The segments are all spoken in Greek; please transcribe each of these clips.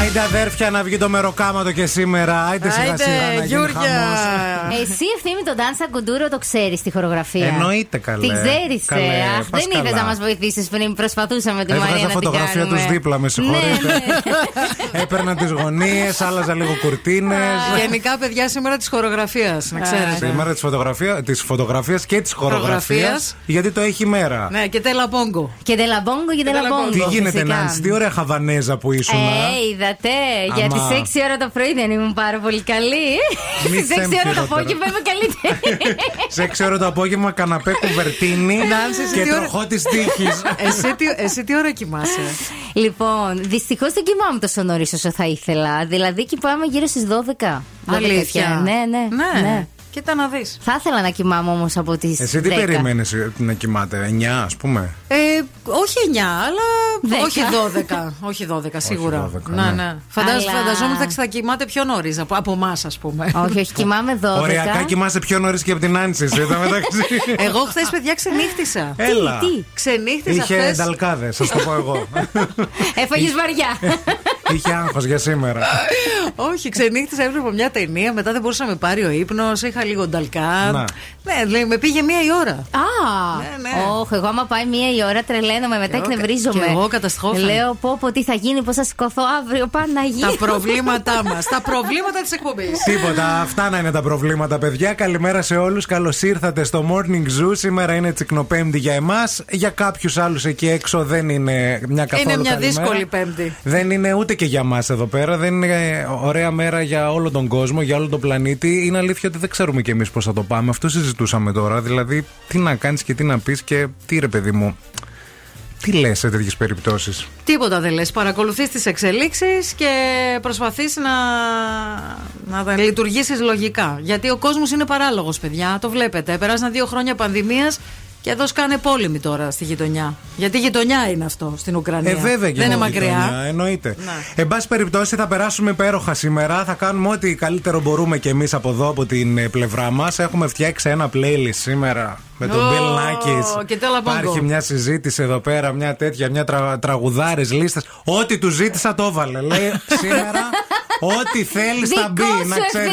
Άιντε αδέρφια να βγει το μεροκάματο και σήμερα. Άιντε σιγά σιγά να γίνει χαμός. Εσύ ευθύνη τον Ντάνσα Κουντούρο το ξέρεις τη χορογραφία. Εννοείται καλέ. Την ξέρεις, Καλέ, ε. Αχ, πας δεν ήθελε καλά. να μας βοηθήσεις πριν. Προσπαθούσαμε τη Μαρία Έβγαζα να την φωτογραφία κάνουμε. τους δίπλα, με συγχωρείτε. Ναι, ναι. Έπαιρνα τις γωνίες, άλλαζα λίγο κουρτίνες. Γενικά, παιδιά, σήμερα της χορογραφίας, να ξέρετε. Σήμερα της φωτογραφία της φωτογραφίας και της χορογραφίας. Χορογραφίας. Γιατί το έχει μέρα. Ναι, και τέλα πόγκο. Και τελαμπόγκο και τελαμπόγκο. Τι γίνεται, φυσικά. Νάνση, τι ωραία χαβανέζα που ήσουν. Ε, είδατε. Γιατί Αμά. σε 6 ώρα το πρωί δεν ήμουν πάρα πολύ καλή. Μη Στις 6 θέμ ώρα το χειρότερα. απόγευμα είμαι καλύτερη. Σε 6 ώρα το απόγευμα καναπέ κουβερτίνη Νάνση, εσύ και τι ώρα- τροχό της τύχης. εσύ, τι, εσύ τι ώρα κοιμάσαι; λοιπόν, δυστυχώς δεν κοιμάμαι τόσο νωρίς όσο θα ήθελα. Δηλαδή κοιμάμαι γύρω στις 12. 12 Αλήθεια. πια. Ναι, ναι. Ναι. Ναι. Κοίτα να δεις. Θα ήθελα να κοιμάμαι όμως από τις. Εσύ τι περιμένεις να κοιμάται, 9 ας πούμε; Ε, όχι 9, αλλά. Δέκα. Όχι 12. όχι 12, σίγουρα. 12, ναι, ναι. ναι. Φαντάζ, Αλλά- Φανταζόμουν ότι θα κοιμάται πιο νωρίς από, από εμάς, ας πούμε. όχι, όχι, κοιμάμαι 12. Οριακά κοιμάσαι πιο νωρίς και από την Άνση. Εσύ ήταν μεταξύ. Εγώ χθες, παιδιά, ξενύχτησα. Έλα. τι; Ξενύχτησα Είχε χθες. νταλκάδε, σα το πω εγώ. Έφαγες βαριά. Είχε άγχος για σήμερα. Όχι, ξενύχτησα, έβλεπα μια ταινία. Μετά δεν μπορούσα να με πάρει ο ύπνος. Είχα λίγο νταλκά. Να. Ναι, λέει, με πήγε μία η ώρα. Α, Ναι, ναι. όχι, εγώ άμα πάει μία η ώρα τρελαίνομαι, μετά Και εγώ- εκνευρίζομαι. και εγώ καταστροφή. Λέω πω πω τι θα γίνει, πώς θα σηκωθώ αύριο, Παναγία. Τα προβλήματά μας. Τα προβλήματα της εκπομπής. Τίποτα, αυτά να είναι τα προβλήματα, παιδιά. Καλημέρα σε όλους. Καλώς ήρθατε στο Morning Zoo. Σήμερα είναι τσικνοπέμπτη για εμάς. Για κάποιους άλλους εκεί έξω δεν είναι μια καθόλου Είναι μια καλημέρα. δύσκολη Πέμπτη. Δεν είναι ούτε και για μας εδώ πέρα. Δεν είναι ωραία μέρα για όλο τον κόσμο, για όλο τον πλανήτη. Είναι αλήθεια ότι δεν ξέρουμε κι εμείς πώς θα το πάμε. Αυτό συζητούσαμε τώρα. Δηλαδή, τι να κάνεις και τι να πεις και τι ρε παιδί μου. Τι λες σε τέτοιες περιπτώσεις; Τίποτα δεν λες. Παρακολουθείς τις εξελίξεις και προσπαθείς να, να τα λειτουργήσεις λογικά. Γιατί ο κόσμος είναι παράλογος, παιδιά. Το βλέπετε. Περάσαν δύο χρόνια πανδημίας και εδώ σκάνε πόλεμοι τώρα στη γειτονιά. Γιατί γειτονιά είναι αυτό στην Ουκρανία. Ε, βέβαια και δεν είναι εγώ μακριά. γειτονιά, εννοείται. Να. Εν πάση περιπτώσει, θα περάσουμε υπέροχα σήμερα. Θα κάνουμε ό,τι καλύτερο μπορούμε κι εμείς από εδώ, από την ε, πλευρά μας. Έχουμε φτιάξει ένα playlist σήμερα με τον Ω, Bill Nackis. και τέλα πόγκο. Υπάρχει μια συζήτηση εδώ πέρα, μια τέτοια, μια τρα, τραγουδάρες λίστες. Ό,τι του ζήτησα το έβαλε. Λέει σήμερα, ό,τι θέλεις θα μπει. Δικό Να σου, ξέρεις.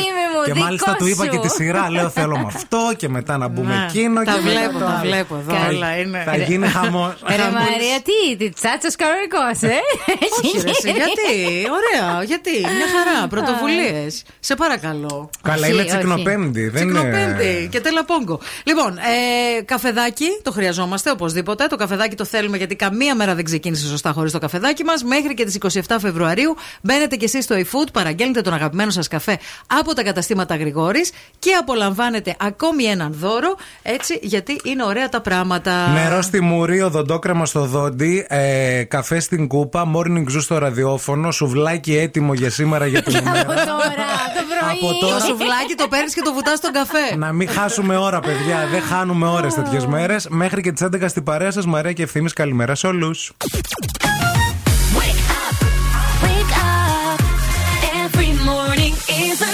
Ευθύμη μου, Και δικό μάλιστα του είπα σου. και τη σειρά. Λέω θέλω με αυτό και μετά να μπούμε Ναι, εκείνο. τα και μετά βλέπω, το τα άλλο. βλέπω εδώ. Καλά. Όλα είναι. Θα γίνει χαμό. Ρε Μαρία, τι, τι τσάτσο κανονικό, ε; Όχι, ρε, εσύ, γιατί, ωραία, γιατί, μια χαρά, πρωτοβουλίες. Σε παρακαλώ. Καλά, Όχι, είναι όχι. τσικνοπέμπτη. Δεν Τσικνοπέμπτη είναι. και τέλα πόγκο. Λοιπόν, ε, καφεδάκι το χρειαζόμαστε οπωσδήποτε. Το καφεδάκι το θέλουμε γιατί καμία μέρα δεν ξεκίνησε σωστά χωρίς το καφεδάκι μας. Μέχρι και τις 27 Φεβρουαρίου μπαίνετε κι εσείς στο eFood, παραγγέλνετε τον αγαπημένο σας καφέ από τα καταστήματα Γρηγόρης και απολαμβάνετε ακόμη έναν δώρο. Έτσι, γιατί είναι ωραία τα πράγματα. Νερό στη μουρή, οδοντόκρεμα στο δόντι, ε, καφέ στην κούπα, morning zoo στο ραδιόφωνο, σουβλάκι έτοιμο για σήμερα για την Από ημέρα. τώρα, το πρωί. Από Το τώρα. σουβλάκι το παίρνεις και το βουτάς στον καφέ. Να μην χάσουμε ώρα, παιδιά. Δεν χάνουμε ώρες τέτοιες μέρες. Μέχρι και τις 11 στην παρέα σας, Μαρία και ευθύνη. Καλημέρα σε όλους. Wake up. Every morning is a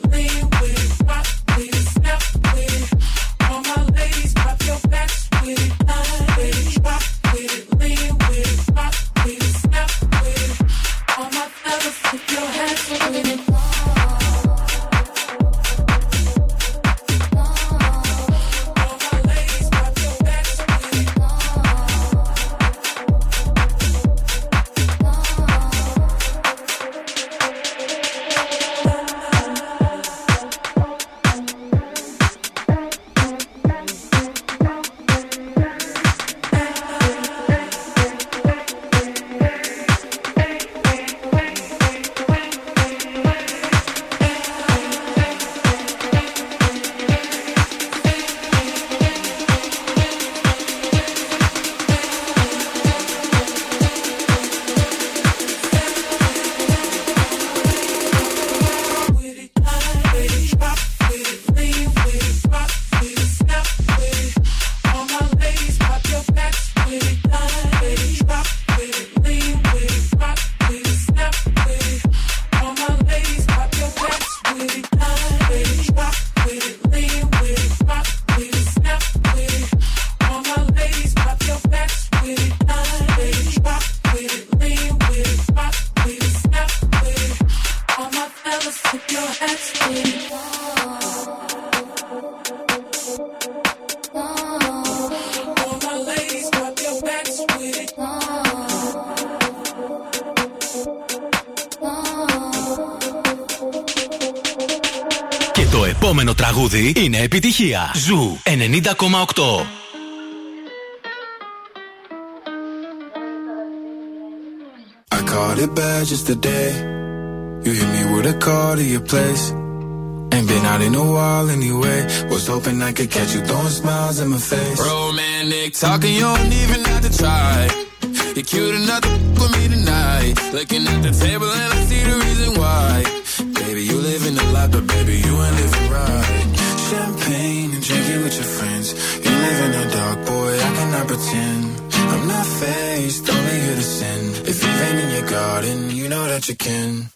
είναι επιτυχία. Ζου 90,8. I caught it bad just today. You hit me with a call to your place. Ain't been out in a while anyway. Was hoping I could catch you throwing smiles in my face. Romantic talking, you don't even have to try. You're cute enough to f- with me tonight. Looking at the table and I see the reason why. Baby, you live in the life, but baby, you ain't living right. Champagne and drinking with your friends. You live in the dark, boy, I cannot pretend. I'm not faced, only here to sin. If you've in your garden, you know that you can.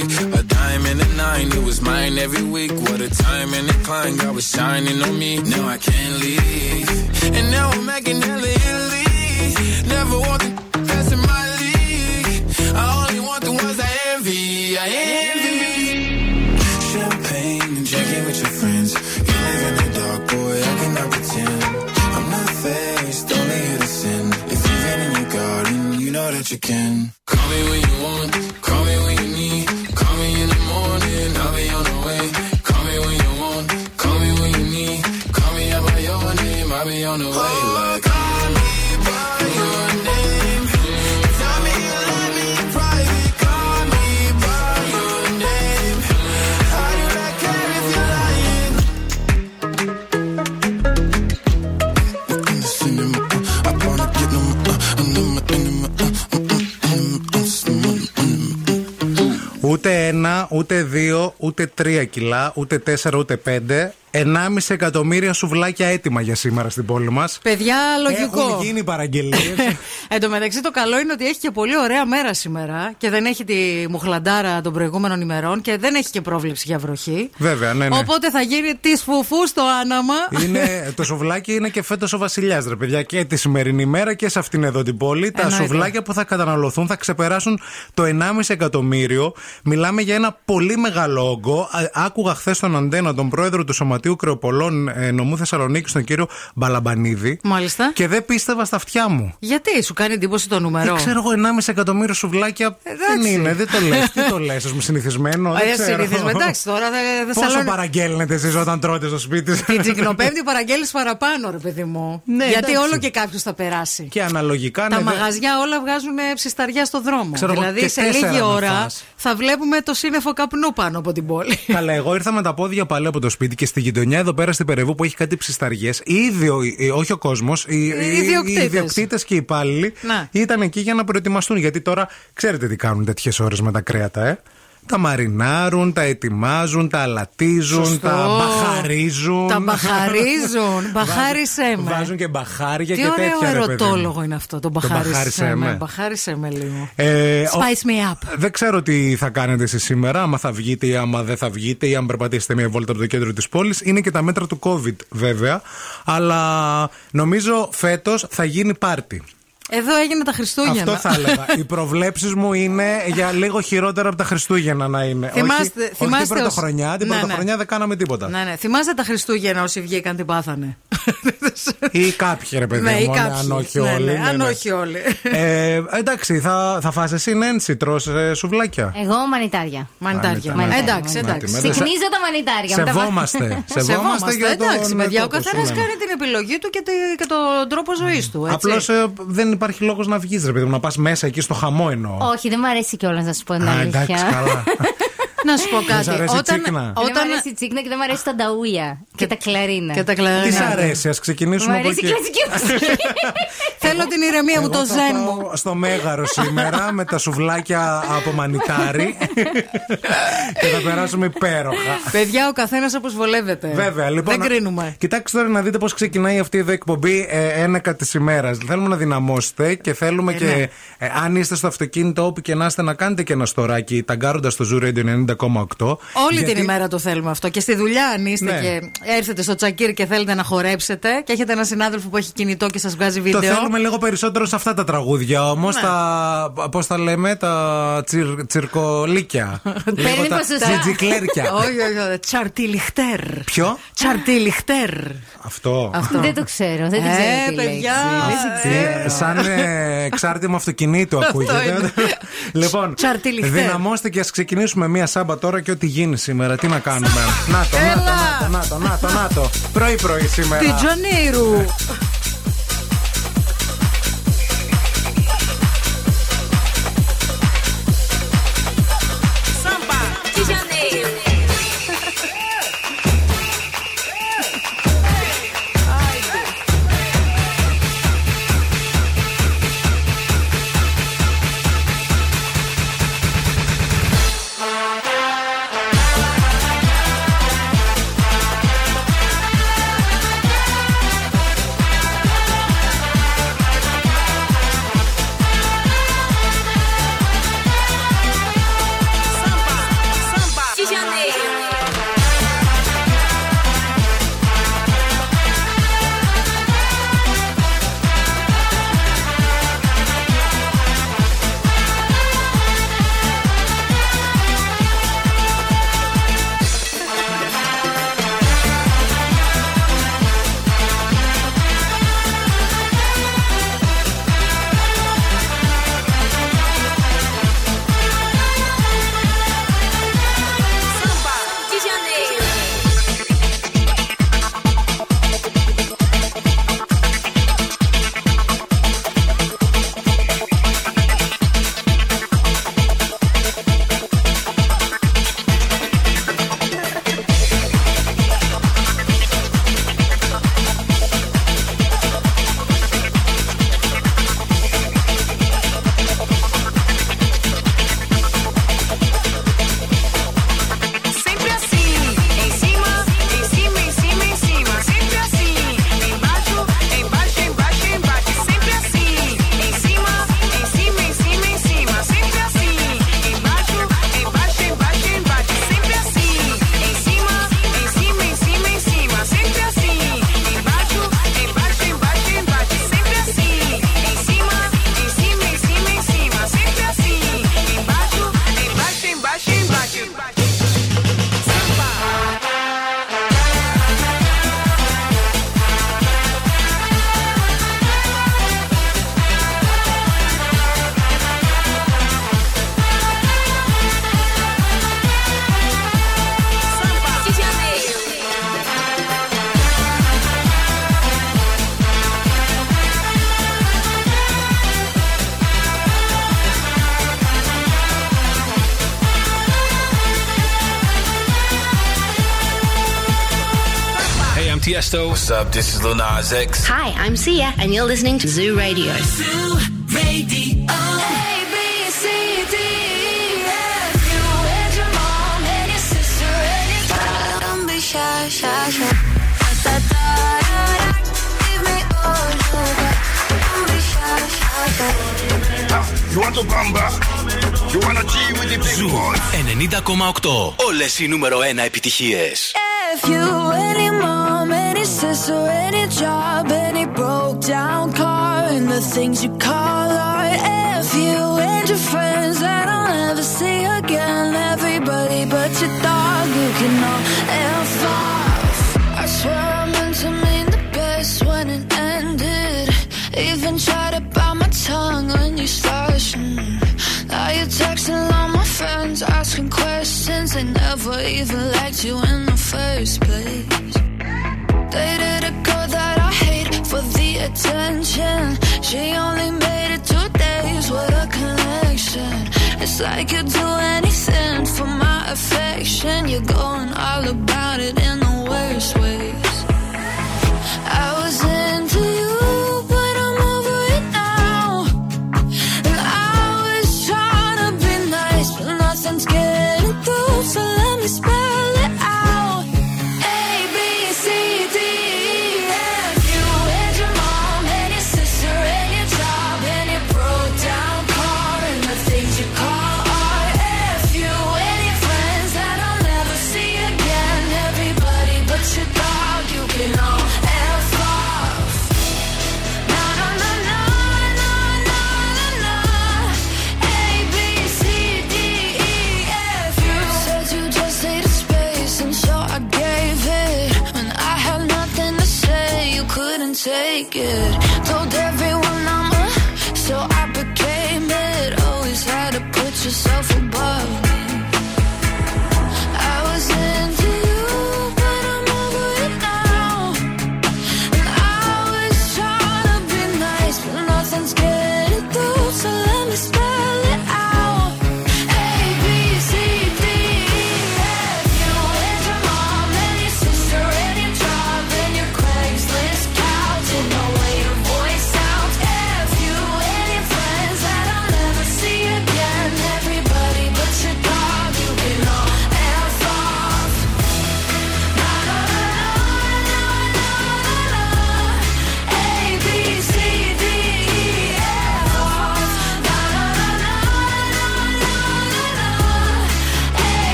A diamond and a nine, it was mine every week. What a time and a climb, God was shining on me. Now I can't leave. And now I'm making hella. Never want the ούτε τρία κιλά, ούτε τέσσερα, ούτε πέντε. 1,5 εκατομμύρια σουβλάκια έτοιμα για σήμερα στην πόλη μας. Παιδιά, λογικό. Έχουν γίνει παραγγελίες. Εν τω μεταξύ, το καλό είναι ότι έχει και πολύ ωραία μέρα σήμερα και δεν έχει τη μουχλαντάρα των προηγούμενων ημερών και δεν έχει και πρόβλεψη για βροχή. Βέβαια, ναι, ναι. Οπότε θα γίνει της φουφού στο άναμα. Είναι, το σουβλάκι είναι και φέτος ο βασιλιάς, ρε παιδιά. Και τη σημερινή μέρα και σε αυτήν εδώ την πόλη. Τα Εννοείται. σουβλάκια που θα καταναλωθούν θα ξεπεράσουν το 1,5 εκατομμύριο. Μιλάμε για ένα πολύ μεγάλο όγκο. Α- Άκουγα χθες στον Αντένα τον πρόεδρο του Σωματείου Κρεοπολών ε, Νομού Θεσσαλονίκη, τον κύριο Μπαλαμπανίδη. Μάλιστα. Και δεν πίστευα στα αυτιά μου. Γιατί σου κάνει εντύπωση το νούμερο; Δεν ξέρω εγώ, 1,5 εκατομμύριο σουβλάκια δεν Εντάξει. είναι. Δεν το λες. Τι το λες, α πούμε, συνηθισμένο. Ε, Δεν ξέρω. συνηθισμένο. Εντάξει, τώρα δεν Πόσο Θεσσαλονίκη. παραγγέλνετε εσείς όταν τρώτε στο σπίτι σας; Την Τσικνοπέμπτη παραγγέλνεις παραπάνω, ρε παιδί μου. Ναι, Γιατί εντάξει. όλο και κάποιος θα περάσει. Και αναλογικά Τα ναι, δεν- μαγαζιά όλα βγάζουν ψισταριά στο δρόμο. Ξέρω εγώ, δηλαδή και σε τέσσερα λίγη να ώρα φας. θα βλέπουμε το σύννεφο καπνού πάνω από την πόλη. Καλά, εγώ ήρθα με τα πόδια πάλι από το σπίτι και στη γειτονιά εδώ πέρα στην Περεβού που έχει κάτι ψισταριές. Ήδη, ο- ε, όχι ο κόσμος, οι, οι, ιδιοκτήτες. οι ιδιοκτήτες και οι υπάλληλοι Να. ήταν εκεί για να προετοιμαστούν. Γιατί τώρα ξέρετε τι κάνουν τέτοιες ώρες με τα κρέατα, ε; Τα μαρινάρουν, τα ετοιμάζουν, τα αλατίζουν, Σωστό. τα μπαχαρίζουν. Τα μπαχαρίζουν. Μπαχάρισέ με. Βάζουν και μπαχάρια Τι και ωραίο τέτοια. ρε παιδί μου. ερωτόλογο είναι αυτό. Το μπαχάρισέ μπαχάρισέ με. με. Μπαχάρισέ με λίγο. Ε, ο- Spice me up. Δεν ξέρω τι θα κάνετε εσείς σήμερα, άμα θα βγείτε ή άμα δεν θα βγείτε ή αν περπατήσετε μια βόλτα από το κέντρο της πόλης. Είναι και τα μέτρα του COVID βέβαια. Αλλά νομίζω φέτος θα γίνει πάρτι. Εδώ έγινε τα Χριστούγεννα. Αυτό θα έλεγα. Οι προβλέψεις μου είναι για λίγο χειρότερα από τα Χριστούγεννα να είναι. Θυμάστε- όχι, όχι θυμάστε την πρωτοχρονιά. Την ως- Ναι, πρωτοχρονιά δεν κάναμε τίποτα. Ναι, ναι. Θυμάστε τα Χριστούγεννα όσοι βγήκαν την πάθανε. Ή κάποιοι ρε παιδί Ναι, ή μου, κάποιοι. αν όχι Ναι, όλοι. ναι, ναι, αν ναι. όχι όλοι. Ε, εντάξει, θα, θα φας εσύ Νένση, τρως ε, σουβλάκια. Εγώ μανιτάρια. Μανιτάρια. Μανιτάρια. Εντάξει, Μανιτάρια. εντάξει. Μανιτάρια. Συχνίζω τα μανιτάρια. μετά πάω- Σεβόμαστε. Σεβόμαστε για τον εντάξει, παιδιά. Ο τόπο καθένας σου, ναι. κάνει την επιλογή του και, τη- και τον τρόπο ζωής του. έτσι. Απλώς δεν υπάρχει λόγος να βγεις, ρε παιδί μου, να πας μέσα εκεί στο χαμό εννοώ. Όχι, δεν μου αρέσει κιόλας να σου πω την Α, εντάξει, αλήθεια. καλά. Να σου πω Δεν κάτι. σ' αρέσει η Όταν, τσίκνα; Δεν μου όταν, αρέσει η τσίκνα και δεν μου αρέσει τα νταούλια και τα κλαρίνα. και τα Τι κλαρίνα. σ' αρέσει, ας Μου ξεκινήσουμε από αρέσει η εκεί. κλασική μουσική. Θέλω την ηρεμία μου, Εγώ το θα ζεν πάω μου. Στο μέγαρο σήμερα με τα σουβλάκια από μανιτάρι και θα περάσουμε υπέροχα. Παιδιά, ο καθένας όπως βολεύεται. Βέβαια, λοιπόν. Δεν κρίνουμε. Κοιτάξτε τώρα να δείτε πώς ξεκινάει αυτή εδώ η εκπομπή ε, ένακα της ημέρας. Θέλουμε να δυναμώσετε και θέλουμε και ναι. ε, αν είστε στο αυτοκίνητο, όπου και να είστε, να κάνετε και ένα στοράκι ταγκάροντας το Zoo Radio 90,8. Όλη Γιατί- την ημέρα το θέλουμε αυτό. Και στη δουλειά, αν είστε Ναι. και έρθετε στο τσακίρ και θέλετε να χορέψετε και έχετε ένα συνάδελφο που έχει κινητό και σας βγάζει Το βίντεο. θέλουμε λίγο περισσότερο σε αυτά τα τραγούδια όμως. Ναι. Τα. Πώς τα λέμε, τα τσιρ, τσιρκολίκια. λίγο Παίρνει τα ποσοστά. τζιτζικλέρκια. όχι, όχι, όχι. Τσαρτιλιχτέρ. Ποιο; Τσαρτιλιχτέρ. Αυτό. Αυτό. Δεν το ξέρω, δεν την ξέρω. Ε, τη παιδιά. λέξη. Τι, Ε. σαν ε, εξάρτημα αυτοκινήτου ακούγεται. είναι. λοιπόν, Τσαρτιλιχτέρ. δυναμώστε και ας ξεκινήσουμε μία σάμπα τώρα και ό,τι γίνει σήμερα. Τι να κάνουμε. Να το, να Έλα. το, να το, να το, να το. Πρωί-πρωί σήμερα. Τη Τζονίρου. What's up? This is Lil Nas X. Hi, I'm Sia, and you're listening to Zoo Radio. You want to bamba? You wanna G with the big boys? 90,8. Όλες οι νούμερο 1 επιτυχίες. If you any mom, any any job, any broke down car, and the things you call art. If you and your friends that I'll never see again, everybody but your dog, you can all F off. I swear I meant to mean the best when it ended. Even tried to bite my tongue when you started. Now you're texting all my friends, asking questions. They never even liked you in the first place. Dated a girl that I hate for the attention. She only made it two days with a connection. It's like you'd do anything for my affection. You're going all about it in the worst ways.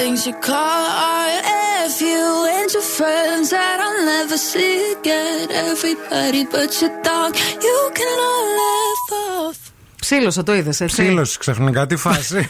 Things you call art. F you and your friends that I'll never see again. Everybody but your dog, you can all laugh off. Ψήλωσα, το είδε, έτσι. Ψήλωση ξαφνικά, τι φάση.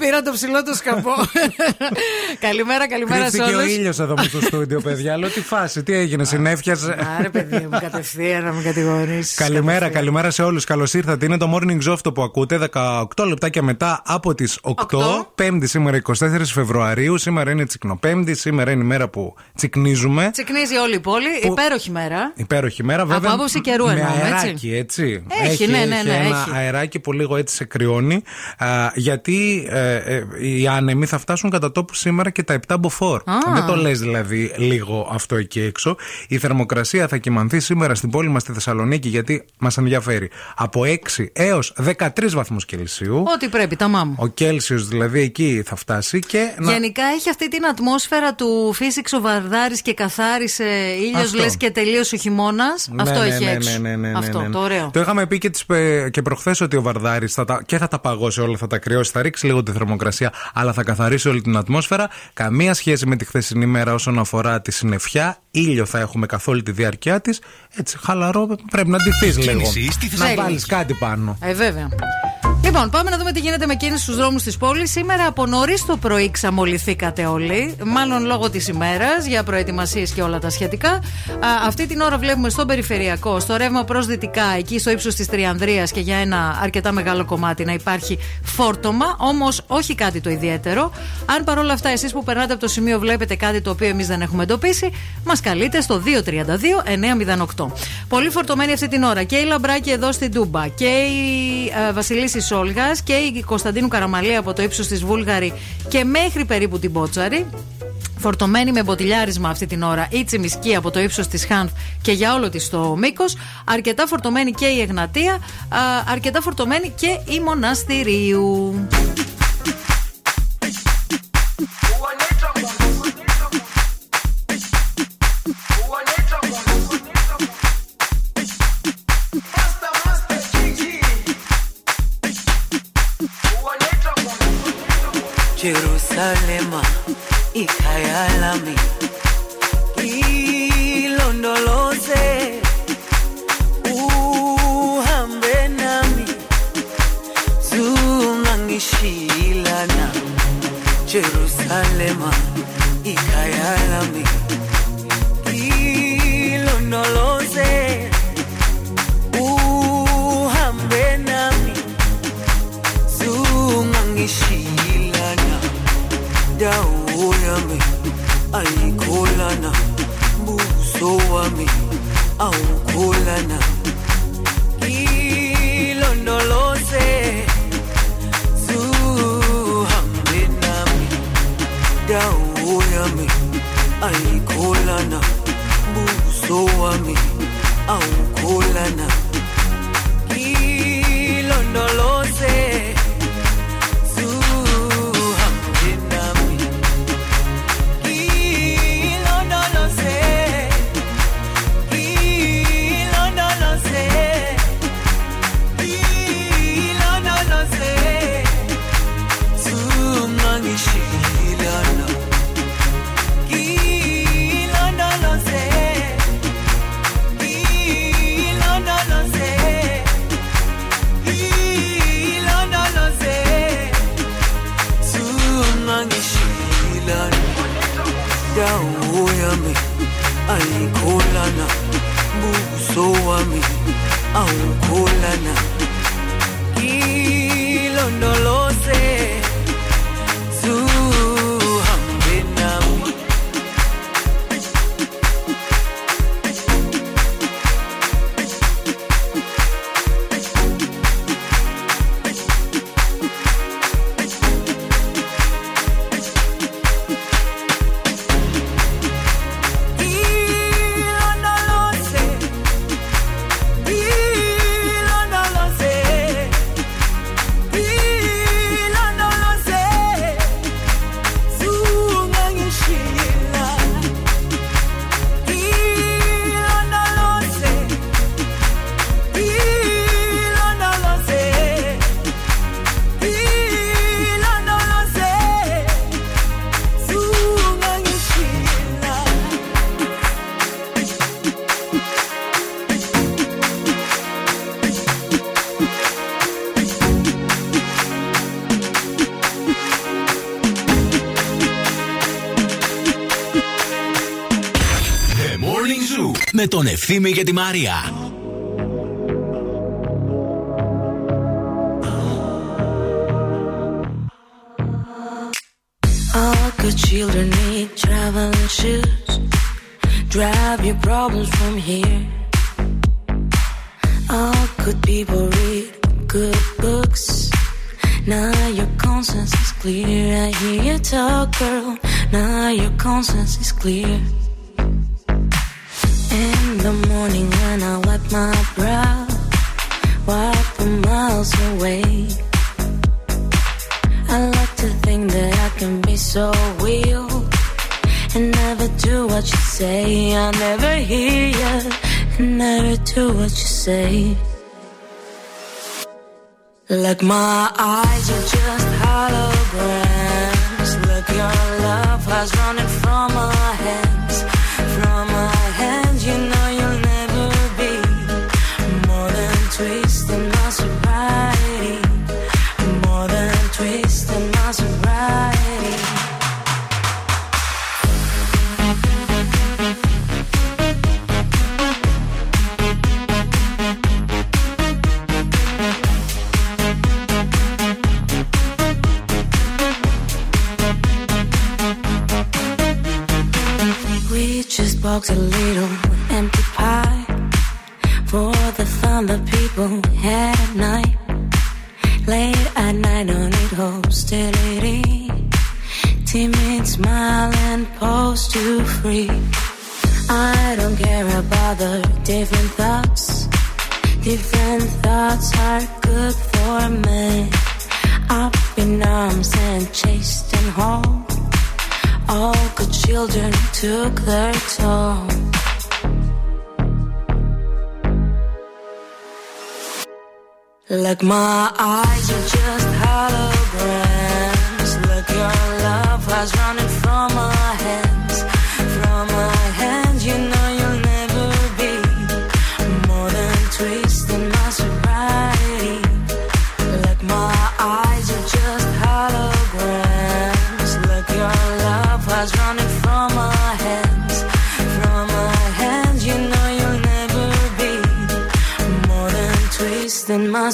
Πήρα το ψηλό το σκαμπό. καλημέρα, καλημέρα σε Κρύφτηκε ο όλους. ήλιος εδώ με στο στούντιο, παιδιά. Λέω τι φάση, τι έγινε, συνέφιαζε. Άρε, παιδί μου, κατευθείαν να με κατηγορήσεις. Καλημέρα, καλημέρα σε όλους. Καλώς ήρθατε. Είναι το morning show αυτό που ακούτε. 18 λεπτάκια μετά από τις 8. Οκτώ. Πέμπτη σήμερα 24 Φεβρουαρίου. Σήμερα είναι τσικνοπέμπτη. Σήμερα είναι η μέρα που τσικνίζουμε. Τσικνίζει όλη η πόλη. Υπέροχη μέρα. Υπέροχη μέρα, Από βέβαια. άποψη καιρού με εννοούμε, έτσι. αεράκι, έτσι. Έχει, ναι, ναι, ναι, ένα έχει. αεράκι που λίγο έτσι σε κρυώνει. Α, γιατί ε, ε, οι άνεμοι θα φτάσουν κατά τόπου σήμερα και τα 7 μποφόρ. Α. Δεν το λες δηλαδή λίγο αυτό εκεί έξω. Η θερμοκρασία θα κυμανθεί σήμερα στην πόλη μας στη Θεσσαλονίκη, γιατί μας ενδιαφέρει. Από 6 έως 13 βαθμούς Κελσίου. Ό,τι πρέπει, τα μάμου. Ο Κέλσιος δηλαδή εκεί θα φτάσει και. να- Γενικά έχει αυτή την ατμόσφαιρα του φύσηξε ο Βαρδάρης και καθάρισε ήλιος, Αυτό. λες και τελείωσε ο χειμώνας. Ναι, Αυτό ναι, έχει ναι, έξω. ναι, ναι, ναι, Αυτό, ναι, ναι. το ωραίο. Το είχαμε πει και, τις, ε, και προχθές ότι ο Βαρδάρης θα τα, και θα τα παγώσει όλα, θα τα κρυώσει, θα ρίξει λίγο τη θερμοκρασία, αλλά θα καθαρίσει όλη την ατμόσφαιρα. Καμία σχέση με τη χθεσινή μέρα όσον αφορά τη συννεφιά. Ήλιο θα έχουμε καθ' όλη τη διάρκεια της. Έτσι, χαλαρό, πρέπει να ντυθείς λίγο. Κίνηση στη Να Θεσσαλονίκη. βάλεις κάτι πάνω. Ε, βέβαια. Λοιπόν, πάμε να δούμε τι γίνεται με κίνηση στου δρόμους της πόλης. Σήμερα από νωρίς το πρωί ξαμολυθήκατε όλοι. Μάλλον λόγω της ημέρας για προετοιμασίες και όλα τα σχετικά. Α, αυτή την ώρα βλέπουμε στον περιφερειακό, στο ρεύμα προς δυτικά, εκεί στο ύψος της Τριανδρίας και για ένα αρκετά μεγάλο κομμάτι να υπάρχει φόρτωμα. Όμως όχι κάτι το ιδιαίτερο. Αν παρόλα αυτά εσείς που περνάτε από το σημείο βλέπετε κάτι το οποίο εμείς δεν έχουμε εντοπίσει, μας καλείτε στο 232-908. Πολύ φορτωμένη αυτή την ώρα και η Λαμπράκη εδώ στην Τούμπα και η ε, Βασιλίση Σόλγα και η Κωνσταντίνου Καραμαλή από το ύψος της Βούλγαρη και μέχρι περίπου την Μπότσαρη. Φορτωμένη με μποτιλιάρισμα αυτή την ώρα η Τσιμισκή από το ύψος της Χάνθ και για όλο της το μήκος. Αρκετά φορτωμένη και η Εγνατία. α, αρκετά φορτωμένη και η Μοναστηρίου. για τη Μάρια. say. Like my Late at night, no need hostility. Timid smile and pose to free. I don't care about the different thoughts. Different thoughts are good for me. Up in arms and chased and home. All good children took their toll. Like my eyes are just holograms. Like your love was running from my head. my.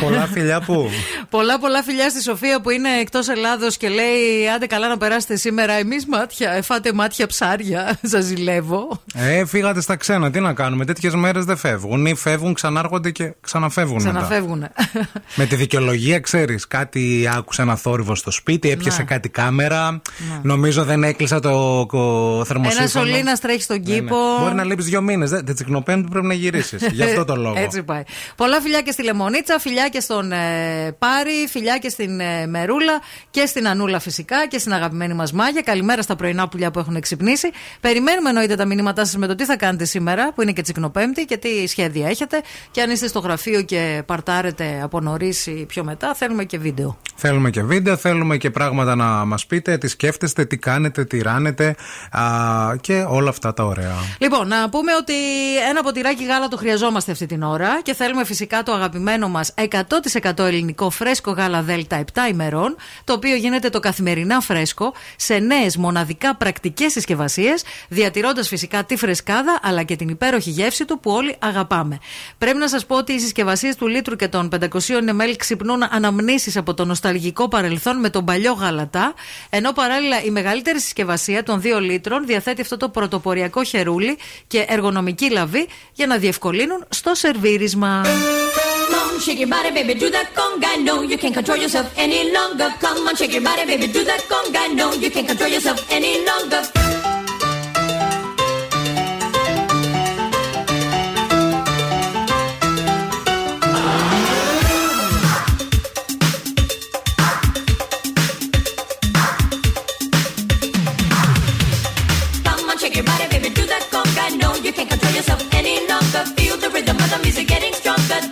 Πολλά φιλιά που. Πολλά πολλά φιλιά στη Σοφία που είναι εκτός Ελλάδος και λέει: Άντε καλά να περάσετε σήμερα. Εμείς μάτια, εφάτε μάτια ψάρια. Σας ζηλεύω. Ε, φύγατε στα ξένα. Τι να κάνουμε. Τέτοιες μέρες δεν φεύγουν. Ή φεύγουν, ξανάρχονται και ξαναφεύγουν. μετά. Ξαναφεύγουν. Με τη δικαιολογία, ξέρεις, κάτι άκουσε ένα θόρυβο στο σπίτι, έπιασε Ναι. κάτι κάμερα. Νομίζω δεν έκλεισα το, το θερμοσύφωνο. Ένα σωλήνα τρέχει στον Ναι, ναι. κήπο. Μπορεί να λείπει δύο μήνες. Δεν δεν τσικνοπέμπτη πρέπει να γυρίσεις. Γι' αυτό το λόγο. Έτσι πάει. Πολλά φιλιά και στη Λεμονίτσα, φιλιά και στον ε, Πάρη, φιλιά και στην ε, Μερούλα και στην Ανούλα φυσικά και στην αγαπημένη μας Μάγια. Καλημέρα στα πρωινά πουλιά που έχουν ξυπνήσει. Περιμένουμε εννοείται τα μηνύματά σας με το τι θα κάνετε σήμερα, που είναι και τσικνοπέμπτη και τι σχέδια έχετε. Και αν είστε στο γραφείο και παρτάρετε από νωρίς ή πιο μετά, θέλουμε και βίντεο. Θέλουμε και βίντεο, θέλουμε και πράγματα να μας πείτε, τι σκέφτεστε, τι κάνετε, τι ράνετε α, και όλα αυτά τα ωραία. Λοιπόν, να πούμε ότι ένα ποτηράκι γάλα το χρειαζόμαστε αυτή την ώρα και θέλουμε φυσικά το αγαπημένο μας 100% ελληνικό φρέσκο γάλα Δέλτα 7 ημερών, το οποίο γίνεται το καθημερινά φρέσκο σε νέες μοναδικά πρακτικές συσκευασίες, διατηρώντας φυσικά τη φρεσκάδα αλλά και την υπέροχη γεύση του που όλοι αγαπάμε. Πρέπει να σας πω ότι οι συσκευασίες του λίτρου και των 500 ml ξυπνούν αναμνήσεις από το νοσταλγικό παρελθόν με τον παλιό γαλατά, ενώ παράλληλα η μεγαλύτερη συσκευασία των 2 λίτρων διαθέτει αυτό το πρωτοποριακό χερούλι και εργονομική λαβή για να διευκολύνουν στο σερβίρισμα. Come shake your body, baby, do that conga. No, you can't control yourself any longer. Come on, shake your body, baby, do that conga. No, you can't control yourself any longer. Come on, shake your body, baby, do that conga. No, you can't control yourself any longer. Feel the rhythm of the music getting stronger.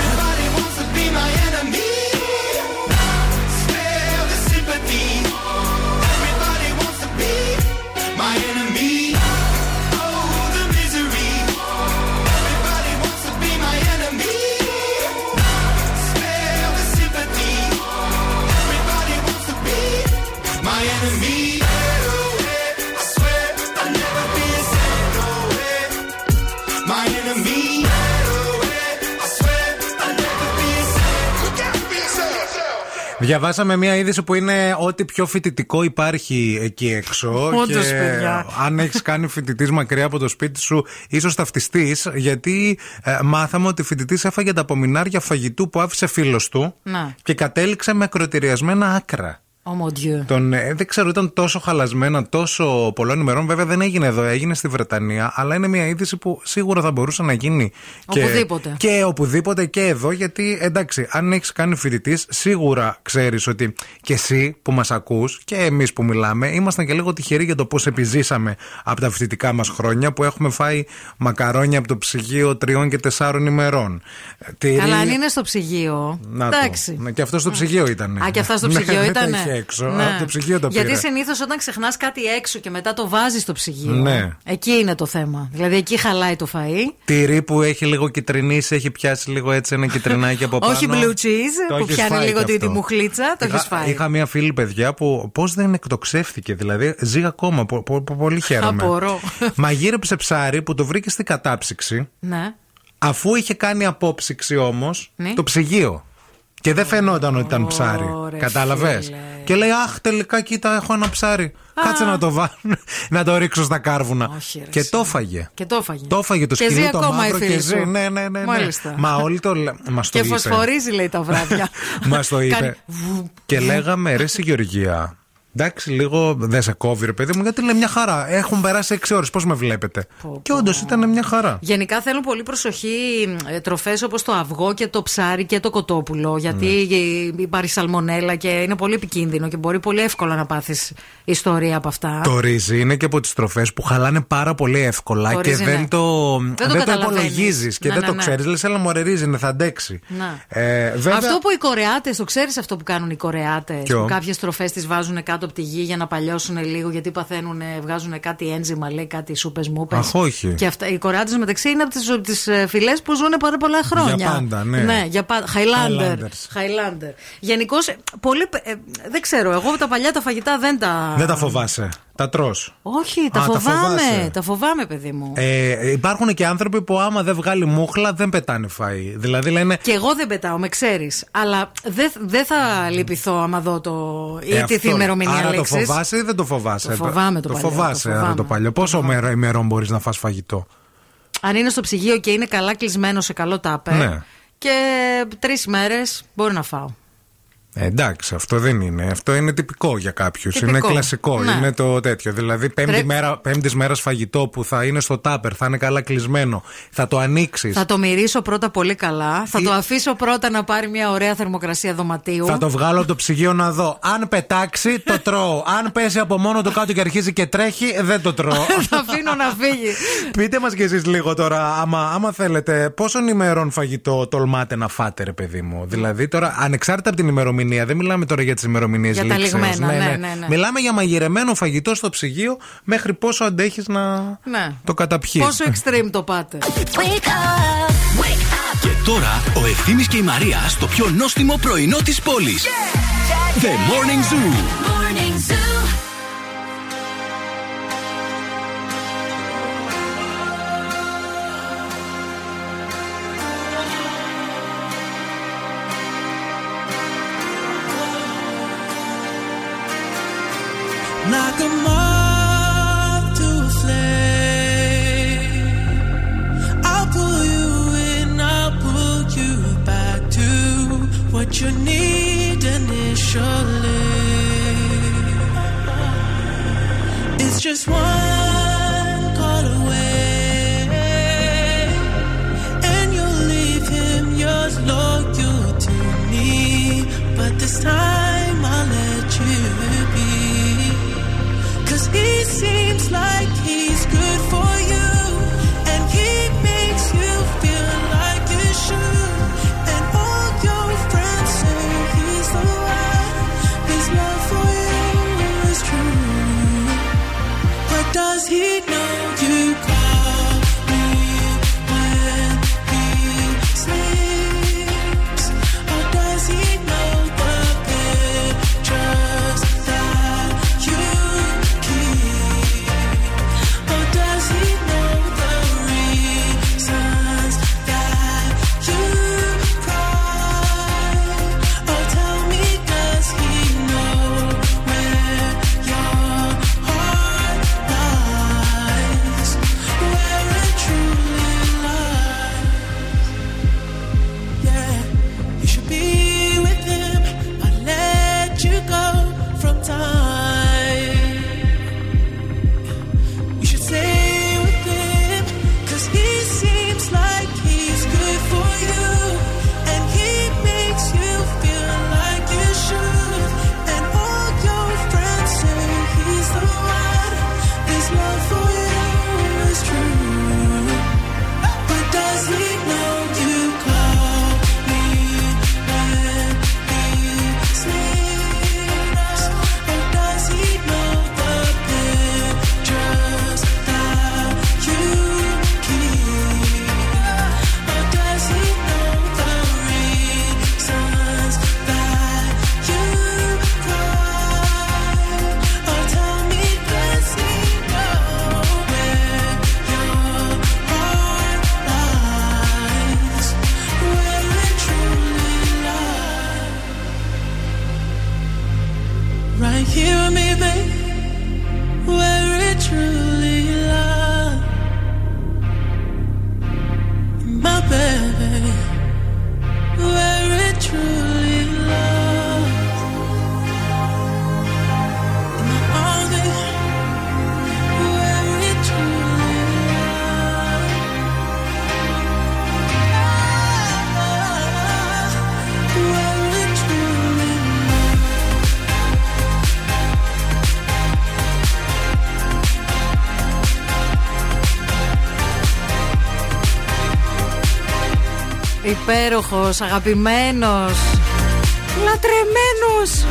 Διαβάσαμε μια είδηση που είναι ό,τι πιο φοιτητικό υπάρχει εκεί έξω. Όντως, και παιδιά. αν έχεις κάνει φοιτητής μακριά από το σπίτι σου, ίσως ταυτιστείς, γιατί ε, μάθαμε ότι φοιτητής έφαγε τα απομεινάρια φαγητού που άφησε φίλος του Να. και κατέληξε με ακροτηριασμένα άκρα. Oh mon Dieu. Τον, ε, δεν ξέρω, ήταν τόσο χαλασμένα τόσο πολλών ημερών. Βέβαια δεν έγινε εδώ, έγινε στη Βρετανία. Αλλά είναι μια είδηση που σίγουρα θα μπορούσε να γίνει και- Οπουδήποτε. Και, οπουδήποτε και εδώ. Γιατί εντάξει, αν έχεις κάνει φοιτητής, σίγουρα ξέρεις ότι και εσύ που μας ακούς και εμείς που μιλάμε, ήμασταν και λίγο τυχεροί για το πώς επιζήσαμε από τα φοιτητικά μας χρόνια που έχουμε φάει μακαρόνια από το ψυγείο τριών και τεσσάρων ημερών. Ε, τυρί- Καλά, αν είναι στο ψυγείο. Να το. εντάξει. Ναι, Και αυτό στο ψυγείο ήταν. Α, και αυτά στο ψυγείο ναι, ήταν. Δεν τα είχε έξω. Από το ψυγείο το πήρα. Γιατί συνήθως όταν ξεχνάς κάτι έξω και μετά το βάζεις στο ψυγείο. Ναι. Εκεί είναι το θέμα. Δηλαδή εκεί χαλάει το φαΐ. Τυρί που έχει λίγο κυτρινίσει, έχει πιάσει λίγο έτσι ένα κυτρινάκι από πάνω. Όχι blue cheese Το που έχεις πιάνει φάει λίγο κι τη, τη αυτό. μουχλίτσα. Το Είχα- έχει φάει. Είχα μια φίλη παιδιά που πώς δεν εκτοξεύτηκε, δηλαδή ζει ακόμα. πο- πο- πο- πολύ χαίρομαι. Απορώ. Μαγείρεψε ψάρι που το βρήκες στην κατάψυξη, Ναι. αφού είχε κάνει απόψυξη όμως Ναι. το ψυγείο. Και δεν φαινόταν ότι ήταν ψάρι. Ωρε, Κατάλαβες; φίλε. Και λέει, Αχ, τελικά κοίτα, έχω ένα ψάρι. Κάτσε να το βάλω, να το ρίξω στα κάρβουνα. Όχι, ρε, και εσύ. το έφαγε. Και το έφαγε. Το έφαγε το Και σκυλί ζει το ακόμα μαύρο η και φίλη ζει. σου. Ναι, ναι, ναι. ναι. Μάλιστα. Μα όλοι το λέ- μας το Και είπε. φωσφορίζει λέει τα βράδια. Μας το είπε. Κάνει και λέγαμε, ρε, εσύ Γεωργία, Εντάξει, λίγο δεν σε κόβει, ρε παιδί μου, γιατί λέει μια χαρά. Έχουν περάσει 6 ώρες. Πώς με βλέπετε; Και όντως ήταν μια χαρά. Γενικά θέλουν πολύ προσοχή τροφές όπως το αυγό και το ψάρι και το κοτόπουλο. Γιατί Ναι. υπάρχει σαλμονέλα και είναι πολύ επικίνδυνο και μπορεί πολύ εύκολα να πάθεις ιστορία από αυτά. Το ρύζι είναι και από τις τροφές που χαλάνε πάρα πολύ εύκολα Το και ρύζι, δεν ναι. το, Δεν το δεν το καταλαβαίνεις. υπολογίζεις και Ναι, δεν ναι, το ναι. ξέρεις. Λες, έλα μου ρύζι, είναι, θα αντέξει. Να. Ε, βέβαια, Αυτό που οι Κορεάτες, το ξέρεις αυτό που κάνουν οι Κορεάτες. Ποιο; Που κάποιες τροφές τις βάζουν κάτω από τη γη για να παλιώσουν λίγο γιατί παθαίνουν, βγάζουν κάτι ένζημα, λέει κάτι σούπες μούπες. Αχ, όχι. Και αυτά, οι Κορεάτες μεταξύ είναι από τις φυλές που ζουν πάρα πολλά χρόνια. Για πάντα, ναι. για πάντα. Highlander. Highlanders. Highlander. Γενικώς, πολύ. ε, δεν ξέρω, εγώ τα παλιά τα φαγητά δεν τα. δεν τα φοβάσαι. Τα τρως. Όχι, τα Α, τα φοβάμαι. φοβάσαι. Τα φοβάμαι, παιδί μου. Ε, υπάρχουν και άνθρωποι που άμα δεν βγάλει μούχλα δεν πετάνε φαΐ. Δηλαδή λένε. Και εγώ δεν πετάω, με ξέρεις. Αλλά δεν δεν θα λυπηθώ άμα δω το. ή ε, τη αυτό, ημερομηνία Άρα το λήξης. φοβάσαι ή δεν το φοβάσαι; Το φοβάμαι το το παλιό, φοβάσαι, το άρα φοβάμαι. το παλιό. Πόσο μέρα ημερών μπορείς να φας φαγητό; Αν είναι στο ψυγείο και είναι καλά κλεισμένο σε καλό τάπερ. Ναι. Και τρεις μέρες μπορεί να φάω. Ε, εντάξει, αυτό δεν είναι. Αυτό είναι τυπικό για κάποιους. Τυπικό. Είναι κλασικό. Ναι. Είναι το τέτοιο. Δηλαδή, πέμπτη Πρέπει- μέρα, πέμπτης μέρας φαγητό που θα είναι στο τάπερ, θα είναι καλά κλεισμένο. Θα το ανοίξεις. Θα το μυρίσω πρώτα πολύ καλά. Θα Ή- το αφήσω πρώτα να πάρει μια ωραία θερμοκρασία δωματίου. Θα το βγάλω από το ψυγείο να δω. Αν πετάξει, το τρώω. Αν πέσει από μόνο του κάτω και αρχίζει και τρέχει, δεν το τρώω. θα αφήνω να φύγει. Πείτε μας κι εσείς λίγο τώρα, άμα, άμα θέλετε, πόσων ημερών φαγητό τολμάτε να φάτε, ρε παιδί μου; Δηλαδή τώρα, ανεξάρτητα από την ημερομηνία, δεν μιλάμε τώρα για τις ημερομηνίες Για τα λιγμένα, ναι, ναι, ναι. Μιλάμε για μαγειρεμένο φαγητό στο ψυγείο μέχρι πόσο αντέχεις να Ναι. το καταπιείς. Πόσο extreme το πάτε. Και τώρα ο Ευθύμης και η Μαρία στο πιο νόστιμο πρωινό της πόλης. The Morning Zoo. Morning Zoo. What you need initially. It's just one call away, and you'll leave him yours to me. But this time I'll let you be. Cause he seems like he's good for he'd know υπέροχος, αγαπημένος. Λατρεμένος.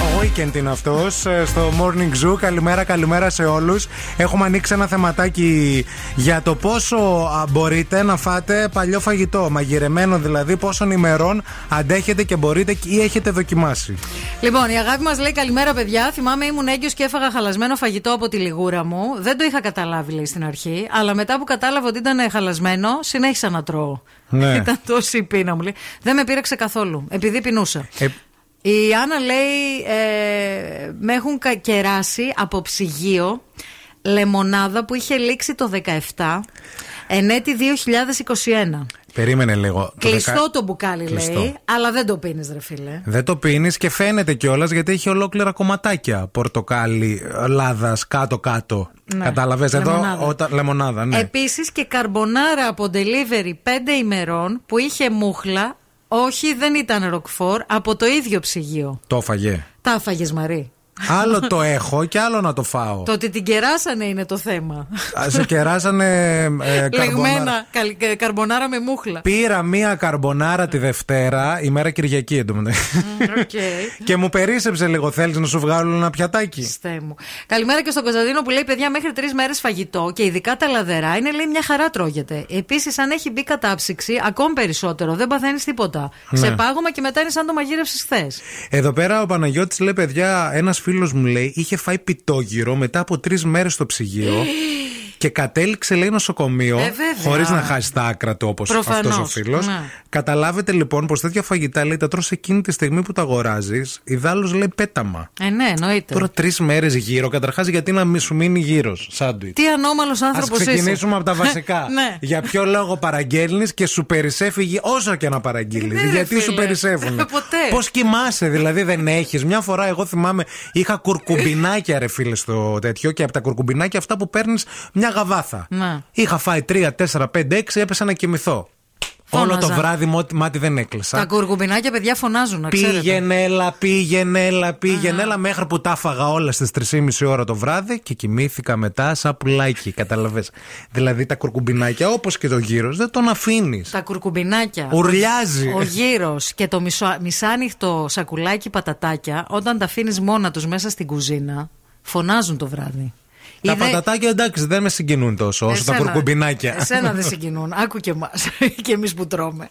Ο Weekend είναι αυτός στο Morning Zoo. Καλημέρα, καλημέρα σε όλους. Έχουμε ανοίξει ένα θεματάκι για το πόσο α, μπορείτε να φάτε παλιό φαγητό. Μαγειρεμένο δηλαδή, πόσων ημερών αντέχετε και μπορείτε ή έχετε δοκιμάσει. Λοιπόν, η αγάπη μας λέει καλημέρα, παιδιά. Θυμάμαι ήμουν έγκυος και έφαγα χαλασμένο φαγητό από τη λιγούρα μου. Δεν το είχα καταλάβει, λέει στην αρχή. Αλλά μετά που κατάλαβα ότι ήταν χαλασμένο, συνέχισα να τρώω. Ναι. Ήταν τόση η πείνα μου. Λέει. Δεν με πήρεξε καθόλου, επειδή πεινούσα. Ε, Η Άννα λέει: ε, Με έχουν κα- κεράσει από ψυγείο λεμονάδα που είχε λήξει το 17 εν έτη 2021. περίμενε λίγο. Το Κλειστό δεκα- το μπουκάλι Κλειστό. λέει, αλλά δεν το πίνεις, ρε φίλε. Δεν το πίνεις και φαίνεται κιόλας γιατί έχει ολόκληρα κομματάκια πορτοκάλι, λάδας κάτω-κάτω. Ναι. Κατάλαβες εδώ. Λεμονάδα. Όταν, λεμονάδα, ναι. Επίσης και καρμπονάρα από delivery 5 ημερών που είχε μούχλα. Όχι, δεν ήταν ροκφόρ, από το ίδιο ψυγείο. Το έφαγε. Τα έφαγες Μαρή. Άλλο το έχω και άλλο να το φάω. Το ότι την κεράσανε είναι το θέμα. Α, Σε κεράσανε ε, καρμπονάρα. Λεγμένα καλ- κα- καρμπονάρα με μούχλα. Πήρα μία καρμπονάρα τη Δευτέρα, ημέρα Κυριακή εντωμεταξύ. Οκ. και μου περίσεψε λίγο. Θέλεις να σου βγάλω ένα πιατάκι; Χριστέ μου. Καλημέρα και στον Κωνσταντίνο που λέει: Παιδιά, μέχρι τρεις μέρες φαγητό και ειδικά τα λαδερά είναι λέει μια χαρά τρώγεται. Επίσης, αν έχει μπει κατάψυξη, ακόμη περισσότερο. Δεν παθαίνεις τίποτα. Ναι. Σε πάγωμα και μετά είναι σαν το μαγείρευσης χθες. Εδώ πέρα ο Παναγιώτης λέει: Παιδιά, ένας φίλο μου λέει είχε φάει πιτόγυρο μετά από τρεις μέρες στο ψυγείο. Και κατέληξε, λέει, νοσοκομείο. Ε, βέβαια. Χωρίς να χάσει τα άκρα του όπως Προφανώς, αυτός ο φίλος. ναι. Καταλάβετε λοιπόν πως τέτοια φαγητά λέει τα τρως εκείνη τη στιγμή που τα αγοράζεις. Ιδάλω λέει πέταμα. Ε, ναι, εννοείται. Τώρα τρεις μέρες γύρω. Καταρχάς, γιατί να μη σου μείνει γύρω, σάντουιτς; Τι ανώμαλος Α άνθρωπο είσαι. ξεκινήσουμε από τα βασικά. ναι. Για ποιο λόγο παραγγέλνεις και σου περισσεύει η γη- όσο και να παραγγείλεις; Ναι, ρε Γιατί σου φίλε. περισσεύουν. Ποτέ. Πώς κοιμάσαι, δηλαδή δεν έχεις; Μια φορά, εγώ θυμάμαι, είχα κουρκουμπινάκια, ρε φίλε, στο τέτοιο και από τα κουρκουμπινάκια αυτά που παίρνεις μια γαβάθα. Ναι. Είχα φάει 3, 4, 5, 6, έπεσα να κοιμηθώ. Όλο το Φώναζα. βράδυ μότι- μάτι δεν έκλεισα. Τα κουρκουμπινάκια, παιδιά, φωνάζουν, να ξέρετε. Πήγαινε, έλα, πήγαινε, έλα, πήγαινε, έλα, μέχρι που τα έφαγα όλα στις 3.30 ώρα το βράδυ και κοιμήθηκα μετά σαν πουλάκι. Καταλαβες. Δηλαδή τα κουρκουμπινάκια, όπως και το γύρος, δεν τον αφήνεις. Τα κουρκουμπινάκια. Ουρλιάζει. Ο γύρος και το μισο, μισάνυχτο σακουλάκι πατατάκια, όταν τα αφήνεις μόνα τους μέσα στην κουζίνα, φωνάζουν το βράδυ. Τα Είδε- πατατάκια εντάξει δεν με συγκινούν τόσο όσο τα Εσένα- κουρκουμπινάκια. Εσένα δεν συγκινούν. Άκου και εμάς. και εμείς που τρώμε.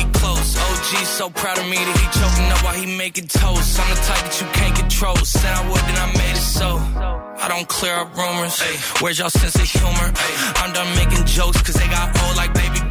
OG so proud of me that he choking up while he making toast. I'm the type that you can't control. Said I would, then I made it so. I don't clear up rumors. Where's y'all sense of humor? I'm done making jokes cause they got old like baby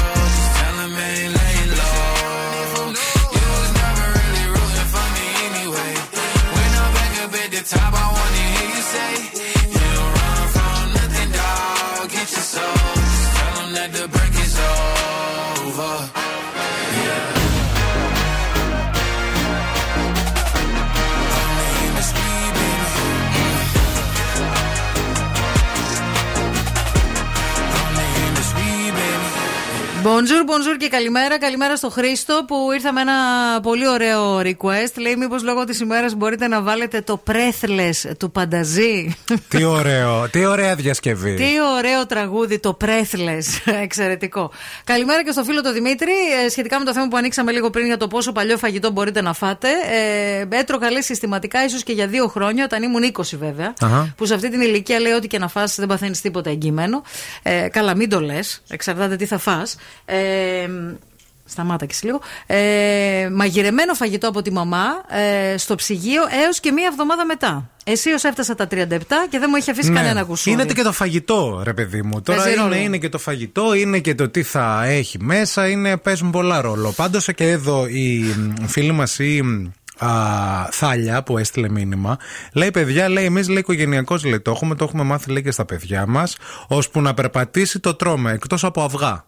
Bonjour, bonjour και καλημέρα. Καλημέρα στο Χρήστο που ήρθα με ένα πολύ ωραίο request. Λέει μήπως λόγω της ημέρας μπορείτε να βάλετε το Breathless του Πανταζή; Τι ωραίο, τι ωραία διασκευή. Τι ωραίο τραγούδι το Breathless. Εξαιρετικό. Καλημέρα και στο φίλο το Δημήτρη. Ε, σχετικά με το θέμα που ανοίξαμε λίγο πριν για το πόσο παλιό φαγητό μπορείτε να φάτε. Ε, έτρωγα λέει συστηματικά, ίσως και για δύο χρόνια, όταν ήμουν 20 βέβαια. Αχα. Που σε αυτή την ηλικία λέει ότι και να φας δεν παθαίνεις τίποτα εγγυημένο. Ε, καλά, μην το λες. Εξαρτάται τι θα φας. Ε, Σταμάτα και εσύ λίγο. Ε, μαγειρεμένο φαγητό από τη μαμά ε, στο ψυγείο έως και μία εβδομάδα μετά. Εσύ έφτασα τα 37 και δεν μου έχει αφήσει Ναι. κανένα κουσούρι. Είναι και το φαγητό, ρε παιδί μου. Τώρα Παίζει είναι, ρόλο. είναι και το φαγητό, είναι και το τι θα έχει μέσα, είναι, παίζουν πολλά ρόλο. Πάντως και εδώ η μ, φίλη μας η μ, α, Θάλια που έστειλε μήνυμα, λέει παιδιά, λέει εμείς λέει οικογενειακώ λέει το έχουμε, το έχουμε μάθει λέει και στα παιδιά μας, ώσπου να περπατήσει το τρώμε εκτός από αυγά.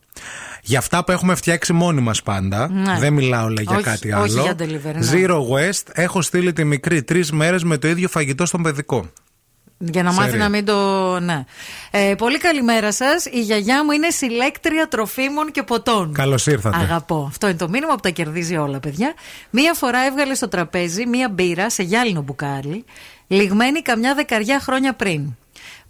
Για αυτά που έχουμε φτιάξει μόνοι μας πάντα, Ναι. δεν μιλάω λέει για Όχι, κάτι όχι άλλο. για delivery, ναι. Zero West, έχω στείλει τη μικρή τρεις μέρες με το ίδιο φαγητό στον παιδικό. Για να μάθει Ξέρει. να μην το. Ναι. Ε, πολύ καλημέρα σας. Η γιαγιά μου είναι συλλέκτρια τροφίμων και ποτών. Καλώς ήρθατε. Αγαπώ. Αυτό είναι το μήνυμα που τα κερδίζει όλα, παιδιά. Μία φορά έβγαλε στο τραπέζι μία μπύρα σε γυάλινο μπουκάλι, λιγμένη καμιά δεκαριά χρόνια πριν.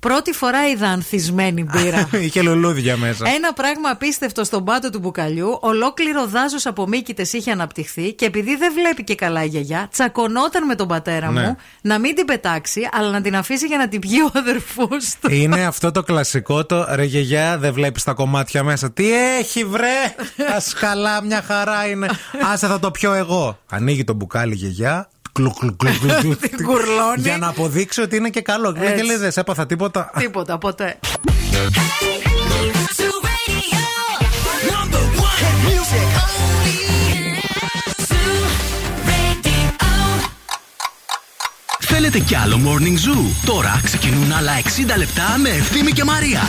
Πρώτη φορά είδα ανθισμένη μπύρα. Είχε λουλούδια μέσα. Ένα πράγμα απίστευτο στον πάτο του μπουκαλιού. Ολόκληρο δάζο από μύκητες είχε αναπτυχθεί και επειδή δεν βλέπει και καλά η γιαγιά, τσακωνόταν με τον πατέρα Ναι. μου να μην την πετάξει, αλλά να την αφήσει για να την πιει ο αδερφός του. Είναι αυτό το κλασικό το ρε γιαγιά, δεν βλέπεις τα κομμάτια μέσα. Τι έχει βρε! Ασκαλά, μια χαρά είναι. Άσε θα το πιω εγώ. Ανοίγει το μπουκάλι η γιαγιά. Κλου, κλου, κλου, κλου, κλου, Την κουρλώνει. Για να αποδείξει ότι είναι και καλό. Λέει και Έτσι. λέει δεν σε έπαθα τίποτα. Τίποτα, ποτέ. Θέλετε κι άλλο Morning Zoo; Τώρα ξεκινούν άλλα 60 λεπτά με Ευθύμη και Μαρία.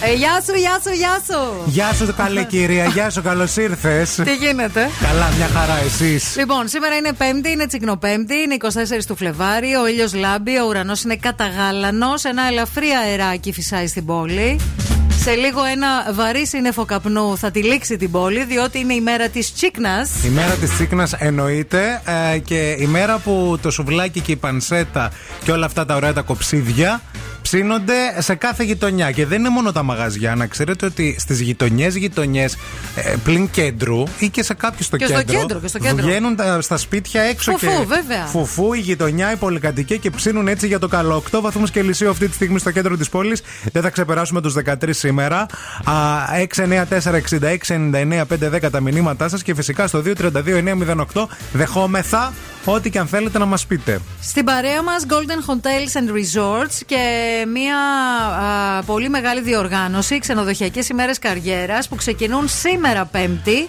Ε, γεια σου, γεια σου, γεια σου. Γεια σου καλή κυρία, γεια σου, καλώς ήρθες. Τι γίνεται; Καλά, μια χαρά εσείς. Λοιπόν, σήμερα είναι Πέμπτη, είναι Τσικνοπέμπτη, είναι 24 του Φλεβάρι, ο ήλιος λάμπει, ο ουρανός είναι καταγάλανος, ένα ελαφρύ αεράκι φυσάει στην πόλη. Σε λίγο ένα βαρύ σύννεφο καπνού θα τυλίξει την πόλη, διότι είναι η μέρα της Τσίκνας. Η μέρα της Τσίκνας εννοείται ε, και η μέρα που το σουβλάκι και η πανσέτα και όλα αυτά τα ωραία τα κοψίδια ψήνονται σε κάθε γειτονιά. Και δεν είναι μόνο τα μαγαζιά. Να ξέρετε ότι στις γειτονιές γειτονιές πλην κέντρου ή και σε κάποιου στο Και στο κέντρο, κέντρο, και στο κέντρο. βγαίνουν τα- στα σπίτια έξω Φουφού, και. βέβαια. Φουφού, η γειτονιά, η πολυκατοικία και ψήνουν έτσι για το καλό. 8 βαθμούς Κελσίου αυτή τη στιγμή στο κέντρο της πόλης. Δεν θα ξεπεράσουμε τους 13 σήμερα. Α, 694-66-99-510 τα μηνύματά σας και φυσικά στο 232-908 δεχόμεθα ό,τι και αν θέλετε να μας πείτε. Στην παρέα μας Golden Hotels and Resorts και μια α, πολύ μεγάλη διοργάνωση ξενοδοχειακές ημέρες καριέρας που ξεκινούν σήμερα Πέμπτη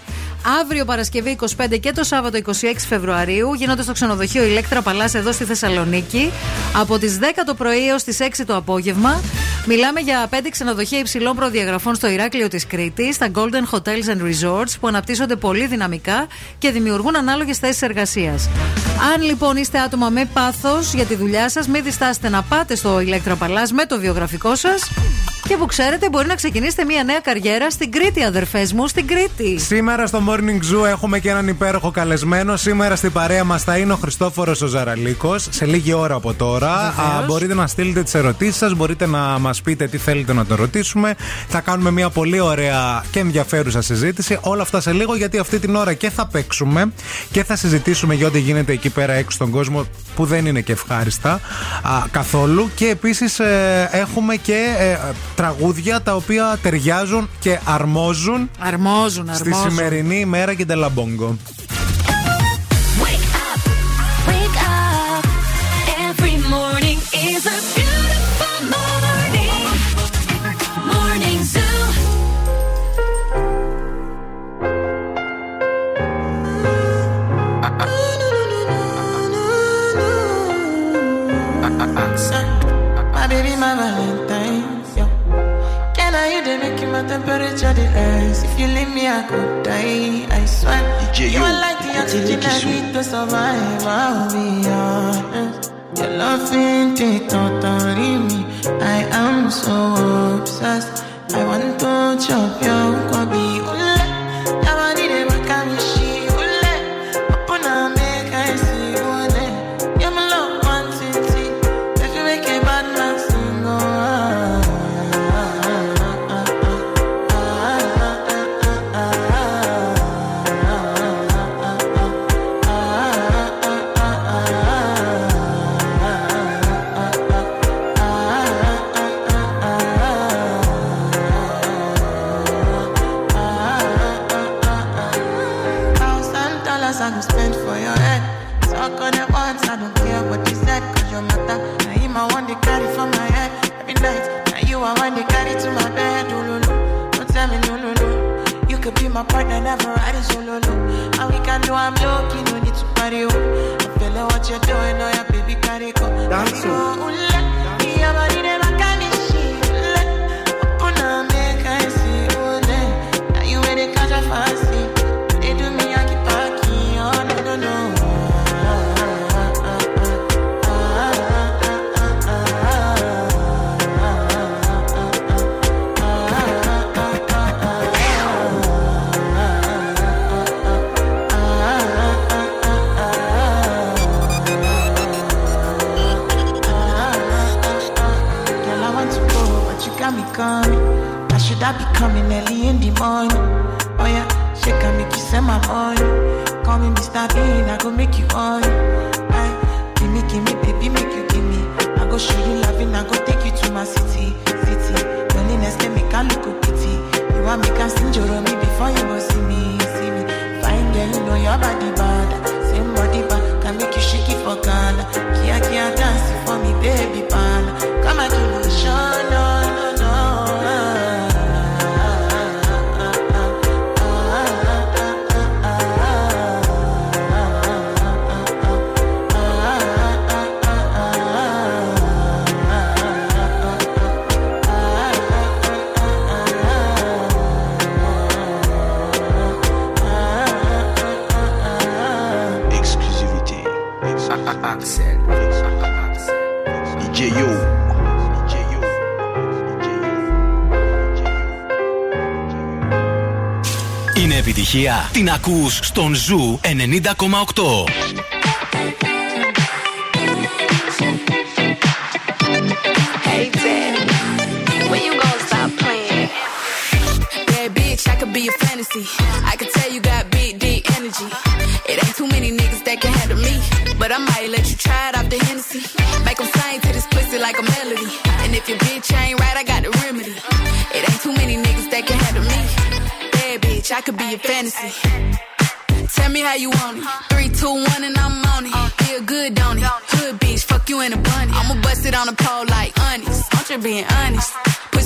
Αύριο Παρασκευή 25 και το Σάββατο 26 Φεβρουαρίου γίνονται στο ξενοδοχείο Ηλέκτρα Παλάς εδώ στη Θεσσαλονίκη από τις 10 το πρωί έως τις 6 το απόγευμα. Μιλάμε για 5 ξενοδοχεία υψηλών προδιαγραφών στο Ηράκλειο της Κρήτης, τα Golden Hotels and Resorts που αναπτύσσονται πολύ δυναμικά και δημιουργούν ανάλογες θέσεις εργασίας. Αν λοιπόν είστε άτομα με πάθος για τη δουλειά σας, μην διστάσετε να πάτε στο Ηλέκτρα Παλάς με το βιογραφικό σας και που ξέρετε μπορεί να ξεκινήσετε μια νέα καριέρα στην Κρήτη αδερφές μου, στην Κρήτη. Σήμερα στο Morning Zoo έχουμε και έναν υπέροχο καλεσμένο. Σήμερα στην παρέα μας θα είναι ο Χριστόφορος ο Ζαραλίκος. Σε λίγη ώρα από τώρα. Α, μπορείτε να στείλετε τις ερωτήσεις σας, μπορείτε να μας πείτε τι θέλετε να το ρωτήσουμε. Θα κάνουμε μια πολύ ωραία και ενδιαφέρουσα συζήτηση. Όλα αυτά σε λίγο γιατί αυτή την ώρα και θα παίξουμε και θα συζητήσουμε για ό,τι γίνεται εκεί πέρα έξω στον κόσμο που δεν είναι και ευχάριστα α, καθόλου. Και επίσης έχουμε και ε, τραγούδια τα οποία ταιριάζουν και αρμόζουν Αρμόζουν, στη αρμόζουν. Σημερινή ημέρα και τελαμπόγκο. Wake up. Every morning is a temperature the rise? If you leave me, I could die. I swear. you are like the oxygen I need to survive. I'll be honest. Your love ain't it totally me. I am so obsessed. I want to chop your kwabi. You. Send my money. Call me Mr. Bean, I go make you on. Aye, give me, give me, baby, make you give me. I go show you loving, I go take you to my city, city. Loneliness can make I look a pity. You want me can sing your me before you go see me, see me. Fine girl, you know your body bad. Same body bad, can make you shake it for Ghana. Kia kia dance for me, baby pan. Come and do επιτυχία. Την ακούς στον Ζου 90,8. Hey, Daddy, when you gonna stop playing? Bad bitch, I could be a fantasy. I could tell you got big, deep energy. It ain't too many niggas that can handle me. But I might let you try it off the Hennessy. Make them sing to this pussy like a melody. And if your bitch ain't right, I got the remedy. Bitch, I could be a fantasy. Tell me how you want it. Three, two, one, and I'm on it. Feel good, don't it? Hood bitch, fuck you in a bunny. I'ma bust it on the pole like honest. I'm just being honest.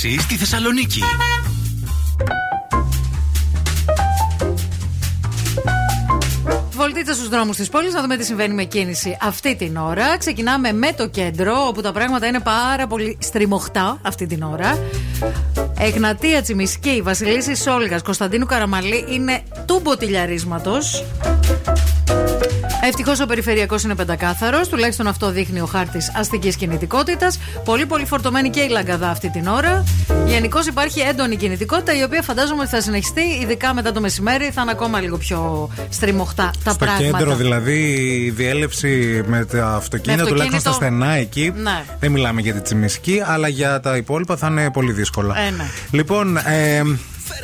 Κίνηση στη Θεσσαλονίκη. Βολτίτσα στους δρόμους της πόλης να δούμε τι συμβαίνει με κίνηση αυτή την ώρα. Ξεκινάμε με το κέντρο, όπου τα πράγματα είναι πάρα πολύ στριμωχτά αυτή την ώρα. Εγνατία Τσιμισκή, Βασιλίση Σόλγας, Κωνσταντίνου Καραμαλή είναι του μποτιλιαρίσματο. Ευτυχώς ο περιφερειακός είναι πεντακάθαρος, τουλάχιστον αυτό δείχνει ο χάρτης αστικής κινητικότητας. Πολύ πολύ φορτωμένη και η Λαγκαδά αυτή την ώρα. Γενικώς υπάρχει έντονη κινητικότητα, η οποία φαντάζομαι ότι θα συνεχιστεί, ειδικά μετά το μεσημέρι. Θα είναι ακόμα λίγο πιο στριμωχτά τα Στο πράγματα. κέντρο δηλαδή η διέλευση με τα αυτοκίνητα, Με τουλάχιστον στα αυτοκίνητο. στενά εκεί. Ναι. Δεν μιλάμε για τη τσιμισκή, αλλά για τα υπόλοιπα θα είναι πολύ δύσκολα. Ε, ναι. Λοιπόν, ε,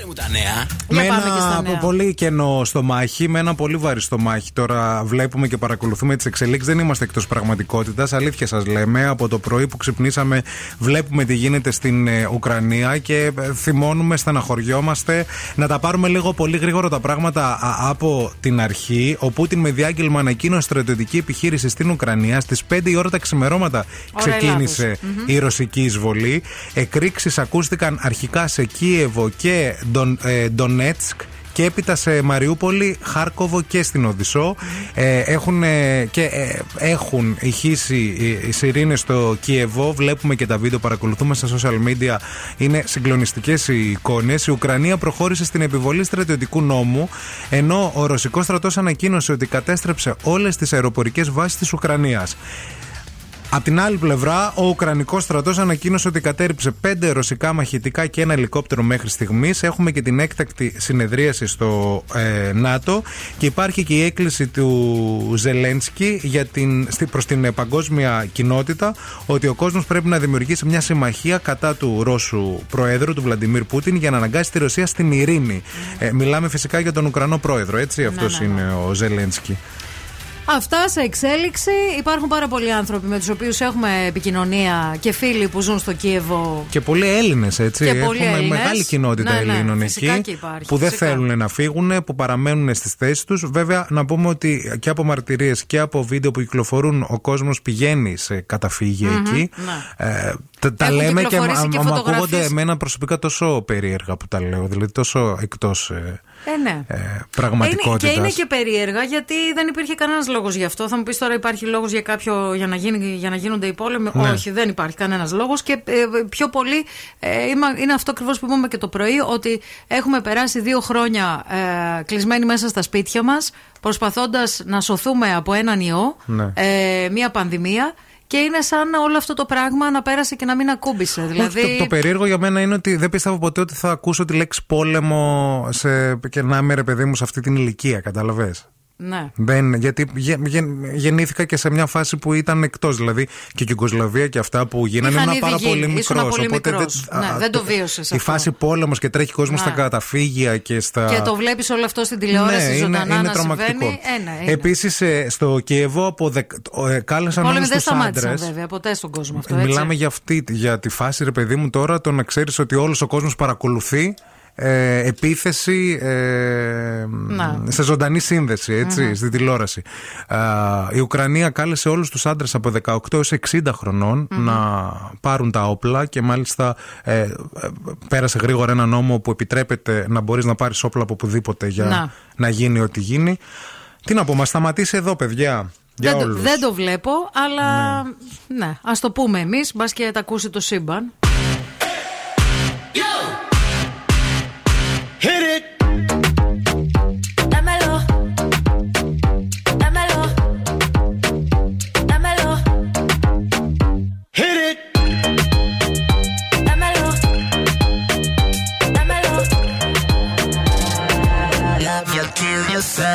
μου τα νέα. Με Για πάμε και στα ένα νέα. πολύ κενό στο μάχη, με ένα πολύ βαρύ στο μάχη. Τώρα βλέπουμε και παρακολουθούμε τις εξελίξεις. Δεν είμαστε εκτός πραγματικότητας. Αλήθεια σας λέμε. Από το πρωί που ξυπνήσαμε, βλέπουμε τι γίνεται στην ε, Ουκρανία και ε, θυμώνουμε, στεναχωριόμαστε. Να τα πάρουμε λίγο πολύ γρήγορα τα πράγματα α, από την αρχή. Ο Πούτιν με διάγγελμα ανακοίνωσε στρατιωτική επιχείρηση στην Ουκρανία. Στις 5 η ώρα τα ξημερώματα Ώρα ξεκίνησε Ελλάδος. Μμμ. η ρωσική εισβολή. Εκρήξεις ακούστηκαν αρχικά σε Κίεβο και Ντον, ε, Ντονέτσκ και έπειτα σε Μαριούπολη, Χάρκοβο και στην Οδυσσό. Ε, έχουν, ε, και, ε, έχουν ηχήσει οι, οι σιρήνες στο Κιεβό. Βλέπουμε και τα βίντεο, παρακολουθούμε στα social media. Είναι συγκλονιστικές οι εικόνες. Η Ουκρανία προχώρησε στην επιβολή στρατιωτικού νόμου, ενώ ο Ρωσικός στρατός ανακοίνωσε ότι κατέστρεψε όλες τις αεροπορικές βάσεις της Ουκρανίας. Απ' την άλλη πλευρά, ο Ουκρανικός στρατός ανακοίνωσε ότι κατέριψε πέντε ρωσικά μαχητικά και ένα ελικόπτερο μέχρι στιγμής. Έχουμε και την έκτακτη συνεδρίαση στο ε, ΝΑΤΟ και υπάρχει και η έκκληση του Ζελένσκι για την, στη, προς την ε, παγκόσμια κοινότητα ότι ο κόσμος πρέπει να δημιουργήσει μια συμμαχία κατά του Ρώσου Προέδρου, του Βλαντιμίρ Πούτιν, για να αναγκάσει τη Ρωσία στην ειρήνη. Ε, μιλάμε φυσικά για τον Ουκρανό Πρόεδρο, έτσι. Αυτός ναι, ναι. είναι ο Ζελένσκι. Αυτά σε εξέλιξη. Υπάρχουν πάρα πολλοί άνθρωποι με τους οποίους έχουμε επικοινωνία και φίλοι που ζουν στο Κίεβο. Και πολλοί Έλληνες, έτσι. Και πολλοί Έχουμε Έλληνες. μεγάλη κοινότητα Ναι, ναι, Ελλήνων φυσικά εκεί. και υπάρχει, που δεν φυσικά. θέλουν να φύγουν, που παραμένουν στις θέσεις τους. Βέβαια, να πούμε ότι και από μαρτυρίες και από βίντεο που κυκλοφορούν, ο κόσμος πηγαίνει σε καταφύγια Μμμ, εκεί. ναι. Ε, τα, τα Έχουν λέμε και, κυκλοφορήσει μα- και μα- μου φωτογραφίες. ακούγονται εμένα προσωπικά τόσο περίεργα που τα λέω. Δηλαδή τόσο εκτός Ε, ναι. ε, Είναι, πραγματικότητα. και είναι και περίεργα γιατί δεν υπήρχε κανένας λόγος γι' αυτό. Θα μου πεις τώρα υπάρχει λόγος για κάποιο για να, γίνει, για να γίνονται οι πόλεμοι. Ναι. Όχι, δεν υπάρχει κανένας λόγος. Και ε, πιο πολύ ε, είμα- είναι αυτό ακριβώς που είπαμε και το πρωί, ότι έχουμε περάσει δύο χρόνια ε, κλεισμένοι μέσα στα σπίτια μας, προσπαθώντας να σωθούμε από έναν ιό, Ναι. ε, μια πανδημία. Και είναι σαν όλο αυτό το πράγμα να πέρασε και να μην ακούμπησε. Δηλαδή, Όχι, το, το περίεργο για μένα είναι ότι δεν πιστεύω ποτέ ότι θα ακούσω τη λέξη πόλεμο σε, και να είμαι ρε παιδί μου σε αυτή την ηλικία, καταλαβες. Ναι. Δεν, γιατί γε- γε- γεννήθηκα και σε μια φάση που ήταν εκτός. Δηλαδή και η Κυγκοσλαβία και αυτά που γίνανε Είχαν ήμουν ήδη πάρα γίνει. πολύ Ήσουν μικρός. πολύ μικρός. Ναι, δεν το βίωσες Η αυτό. φάση πόλεμος και τρέχει κόσμος Ναι. στα καταφύγια και στα. Και το βλέπεις όλο αυτό στην τηλεόραση ναι, ζωντανά είναι, είναι να τρομακτικό. συμβαίνει. Ε, ναι, είναι. Επίσης στο Κιεβό από δεκ, ε, κάλεσαν Πόλεμοι όλους δεν τους σταμάτησαν άντρες. βέβαια ποτέ στον κόσμο αυτό. Έτσι. Μιλάμε για αυτή, για τη φάση, ρε παιδί μου, τώρα το να ξέρεις ότι όλος ο κόσμος παρακολουθεί ε, επίθεση ε, Να. σε ζωντανή σύνδεση, έτσι, Μμμ. στη τηλεόραση. Α, η Ουκρανία κάλεσε όλους τους άντρες από 18 έως 60 χρονών Μμμ. να πάρουν τα όπλα και μάλιστα ε, ε, πέρασε γρήγορα ένα νόμο που επιτρέπεται να μπορείς να πάρεις όπλα από οπουδήποτε για Να. να, γίνει ό,τι γίνει. Τι να πω, μας σταματήσει εδώ παιδιά. Για Δεν το, όλους. δεν το βλέπω, αλλά ναι, ας το πούμε εμείς, μπας και τα ακούσει το σύμπαν.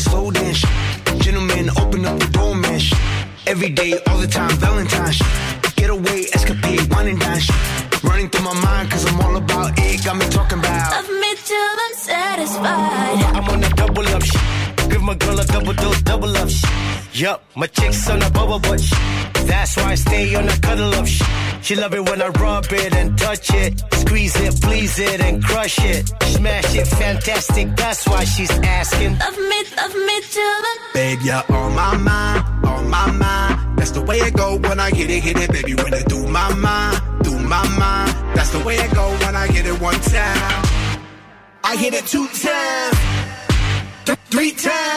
Slow dance. Gentlemen, open up the door mesh. Every day, all the time, Valentine's. Get away, escapade, wine and dine. Running through my mind, cause I'm all about it. Got me talking about. Love me till I'm satisfied. I'm on a double up shit. Give my girl a double dose, double up shit. Yup, my chick's on a bubble butt shit. That's why I stay on a cuddle up shit. She love it when I rub it and touch it. Squeeze it, please it, and crush it. Smash it, fantastic. That's why she's asking. Love me, love me till the Babe, you're on my mind, on my mind. That's the way it go when I hit it, hit it, baby. When I do my mind, do my mind. That's the way it go when I hit it one time. I hit it two times, th- three times,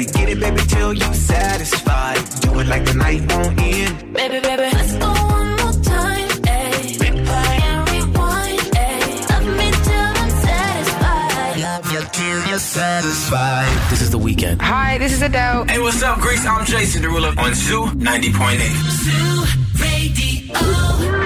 Let's get it, baby, till you satisfied. Do it like the night won't end. Baby, baby, let's go one more time, ayy. Replay and rewind, ayy. Love me till I'm satisfied. Love you till you're satisfied. This is the weekend. Hi, this is Adele. Hey, what's up, Greece? I'm Jason Derulo on Zoo 90.8. When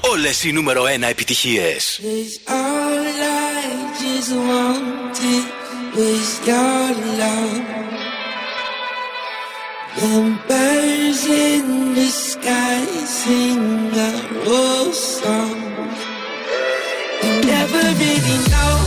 Όλες οι νούμερο 1 επιτυχίες. Cause all I just wanted was your love. Them birds in the sky sing a old song. You never really know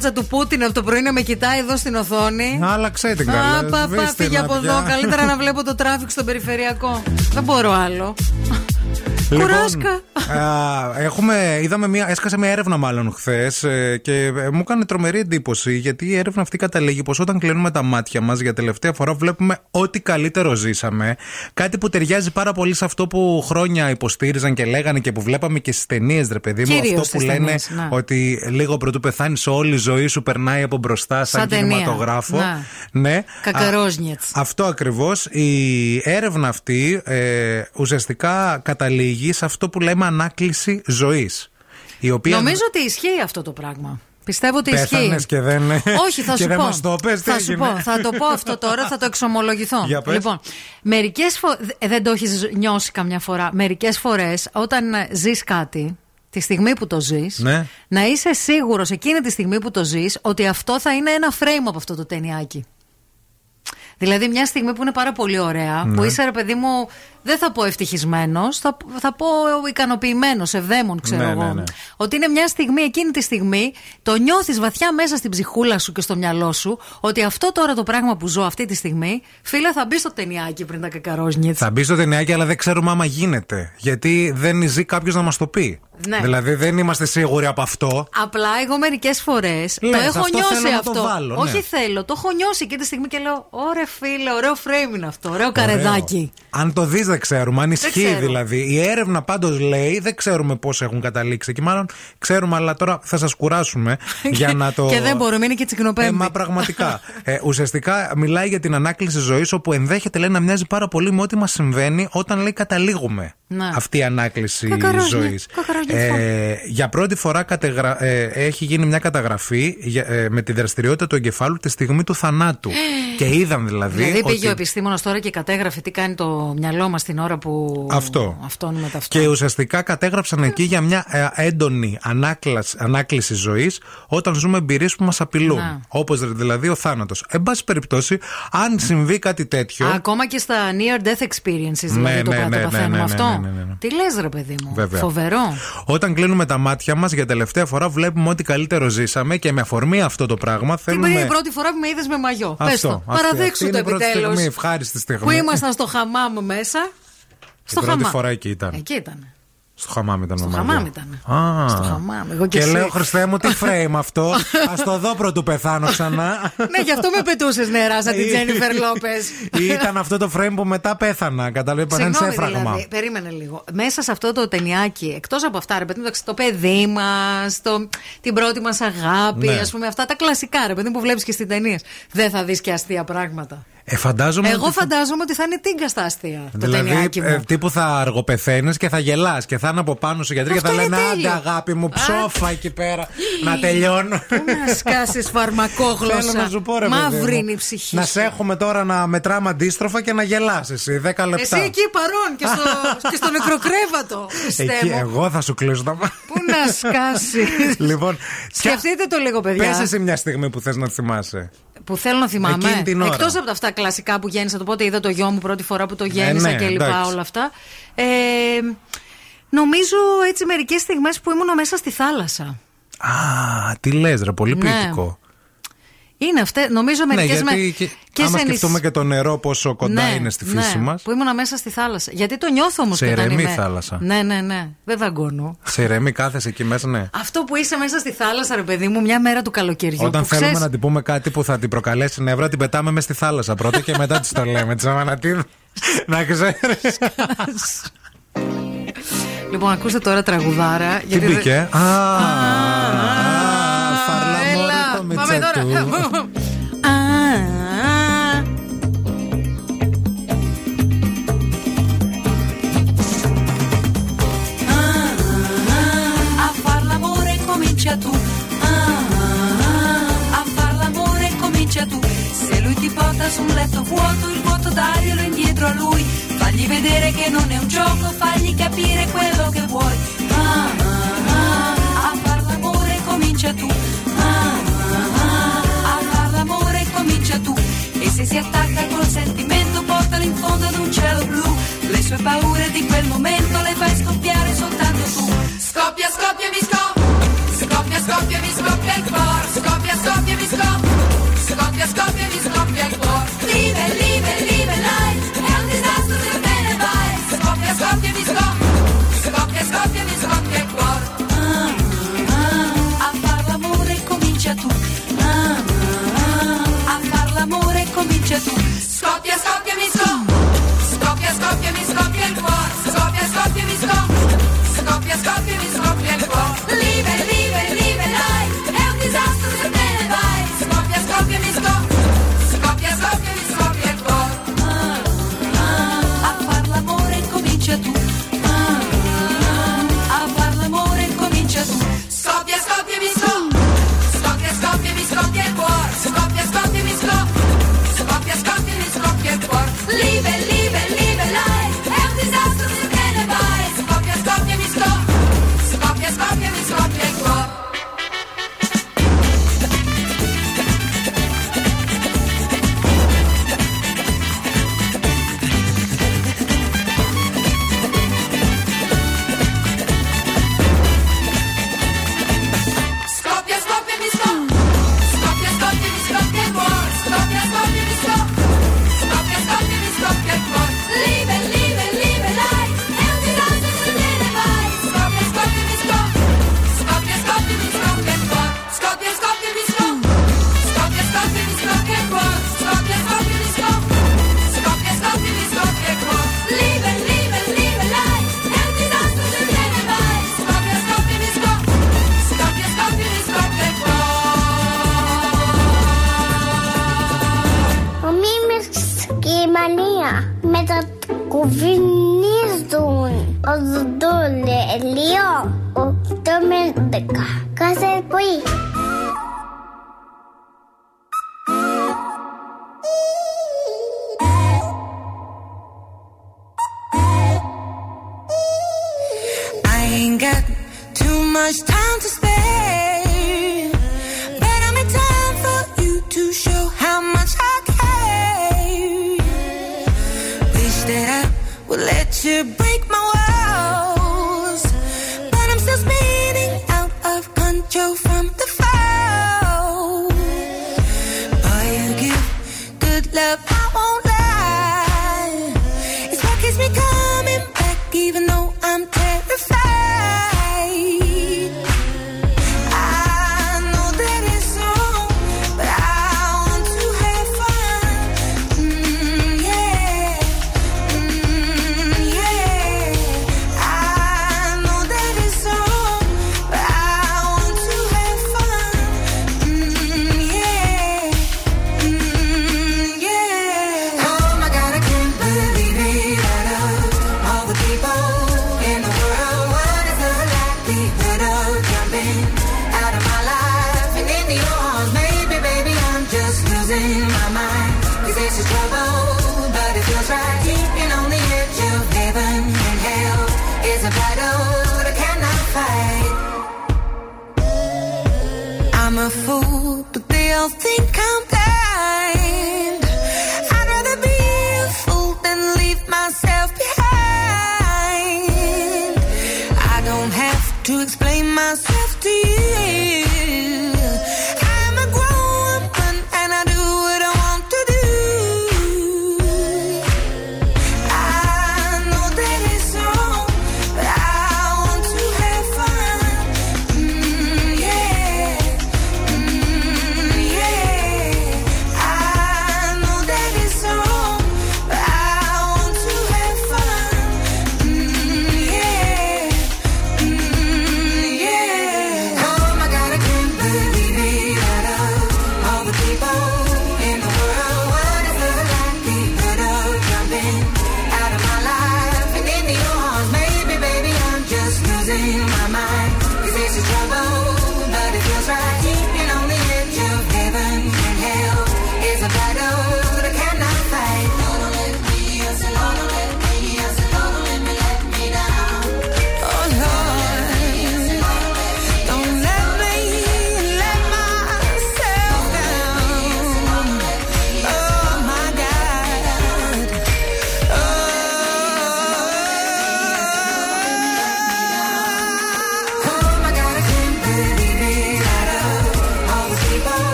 Έχω και τη φάτσα του Πούτιν από το πρωί να με κοιτάει εδώ στην οθόνη. Άλλαξε την Α, καλά. πα, πα, σβήστε φύγε να από πια. εδώ. Καλύτερα να βλέπω το traffic στον περιφερειακό. Δεν μπορώ άλλο. Λοιπόν, Κουράστηκα. α, έχουμε, είδαμε μια, έσκασε μια έρευνα μάλλον χθες και ε, μου έκανε τρομερή εντύπωση γιατί η έρευνα αυτή καταλήγει πως όταν κλείνουμε τα μάτια μας για τελευταία φορά βλέπουμε ό,τι καλύτερο ζήσαμε. Κάτι που ταιριάζει πάρα πολύ σε αυτό που χρόνια υποστήριζαν και λέγανε και που βλέπαμε και στις ταινίες, ρε παιδί μου. Κυρίως αυτό που στις λένε ταινίες, ναι. ότι λίγο προτού πεθάνει, όλη η ζωή σου περνάει από μπροστά σαν, Σαν ταινία. κινηματογράφο. Ναι. Ναι. Κακαρόζνιετς. Αυτό ακριβώς. Η έρευνα αυτή ε, ουσιαστικά καταλήγει σε αυτό που λέμε ανάκληση ζωής. Η οποία Νομίζω ότι ισχύει αυτό το πράγμα. Πιστεύω ότι Πέθανες ισχύει. και δεν. Όχι, θα και σου δεν πω. μας το πες, τι θα σου έγινε; πω. Θα το πω αυτό τώρα, θα το εξομολογηθώ. Για πες. Λοιπόν, μερικές φορέ. Δεν το έχεις νιώσει καμιά φορά. Μερικές φορές, όταν ζεις κάτι, τη στιγμή που το ζεις, Ναι. να είσαι σίγουρος εκείνη τη στιγμή που το ζεις ότι αυτό θα είναι ένα frame από αυτό το ταινιάκι. Δηλαδή, μια στιγμή που είναι πάρα πολύ ωραία, Ναι. που είσαι ρε παιδί μου, δεν θα πω ευτυχισμένος, θα, θα πω ικανοποιημένος, ευδαίμων, ξέρω Ναι, εγώ. ναι, ναι. Ότι είναι μια στιγμή, εκείνη τη στιγμή, το νιώθεις βαθιά μέσα στην ψυχούλα σου και στο μυαλό σου, ότι αυτό τώρα το πράγμα που ζω αυτή τη στιγμή, φίλε, θα μπει στο ταινιάκι πριν τα κακαρόζνιτ. Θα μπει στο ταινιάκι, αλλά δεν ξέρουμε άμα γίνεται. Γιατί δεν ζει κάποιος να μας το πει. Ναι. Δηλαδή δεν είμαστε σίγουροι από αυτό. Απλά εγώ μερικές φορές το Λες, έχω αυτό νιώσει θέλω να το αυτό. βάλω, ναι. Όχι θέλω, το έχω νιώσει εκείνη τη στιγμή και λέω: Ωραία, φίλε, ωραίο frame είναι αυτό, ωραίο καρεδάκι. Αν το δεις, δεν ξέρουμε. Αν ισχύει ξέρω. δηλαδή. Η έρευνα πάντως λέει, δεν ξέρουμε πώς έχουν καταλήξει εκεί. Μάλλον ξέρουμε, αλλά τώρα θα σας κουράσουμε για να το. Και δεν μπορούμε, είναι και τσικνοπέμπτη. Ε, μα πραγματικά. ε, ουσιαστικά μιλάει για την ανάκληση ζωής, όπου ενδέχεται λέει να μοιάζει πάρα πολύ με ό,τι μας συμβαίνει όταν λέει καταλήγουμε. Ναι. Αυτή η ανάκληση Κακαρόζνη, ζωής. κακαρόζνη για πρώτη φορά κατεγρα... ε, έχει γίνει μια καταγραφή για- ε, με τη δραστηριότητα του εγκεφάλου τη στιγμή του θανάτου. και είδαν δηλαδή. Δηλαδή πήγε ότι- ο επιστήμονας τώρα και κατέγραφε τι κάνει το μυαλό μας την ώρα που. Αυτό. Αυτόνουμε τα αυτά. Και ουσιαστικά κατέγραψαν εκεί για μια ε, έντονη ανάκλαση, ανάκληση ζωής όταν ζούμε εμπειρίες που μας απειλούν. Να. Όπως δηλαδή ο θάνατος. Εν πάση περιπτώσει, αν συμβεί κάτι τέτοιο. Α, Ακόμα και στα near death experiences δηλαδή Ναι, το, ναι, πα- ναι, το ναι, παθαίνουμε ναι, αυτό. ναι, ναι, ναι, ναι. Τι λες ρε παιδί μου; Βέβαια. Φοβερό. Όταν κλείνουμε τα μάτια μας για τελευταία φορά, βλέπουμε ό,τι καλύτερο ζήσαμε και με αφορμή αυτό το πράγμα Την θέλουμε. πριν- πρώτη φορά που με είδες με μαγιό. Πες Αυτό, το. αυτή- Παραδείξου αυτή το είναι η πρώτη επιτέλους. στιγμή, ευχάριστη στιγμή. Που ήμασταν στο χαμάμ μέσα. Στο Η πρώτη χαμάμ. φορά εκεί ήταν. Εκεί ήταν. Στο χαμάμ ήταν Στο με χαμάμ μαγιό. ήταν. Α. Στο χαμάμ. Εγώ και Και εσύ. λέω, Χριστέ μου, τι frame αυτό. Α το δω πρωτού πεθάνω ξανά. ναι, γι' αυτό με πετούσες νερά σαν την Ή- Τζένιφερ Λόπες. Ή ήταν αυτό το frame που μετά πέθανα. Καταλαβαίνετε, παθαίνει σε Συγγνώμη, έφραγμα. δηλαδή, περίμενε λίγο. Μέσα σε αυτό το ταινιάκι, εκτός από αυτά, ρε παιδί μου, εντάξει, το παιδί μας, την πρώτη μας αγάπη, Ναι. ας πούμε, αυτά τα κλασικά, ρε παιδί μου, που βλέπεις και στην ταινίες. Δεν θα δεις και αστεία πράγματα. Ε, φαντάζομαι. Εγώ ότι θα- φαντάζομαι ότι θα είναι τίγκα στα αστεία. Το Δηλαδή, ταινιάκι μου. ε, τύπου θα αργοπεθαίνεις και θα γελάς και θα είναι από πάνω σου γιατροί και θα Αυτό λένε είναι Άντε, τέλειο. αγάπη μου, ψόφα εκεί πέρα. να τελειώνω. Πού να σκάσεις φαρμακόγλωσσα. Θέλω να σου πω, ρε παιδί Μαύρη μου, είναι η ψυχή. Να σου. σε έχουμε τώρα να μετράμε αντίστροφα και να γελάς εσύ 10 λεπτά. Εσύ εκεί παρόν και στο, και στο νεκροκρέβατο. Χριστέ Εκεί, μου. εγώ θα σου κλείσω τα μάτια. Πού να σκάσεις. λοιπόν, Σκεφτείτε το λίγο, παιδιά. πες εσύ μια στιγμή που θες να θυμάσαι. Που θέλω να θυμάμαι. Εκείνη την ώρα. Εκτός από τα αυτά κλασικά που γέννησα, το πότε είδα το γιο μου πρώτη φορά που το γέννησα ναι, και λοιπά, εντάξει. όλα αυτά. Ε, νομίζω έτσι μερικές στιγμές που ήμουν μέσα στη θάλασσα. Α, τι λες, ρε, πολύ Ναι. ποιητικό. Είναι αυτέ, νομίζω Ναι, μερικές γιατί και, και άμα σε νησί- σκεφτούμε και το νερό πόσο κοντά Ναι, είναι στη ναι, φύση μας Που ήμουν μέσα στη θάλασσα. Γιατί το νιώθω όμως Σε και όταν ηρεμή είμαι. θάλασσα. Ναι, ναι, ναι. Δεν δαγκώνω. Σε ηρεμή κάθεσαι εκεί μέσα, ναι. Αυτό που είσαι μέσα στη θάλασσα, ρε παιδί μου, μια μέρα του καλοκαιριού. Όταν που θέλουμε ξέρεις- να την πούμε κάτι που θα την προκαλέσει νεύρα, την πετάμε μες στη θάλασσα πρώτα και μετά της το λέμε. Της αμανατίδου. να ξέρεις. Λοιπόν, ακούστε τώρα τραγουδάρα. Τι γιατί δεν- μπήκε. Α, pomodoro. Ah. Ah, a far l'amore comincia tu. Ah, a far l'amore comincia tu. Se lui ti porta su un letto vuoto, il vuoto daglielo indietro a lui. Fagli vedere che non è un gioco, fagli capire quello che vuoi. a far l'amore comincia tu fiducia tu. E se si attacca col sentimento portalo in fondo ad un cielo blu. Le sue paure di quel momento le fai scoppiare soltanto tu. Scoppia scoppia mi scoppia scoppia scoppia mi scoppia il cuore. Scoppia scoppia mi scoppia scoppia scoppia mi scoppia il cuore. Skopje,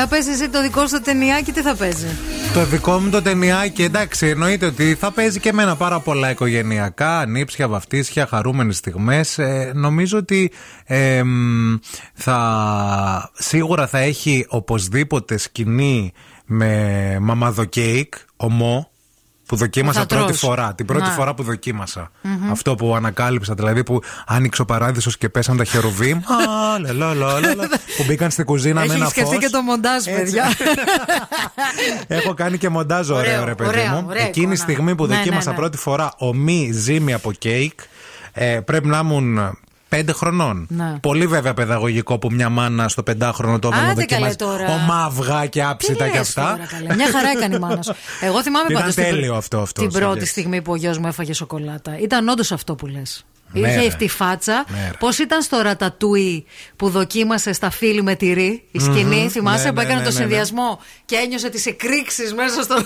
Για πες εσύ το δικό σου το ταινιάκι, τι θα παίζει; Το δικό μου το ταινιάκι, εντάξει, εννοείται ότι θα παίζει και εμένα πάρα πολλά οικογενειακά, ανήψια, βαφτίσια, χαρούμενες στιγμές. νομίζω ότι ε, μ, θα, σίγουρα θα έχει οπωσδήποτε σκηνή με μαμαδοκέικ, ομό, που δοκίμασα Θα πρώτη τρως. φορά. Την πρώτη Να. φορά που δοκίμασα. Μμμ. Αυτό που ανακάλυψα, δηλαδή που άνοιξε ο παράδεισος και πέσαν τα χερουβίμ. Α, λα, λα, λα, λα, που μπήκαν στην κουζίνα με Έχει ένα σκεφτεί φως. και το μοντάζ, παιδιά. Έχω κάνει και μοντάζ ωραίο, Ωραίο, ρε παιδί ωραίο, μου. ωραία Εκείνη η εικόνα. στιγμή που Ναι, δοκίμασα ναι, ναι. πρώτη φορά ομή ζύμη από κέικ, ε, πρέπει να ήμουν πέντε χρονών. Ναι. Πολύ βέβαια παιδαγωγικό που μια μάνα στο πεντάχρονο το έβαλε να Άντε καλέ δοκιμάσει τώρα. ομά αυγά και άψητα Τι και λες αυτά. τώρα, καλέ. Μια χαρά έκανε η μάνα σου. Εγώ θυμάμαι Ήταν πάντως την τέλειο πρω- αυτό, αυτό, Την σαν πρώτη γεύση. στιγμή που ο γιος μου έφαγε σοκολάτα. Ήταν όντως αυτό που λες. Ναι, Είχε ρε. αυτή η φάτσα. Ναι, ρε. Πώς ήταν στο ρατατούι που δοκίμασε στα φίλη με τυρί, η σκηνή. Μμμ. Θυμάσαι Ναι, που ναι, έκανε ναι, το ναι, ναι. συνδυασμό και ένιωσε τις εκρήξεις μέσα στο.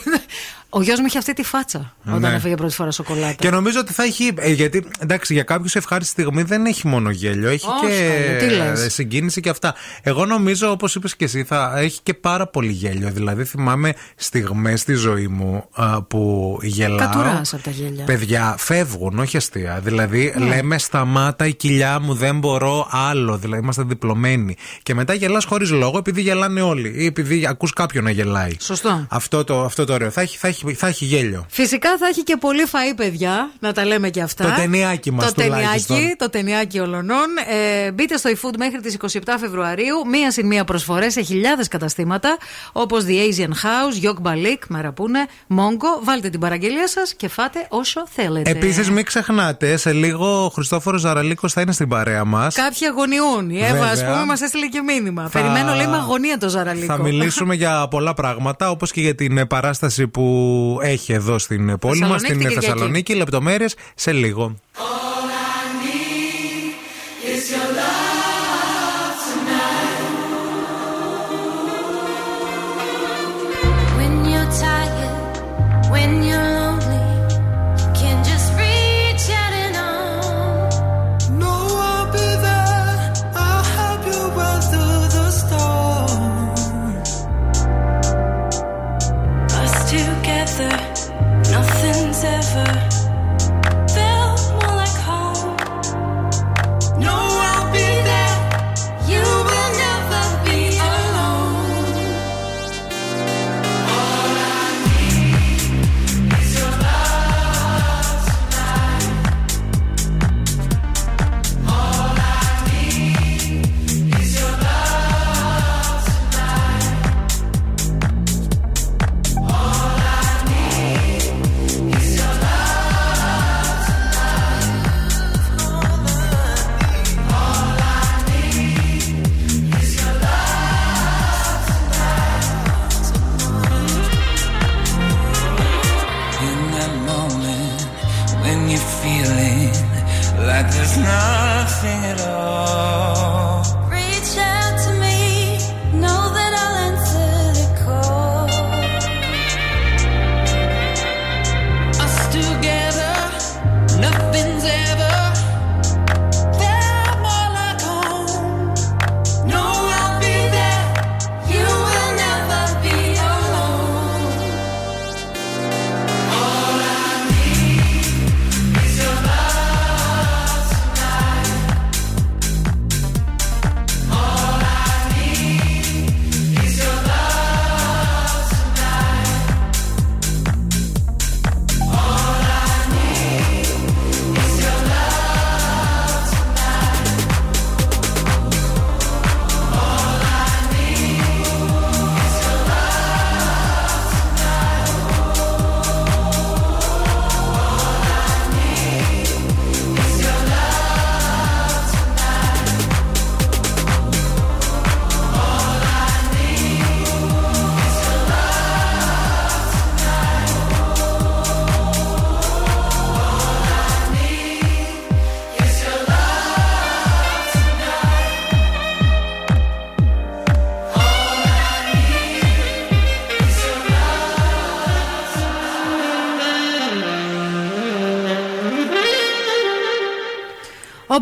Ο γιος μου είχε αυτή τη φάτσα όταν Ναι. έφαγε πρώτη φορά σοκολάτα. Και νομίζω ότι θα έχει. ε, γιατί εντάξει, για κάποιους ευχάριστη στιγμή δεν έχει μόνο γέλιο, έχει Όχι, καλέ, τι και λες. συγκίνηση και αυτά. Εγώ νομίζω, όπως είπες και εσύ, θα έχει και πάρα πολύ γέλιο. Δηλαδή, θυμάμαι στιγμές στη ζωή μου α, που γελάω. Κατουράς από τα γέλια. Παιδιά φεύγουν, όχι αστεία. Δηλαδή, Ναι. λέμε σταμάτα η κοιλιά μου, δεν μπορώ άλλο. Δηλαδή, είμαστε διπλωμένοι. Και μετά γελάς χωρίς λόγο επειδή γελάνε όλοι ή επειδή ακούς κάποιον να γελάει. Σωστό. Αυτό το, αυτό το ωραίο. Θα έχει, θα έχει, θα έχει γέλιο. Φυσικά θα έχει και πολύ φαΐ, παιδιά, να τα λέμε και αυτά. Το ταινιάκι μας Το τουλάχιστον. ταινιάκι, το ταινιάκι ολονών. Ε, μπείτε στο eFood μέχρι τις 27 Φεβρουαρίου. Μία συν μία προσφορές σε χιλιάδες καταστήματα, όπως The Asian House, Yok Balik, Μαραπούνε, Mongo. Βάλτε την παραγγελία σας και φάτε όσο θέλετε. Επίσης, μην ξεχνάτε, σε λίγο ο Χριστόφορος Ζαραλίκος θα είναι στην παρέα μας. Κάποιοι αγωνιούν. Η Εύα, ας Βέβαια. πούμε, μας έστειλε και μήνυμα. Θα- Περιμένω, λέει, με αγωνία το Ζαραλίκο. Θα μιλήσουμε για πολλά πράγματα, όπως και για την ε, παράσταση που έχει εδώ στην πόλη μας, Θεσσαλονίκη στην την Κυριακή. Θεσσαλονίκη. Λεπτομέρειες σε λίγο.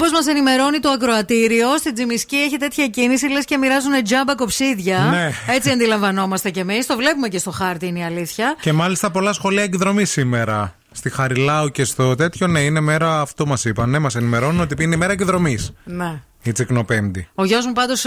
Όπω μας ενημερώνει το ακροατήριο, στην Τζιμισκή έχει τέτοια κίνηση, λες και μοιράζουν τζάμπα κοψίδια. Ναι. Έτσι αντιλαμβανόμαστε κι εμείς. Το βλέπουμε και στο χάρτη, είναι η αλήθεια. Και μάλιστα πολλά σχολεία εκδρομή σήμερα. Στη Χαριλάου και στο τέτοιο, ναι, είναι μέρα, αυτό μας είπαν. Ναι, μας ενημερώνουν ότι είναι μέρα εκδρομής. Ναι. Η Τσικνοπέμπτη. Ο γιος μου πάντως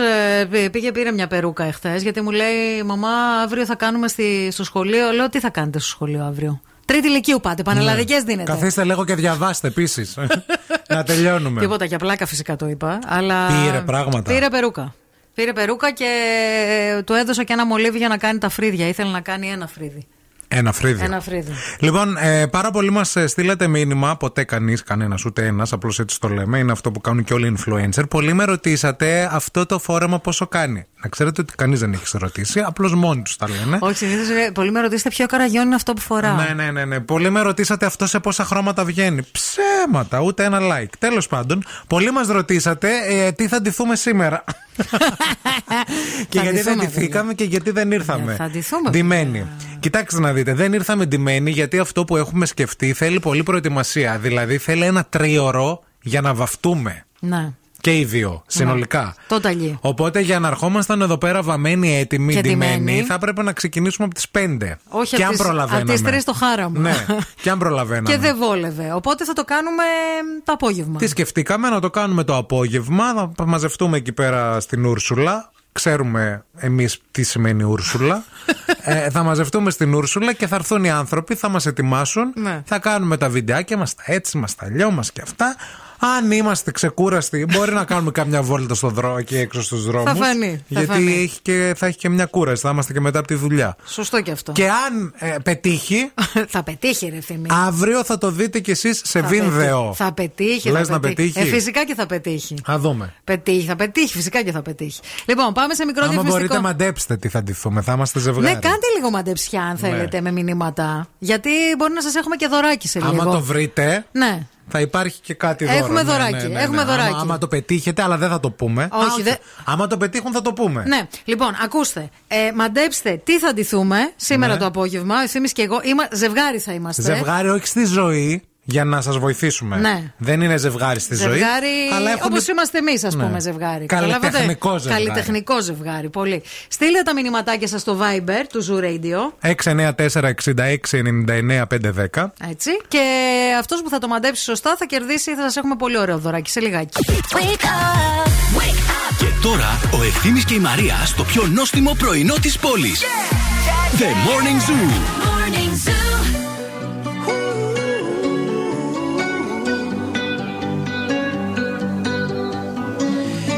πήγε πήρε μια περούκα εχθές γιατί μου λέει Μαμά, αύριο θα κάνουμε στη, στο σχολείο. Λέω τι θα κάνετε στο σχολείο αύριο; Τρίτη ηλικίου πάτε, πανελλαδικές δίνετε. Καθίστε λίγο και διαβάστε επίσης. να τελειώνουμε. Τίποτα και απλάκα φυσικά το είπα. Αλλά Πήρε πράγματα. Πήρε περούκα. Πήρε περούκα και του έδωσα και ένα μολύβι για να κάνει τα φρύδια. Ήθελε να κάνει ένα φρύδι. Ένα φρύδι. Ένα φρύδι. Λοιπόν, ε, πάρα πολλοί μας στείλατε μήνυμα. Ποτέ κανείς, κανένας, ούτε ένας, απλώς έτσι το λέμε. Είναι αυτό που κάνουν και όλοι οι influencer. Πολλοί με ρωτήσατε αυτό το φόρεμα πόσο κάνει. Να ξέρετε ότι κανείς δεν έχει ρωτήσει, απλώς μόνοι τους τα λένε. Όχι, συνήθως πολλοί με ρωτήσατε ποιο καραγιόν είναι αυτό που φοράω. Ναι, ναι, ναι, ναι. Πολλοί με ρωτήσατε αυτό σε πόσα χρώματα βγαίνει. Ψέματα, ούτε ένα like. Τέλος πάντων, πολλοί μας ρωτήσατε ε, τι θα ντυθούμε σήμερα. και γιατί δεν ντυθήκαμε και γιατί δεν ήρθαμε. θα ντυθούμε. Ντυμένοι. Κοιτάξτε να δείτε, δεν ήρθαμε ντυμένοι γιατί αυτό που έχουμε σκεφτεί θέλει πολλή προετοιμασία. Δηλαδή θέλει ένα τρίωρο για να βαφτούμε. Ναι. Και οι δύο, συνολικά. Το ταλί. Οπότε για να ερχόμασταν εδώ πέρα βαμμένοι, έτοιμοι, Και ντυμένοι, ντυμένοι. θα έπρεπε να ξεκινήσουμε από τις 5. Όχι και από αν τις- προλαβαίναμε. Από τις 3 το χάραμα. Ναι, και αν προλαβαίναμε. και δεν βόλευε. Οπότε θα το κάνουμε το απόγευμα. Τι σκεφτήκαμε να το κάνουμε το απόγευμα, να μαζευτούμε εκεί πέρα στην Ούρσουλα. Ξέρουμε εμείς τι σημαίνει Ούρσουλα. ε, θα μαζευτούμε στην Ούρσουλα και θα έρθουν οι άνθρωποι, θα μας ετοιμάσουν. Ναι. Θα κάνουμε τα βιντεάκια μας, τα έτσι μας, τα αλλιώ μας και αυτά. Αν είμαστε ξεκούραστοι, μπορεί να κάνουμε κάμια βόλτα στο δρόμο και έξω στους δρόμους. φανεί, θα Γιατί φανεί. έχει και, θα έχει και μια κούραση, θα είμαστε και μετά από τη δουλειά. Σωστό και αυτό. Και αν ε, πετύχει, θα πετύχει, ρε Θήμη. αύριο θα το δείτε κι εσείς σε Θα βίνδεο. πετύχει. Θα πετύχει. Λες θα να πετύχει. Ε, φυσικά και θα πετύχει. Α δούμε. Πετύχει, θα πετύχει, φυσικά και θα πετύχει. Λοιπόν, πάμε σε μικρό Άμα διαφημιστικό. μπορείτε, μαντέψτε τι θα ντυθούμε. Θα είμαστε ζευγάρι. Ναι, κάντε λίγο μαντεψιά αν θέλετε με μηνύματα. Γιατί μπορεί να σας έχουμε και δωράκι σε λίγο. Άμα το βρείτε, Ναι. Θα υπάρχει και κάτι δώρο. Έχουμε Ναι, δωράκι, ναι, ναι, έχουμε ναι. δωράκι. Άμα, άμα το πετύχετε, αλλά δεν θα το πούμε. Όχι, Α, δε- Άμα το πετύχουν, θα το πούμε. Ναι, λοιπόν, ακούστε. Ε, μαντέψτε τι θα ντυθούμε σήμερα Ναι. το απόγευμα. Ευθύμη και εγώ. Είμα... Ζευγάρι θα είμαστε. Ζευγάρι, όχι στη ζωή, για να σας βοηθήσουμε. Ναι. Δεν είναι ζευγάρι στη ζωή. Ζευγάρι, αλλά έχουν... όπως είμαστε εμείς, ας Ναι. πούμε, ζευγάρι. Καλλιτεχνικό Καταλάβατε; ζευγάρι. Καλλιτεχνικό ζευγάρι, πολύ. Στείλτε τα μηνυματάκια σας στο Viber του Zoo Radio. 694-66-99-510. Έτσι. Και αυτός που θα το μαντέψει σωστά θα κερδίσει, θα σας έχουμε πολύ ωραίο δωράκι σε λιγάκι. Και τώρα ο Ευθύμης και η Μαρία στο πιο νόστιμο πρωινό της πόλης. The Morning Zoo. Morning Zoo.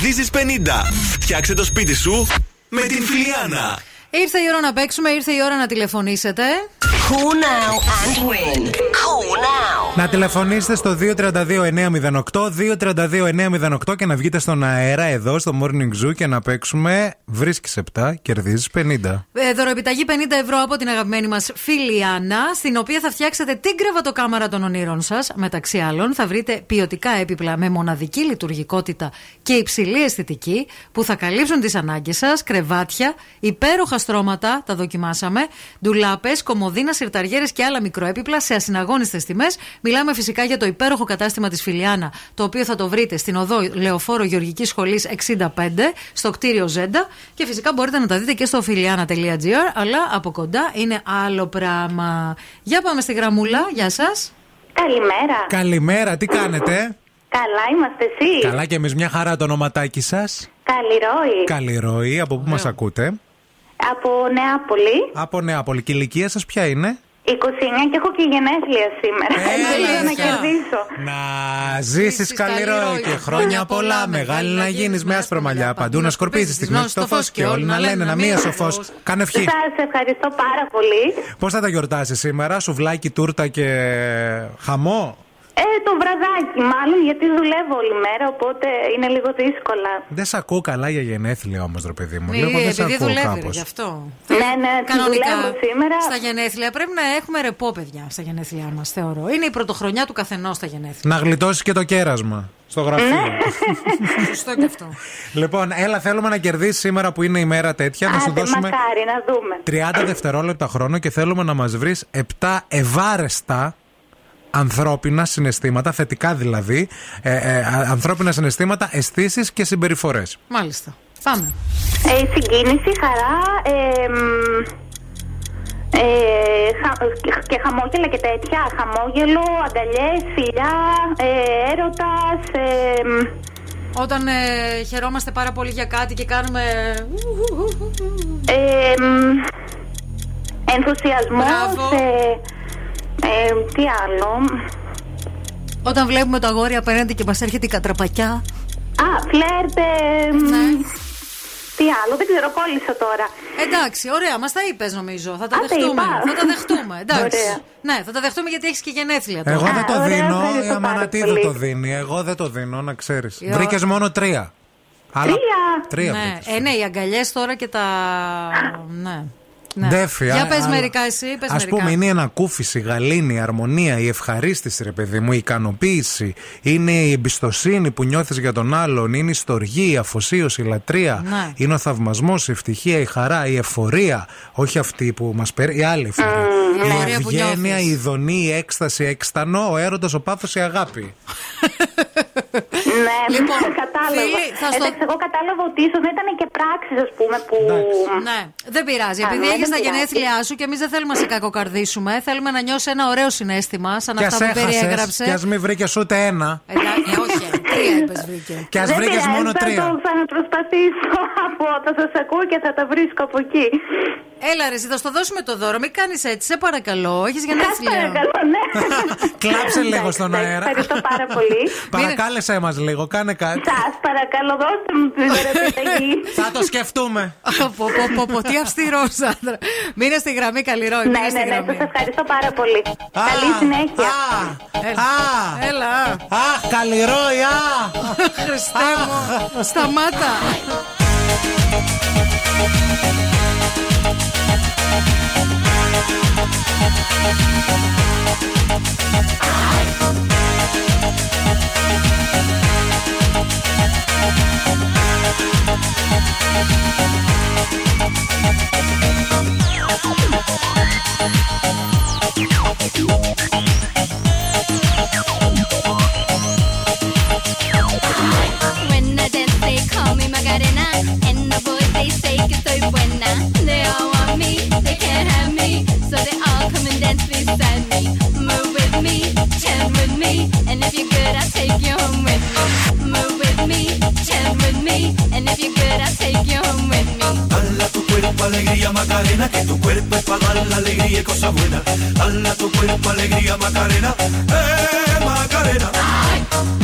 Κερδίζεις 50. Φτιάξε το σπίτι σου με την Φιλιάνα. Ήρθε η ώρα να παίξουμε, ήρθε η ώρα να τηλεφωνήσετε. Call now and win. Call now. Να τηλεφωνήσετε στο 232-908, 232-908 και να βγείτε στον αέρα εδώ στο Morning Zoo και να παίξουμε. Βρίσκεις 7, κερδίζεις 50. Ε, δωροεπιταγή 50 ευρώ από την αγαπημένη μας φίλη Άννα, στην οποία θα φτιάξετε την κρεβατοκάμαρα των ονείρων σας. Μεταξύ άλλων, θα βρείτε ποιοτικά έπιπλα με μοναδική λειτουργικότητα και υψηλή αισθητική που θα καλύψουν τις ανάγκες σας. Κρεβάτια, υπέροχα στρώματα, τα δοκιμάσαμε, ντουλάπες, κομμωδίνα, σιρταριέρες και άλλα μικροέπιπλα σε ασυναγώνιστες τιμές. Μιλάμε φυσικά για το υπέροχο κατάστημα της Φιλιάνα, το οποίο θα το βρείτε στην οδό Λεωφόρο Γεωργικής Σχολής 65, στο κτίριο Ζέντα. Και φυσικά μπορείτε να τα δείτε και στο filiana.gr, αλλά από κοντά είναι άλλο πράγμα. Για πάμε στη γραμμούλα, γεια σας. Καλημέρα. Καλημέρα, τι κάνετε; Καλά είμαστε εσύ. Καλά και εμείς μια χαρά το ονοματάκι σας. Καλλιρόη. Καλλιρόη, από πού μας ακούτε; Από Νεάπολη. Από Νεάπολη. Και η ηλικία σας ποια είναι; 29 και έχω και γενέθλια σήμερα. Ήθελα να κερδίσω. Να ζήσεις Καλλιρόη και χρόνια πολλά. Μεγάλη να γίνεις με άσπρο μαλλιά. Παντού να σκορπίζεις της γνώση στο φως και όλοι να λένε να μία σοφό. Κάνε ευχή. Σας ευχαριστώ πάρα πολύ. Πώς θα τα γιορτάσεις σήμερα, σουβλάκι, τούρτα και χαμό; Ε, το βραδάκι μάλλον, γιατί δουλεύω όλη μέρα, οπότε είναι λίγο δύσκολα. Δεν σε ακούω καλά για γενέθλια όμως, ρε παιδί μου. Ε, Λίγο δεν σε επειδή ακούω δουλεύεις, ρε, κάπως. γι' αυτό. Ναι, ναι, Κανονικά δουλεύω σήμερα. στα γενέθλια πρέπει να έχουμε ρεπό, παιδιά, στα γενέθλιά μας, θεωρώ. Είναι η πρωτοχρονιά του καθενός στα γενέθλια. Να γλιτώσεις και το κέρασμα στο γραφείο. Ναι. Σωστό και αυτό. λοιπόν, έλα, θέλουμε να κερδίσεις σήμερα που είναι η μέρα τέτοια. να σου Άντε, δώσουμε μακάρι να δούμε. 30 δευτερόλεπτα χρόνο και θέλουμε να μας βρεις 7 ευάρεστα ανθρώπινα συναισθήματα, θετικά δηλαδή, ε, ε, α- ανθρώπινα συναισθήματα, αισθήσεις και συμπεριφορές. Μάλιστα. Πάμε. Ε, συγκίνηση, χαρά, ε, μ, ε, χα- και χαμόγελα και τέτοια. Χαμόγελο, αγκαλιές, φιλιά, ε, έρωτας, ε, μ, Όταν ε, χαιρόμαστε πάρα πολύ για κάτι και κάνουμε. ε, μ, ενθουσιασμός, Μπράβο. Ε, ε, τι άλλο; Όταν βλέπουμε το αγόρι απέναντι και μας έρχεται η κατραπακιά. Α, φλερτ, ε, μ, τι άλλο, δεν ξέρω, κόλλησα τώρα. Εντάξει, ωραία, μας τα είπες νομίζω. Θα τα Α, τα δεχτούμε. είπα. Θα τα δεχτούμε. Εντάξει. Ωραία. Ναι, θα τα δεχτούμε γιατί έχεις και γενέθλια τώρα. Εγώ δεν το ωραία, δίνω, ευχαριστώ η πάρα Αμανατίδου πολύ. το δίνει. Εγώ δεν το δίνω, να ξέρεις. Yo. Βρήκες μόνο τρία. Αλλά- Τρία. Τρία ναι. βρήκες. Ε, ναι, οι αγκαλιές τώρα και τα. Ναι. Ναι. Ντέφι, Για α- πες αλλά- μερικά εσύ, πες Ας μερικά. πούμε είναι η ανακούφιση, η γαλήνη, η αρμονία, η ευχαρίστηση ρε παιδί μου, η ικανοποίηση, είναι η εμπιστοσύνη που νιώθεις για τον άλλον, είναι η στοργή, η αφοσίωση, η λατρεία, Ναι. είναι ο θαυμασμός, η ευτυχία, η χαρά, η εφορία, όχι αυτή που μας παίρνει, η άλλη εφορία. η η εφορία που ευγένεια, νιώθεις. η ειδονή, η έκσταση, έκστανο, ο έρωτας, ο πάθος, η αγάπη. Ναι, Λοιπόν, κατάλαβα. φίλοι, θα στο- Εντάξει, εγώ κατάλαβα ότι ίσως να ήταν και πράξεις, ας πούμε, που. Ναι, δεν πειράζει. Α, Επειδή ναι, έχει δεν τα πειράζει. γενέθλιά σου και εμείς δεν θέλουμε να σε κακοκαρδίσουμε, θέλουμε να νιώσεις ένα ωραίο συνέστημα, σαν Κι αυτά ας που έχασες, περιέγραψες. κι ας μην βρήκες ούτε ένα. Εντάξει, ε, όχι, τρία είπες βρήκε. Κι ας Δεν βρήκες πειράζει, μόνο θα τρία. το ξαναπροσπαθήσω. Από, θα σας ακούω και θα τα βρίσκω από εκεί. Έλα, ρε, εσύ, θα στο δώσουμε το δώρο. Μην κάνεις έτσι, σε παρακαλώ. Έχεις γενέθλια. Παρακαλώ, ναι. Κλάψε λίγο Εντάξει, στον εντάξει, αέρα. Ευχαριστώ πάρα πολύ. Παρακάλεσέ μας λίγο, κάνε κάτι. Σας παρακαλώ, δώστε μου τη δωρεπιταγή. Θα το σκεφτούμε. πω, πω, πω, πω, τι αυστηρό άντρα. Μείνε στη γραμμή, καλή ροή. Ναι, μείνε στη ναι, ναι, γραμμή. σας ευχαριστώ πάρα πολύ. Καλή συνέχεια. Έλα. Α, Έλα. Αχ, καλλιρόι, α! Χριστέ μου. Σταμάτα. Thank que tu cuerpo es para dar la alegría y cosas buenas. Dala tu cuerpo alegría Macarena, eh Macarena.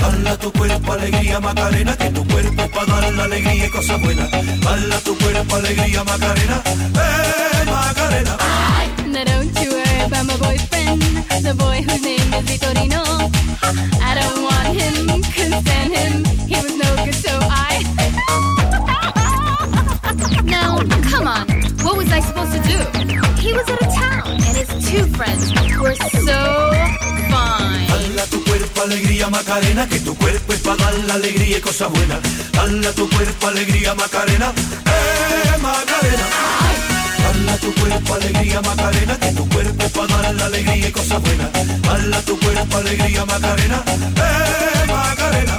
Dala tu cuerpo alegría Macarena, que tu cuerpo es para dar la alegría y cosas buenas. Dala tu cuerpo alegría Macarena, eh Macarena. Now don't you my boyfriend, the boy whose name is. I don't want him. He was no good, so I. now, come on, what was I supposed to do? He was out of town, and his two friends were so fine. Tu cuerpo alegría Macarena, que tu cuerpo es para alegría y cosas buenas. Dala tu cuerpo alegría Macarena, eh Macarena. Dala tu cuerpo alegría Macarena, que tu cuerpo es para dar la alegría y cosas buenas. Dala tu cuerpo alegría Macarena, eh Macarena.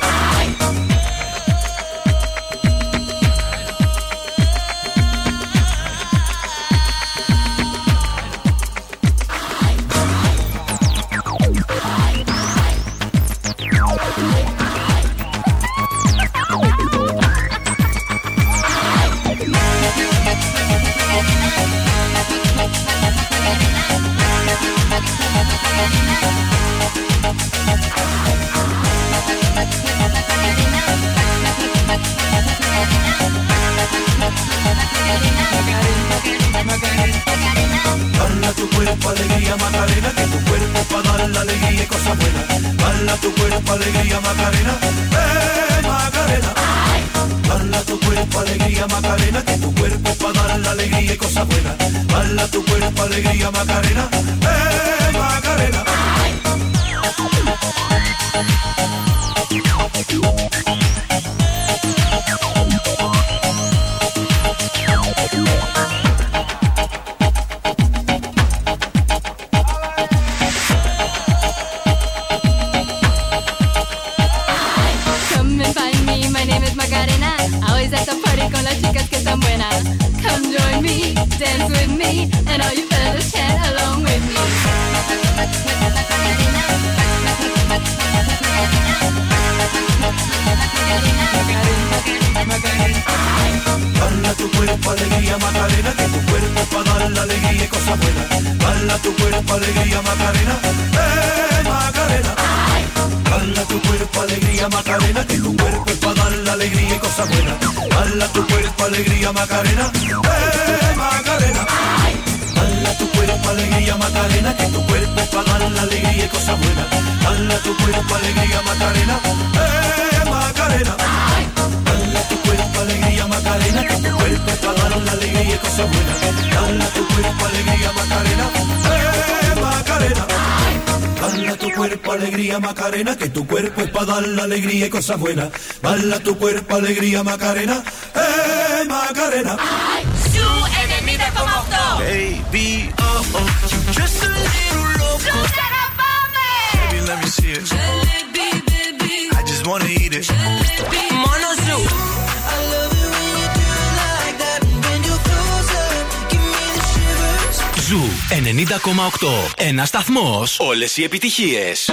Dala tu cuerpo alegría Macarena, que tu cuerpo para dar la alegría y cosas buenas. Dala tu cuerpo alegría Macarena, eh Macarena. Dala tu cuerpo alegría Macarena, que tu cuerpo para dar la alegría y cosas buenas. Dala tu cuerpo alegría Macarena, eh Macarena. Come dance with me, and all you fellas along with me. Dala tu cuerpo alegría Macarena, que tu cuerpo para dar la alegría y cosas buenas. Dala tu cuerpo alegría Macarena, eh Macarena. Dala tu cuerpo alegría Macarena, que tu cuerpo para dar la alegría y cosas buenas. Dala tu cuerpo alegría Macarena, eh Macarena. Tu cuerpo alegría Macarena, que tu cuerpo para dar la alegría y cosas buenas. Dala tu cuerpo alegría Macarena, eh Macarena. Dala tu cuerpo alegría Macarena, que tu cuerpo para dar la alegría y cosas buenas. Dala tu cuerpo alegría Macarena, eh Macarena. Dala tu cuerpo alegría Macarena, que tu cuerpo es para dar la alegría y cosas buenas. Dala tu cuerpo alegría Macarena, eh Macarena. Μόνο ζω. Ζυου 90 Ένας σταθμός. Όλες οι επιτυχίες.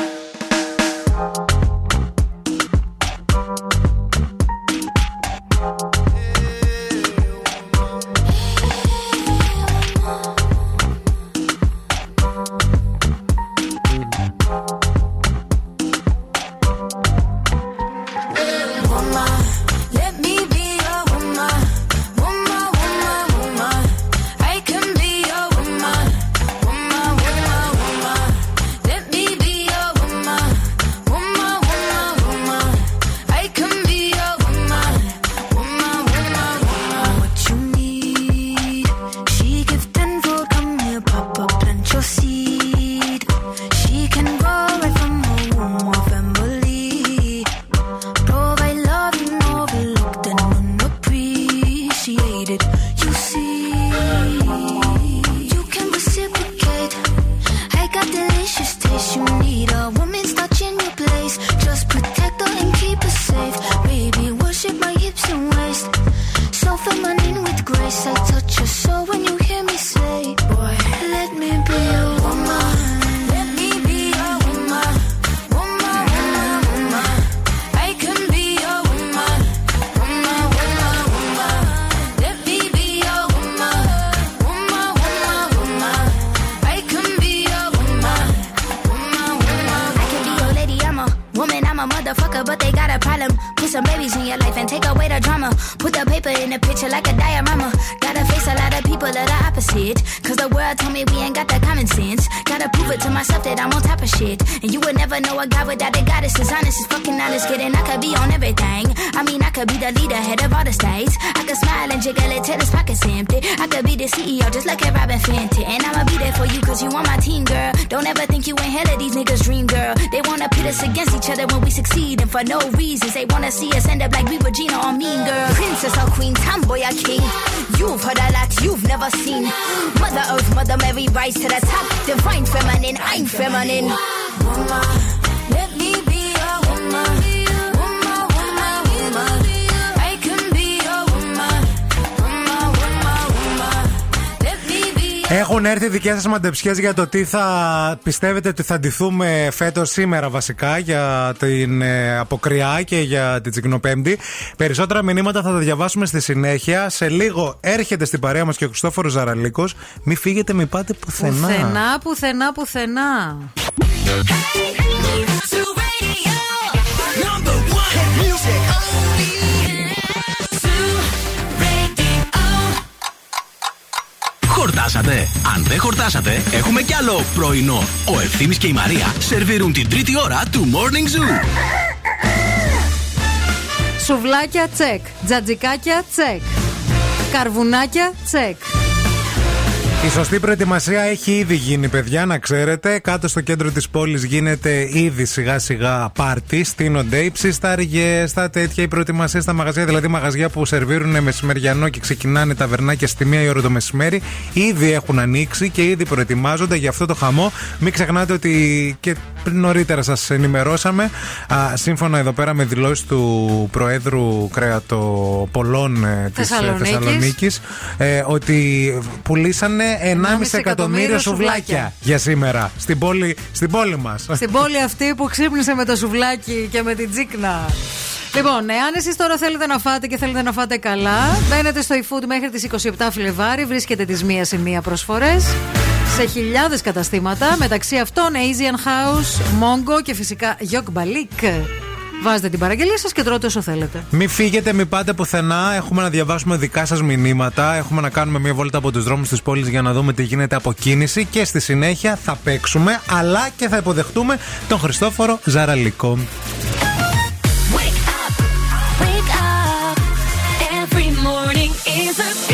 Δικέ σα μαντεψιέ για το τι θα πιστεύετε ότι θα ντυθούμε φέτο σήμερα βασικά για την ε, αποκριά και για την Τσικνοπέμπτη. Περισσότερα μηνύματα θα τα διαβάσουμε στη συνέχεια. Σε λίγο έρχεται στην παρέα μα και ο Χριστόφορο Ζαραλίκο. Μην φύγετε, μην πάτε πουθενά. Πουθενά, πουθενά, πουθενά. Χορτάσατε. Αν δεν χορτάσατε, έχουμε κι άλλο πρωινό. Ο Ευθύμης και η Μαρία σερβίρουν την τρίτη ώρα του Morning Zoo. Σουβλάκια τσεκ. Τζατζικάκια τσεκ. Καρβουνάκια τσεκ. Η σωστή προετοιμασία έχει ήδη γίνει, παιδιά, να ξέρετε. Κάτω στο κέντρο της πόλης γίνεται ήδη σιγά σιγά πάρτι. Στείνονται οι ψιστάργε, τα τέτοια, η προετοιμασία στα μαγαζιά, δηλαδή μαγαζιά που σερβίρουν μεσημεριανό και ξεκινάνε τα βερνάκια στη μία η ώρα το μεσημέρι. Ήδη έχουν ανοίξει και ήδη προετοιμάζονται για αυτό το χαμό. Μην ξεχνάτε ότι και πριν νωρίτερα σας ενημερώσαμε, α, σύμφωνα εδώ πέρα με δηλώσεις του Προέδρου Κρεατοπολών ε, της Θεσσαλονίκης. Θεσσαλονίκης, ε, ότι πουλήσανε 1,5 εκατομμύριο σουβλάκια για σήμερα στην πόλη, στην πόλη μας. Στην πόλη αυτή που ξύπνησε με το σουβλάκι και με την τσίκνα. Λοιπόν, εάν εσείς τώρα θέλετε να φάτε και θέλετε να φάτε καλά, μπαίνετε στο eFood μέχρι τις 27 Φλεβάρι. Βρίσκεται τις μία σε μία προσφορές σε χιλιάδες καταστήματα. Μεταξύ αυτών Asian House, Mongo και φυσικά Yok Balik. Βάζετε την παραγγελία σας και τρώτε όσο θέλετε. Μην φύγετε, μην πάτε πουθενά. Έχουμε να διαβάσουμε δικά σας μηνύματα. Έχουμε να κάνουμε μια βόλτα από τους δρόμους της πόλης για να δούμε τι γίνεται από κίνηση. Και στη συνέχεια θα παίξουμε, αλλά και θα υποδεχτούμε τον Χριστόφορο Ζαραλίκο. Wake up. Every morning is a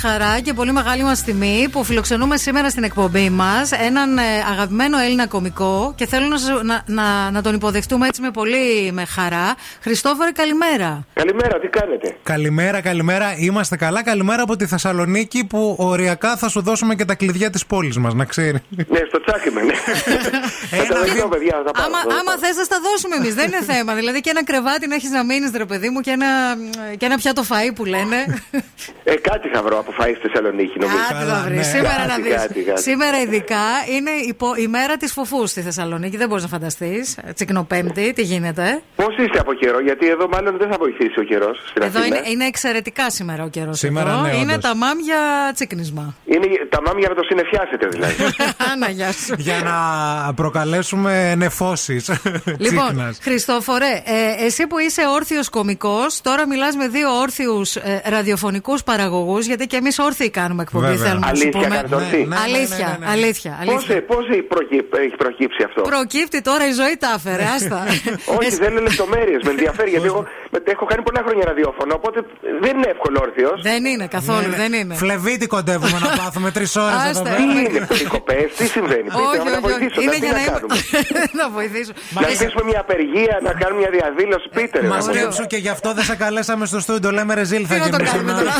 Χαρά και πολύ μεγάλη μας τιμή που φιλοξενούμε σήμερα στην εκπομπή μας έναν ε, αγαπημένο Έλληνα κωμικό και θέλω να, σας- να, να, να τον υποδεχτούμε έτσι με πολύ με χαρά. Χριστόφορε, καλημέρα. Καλημέρα, τι κάνετε; Καλημέρα, καλημέρα. Είμαστε καλά. Καλημέρα από τη Θεσσαλονίκη που οριακά θα σου δώσουμε και τα κλειδιά της πόλης μας, να ξέρει. Ναι, στο τσάκι με, ναι. Θα τα δεχτώ, παιδιά, θα τα πάρω. Άμα, θα τα άμα πάρω. θες, θα στα δώσουμε εμείς. Δεν είναι θέμα. Δηλαδή και ένα κρεβάτι να έχεις να μείνεις, ρε παιδί μου, και ένα, και ένα πιάτο φαΐ που λένε. Ε, κάτι θα βρω από φαΐ στη Θεσσαλονίκη, νομίζω. Κάτι θα βρεις. Σήμερα να Κάτι, δεις. κάτι, κάτι. Σήμερα ειδικά είναι η, πο- η μέρα της φοφούς στη Θεσσαλονίκη. Δεν μπορείς να φανταστείς. Τσικνοπέμπτη, τι γίνεται. Πώς είστε από καιρό, γιατί εδώ μάλλον δεν θα βοηθήσει ο καιρός στην Εδώ Αθήνα. είναι, είναι εξαιρετικά σήμερα ο καιρός. Σήμερα, εδώ. ναι, είναι όντως. τα μάμια τσίκνισμα. Είναι τα μάμια να το συνεφιάσετε δηλαδή. Άνα, γεια σου. Για να προκαλέσουμε νεφώσεις. Λοιπόν, Χριστόφορε, ε, εσύ που είσαι όρθιος κωμικός, τώρα μιλάς με δύο όρθιους ε, ραδιοφωνικούς παραγωγούς, γιατί και εμείς όρθιοι κάνουμε εκπομπή. Βέβαια. Θέλουμε να σου Αλήθεια πούμε. κάνετε όρθιοι; Ναι, ναι, αλήθεια, ναι, ναι, ναι. αλήθεια. αλήθεια. Πώς, πώς προκύ- έχει προκύψει αυτό; Προκύπτει τώρα η ζωή τα έφερε, άστα. Όχι, δεν είναι λεπτομέρειες. Με ενδιαφέρει γιατί εγώ με- έχω κάνει πολλά χρόνια ραδιόφωνο, οπότε δεν είναι εύκολο όρθιος. δεν είναι καθόλου, δεν είναι. Φλεβίτη κοντεύουμε να πάθουμε τρεις ώρες εδώ Άστα, πέρα. Τι είναι, περικοπέ, τι συμβαίνει. Πείτε, Όχι, να όχι, όχι. βοηθήσω. Είναι τι για να να είμαι- κάνουμε. να βοηθήσω. Να στήσουμε μια απεργία, να κάνουμε μια διαδήλωση. Πείτε, ρε. Μα να μου. σκέψου και γι' αυτό δεν σε καλέσαμε στο στούντιο. Λέμε ρεζίλ θα Τι να τον γίνει κάνουμε σήμερα.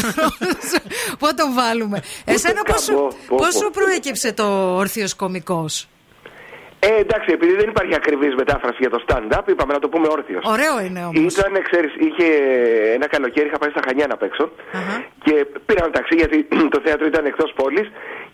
Πού τον βάλουμε; Εσένα καν, πώς σου- πω, πω, πώς πω. σου προέκυψε το όρθιο κωμικό. Ε, εντάξει, επειδή δεν υπάρχει ακριβής μετάφραση για το stand-up, είπαμε να το πούμε όρθιος. Ωραίο είναι όμως. Ήταν, ξέρεις, είχε ένα καλοκαίρι, είχα πάει στα Χανιά να παίξω και πήρα ένα ταξί γιατί το θέατρο ήταν εκτός πόλης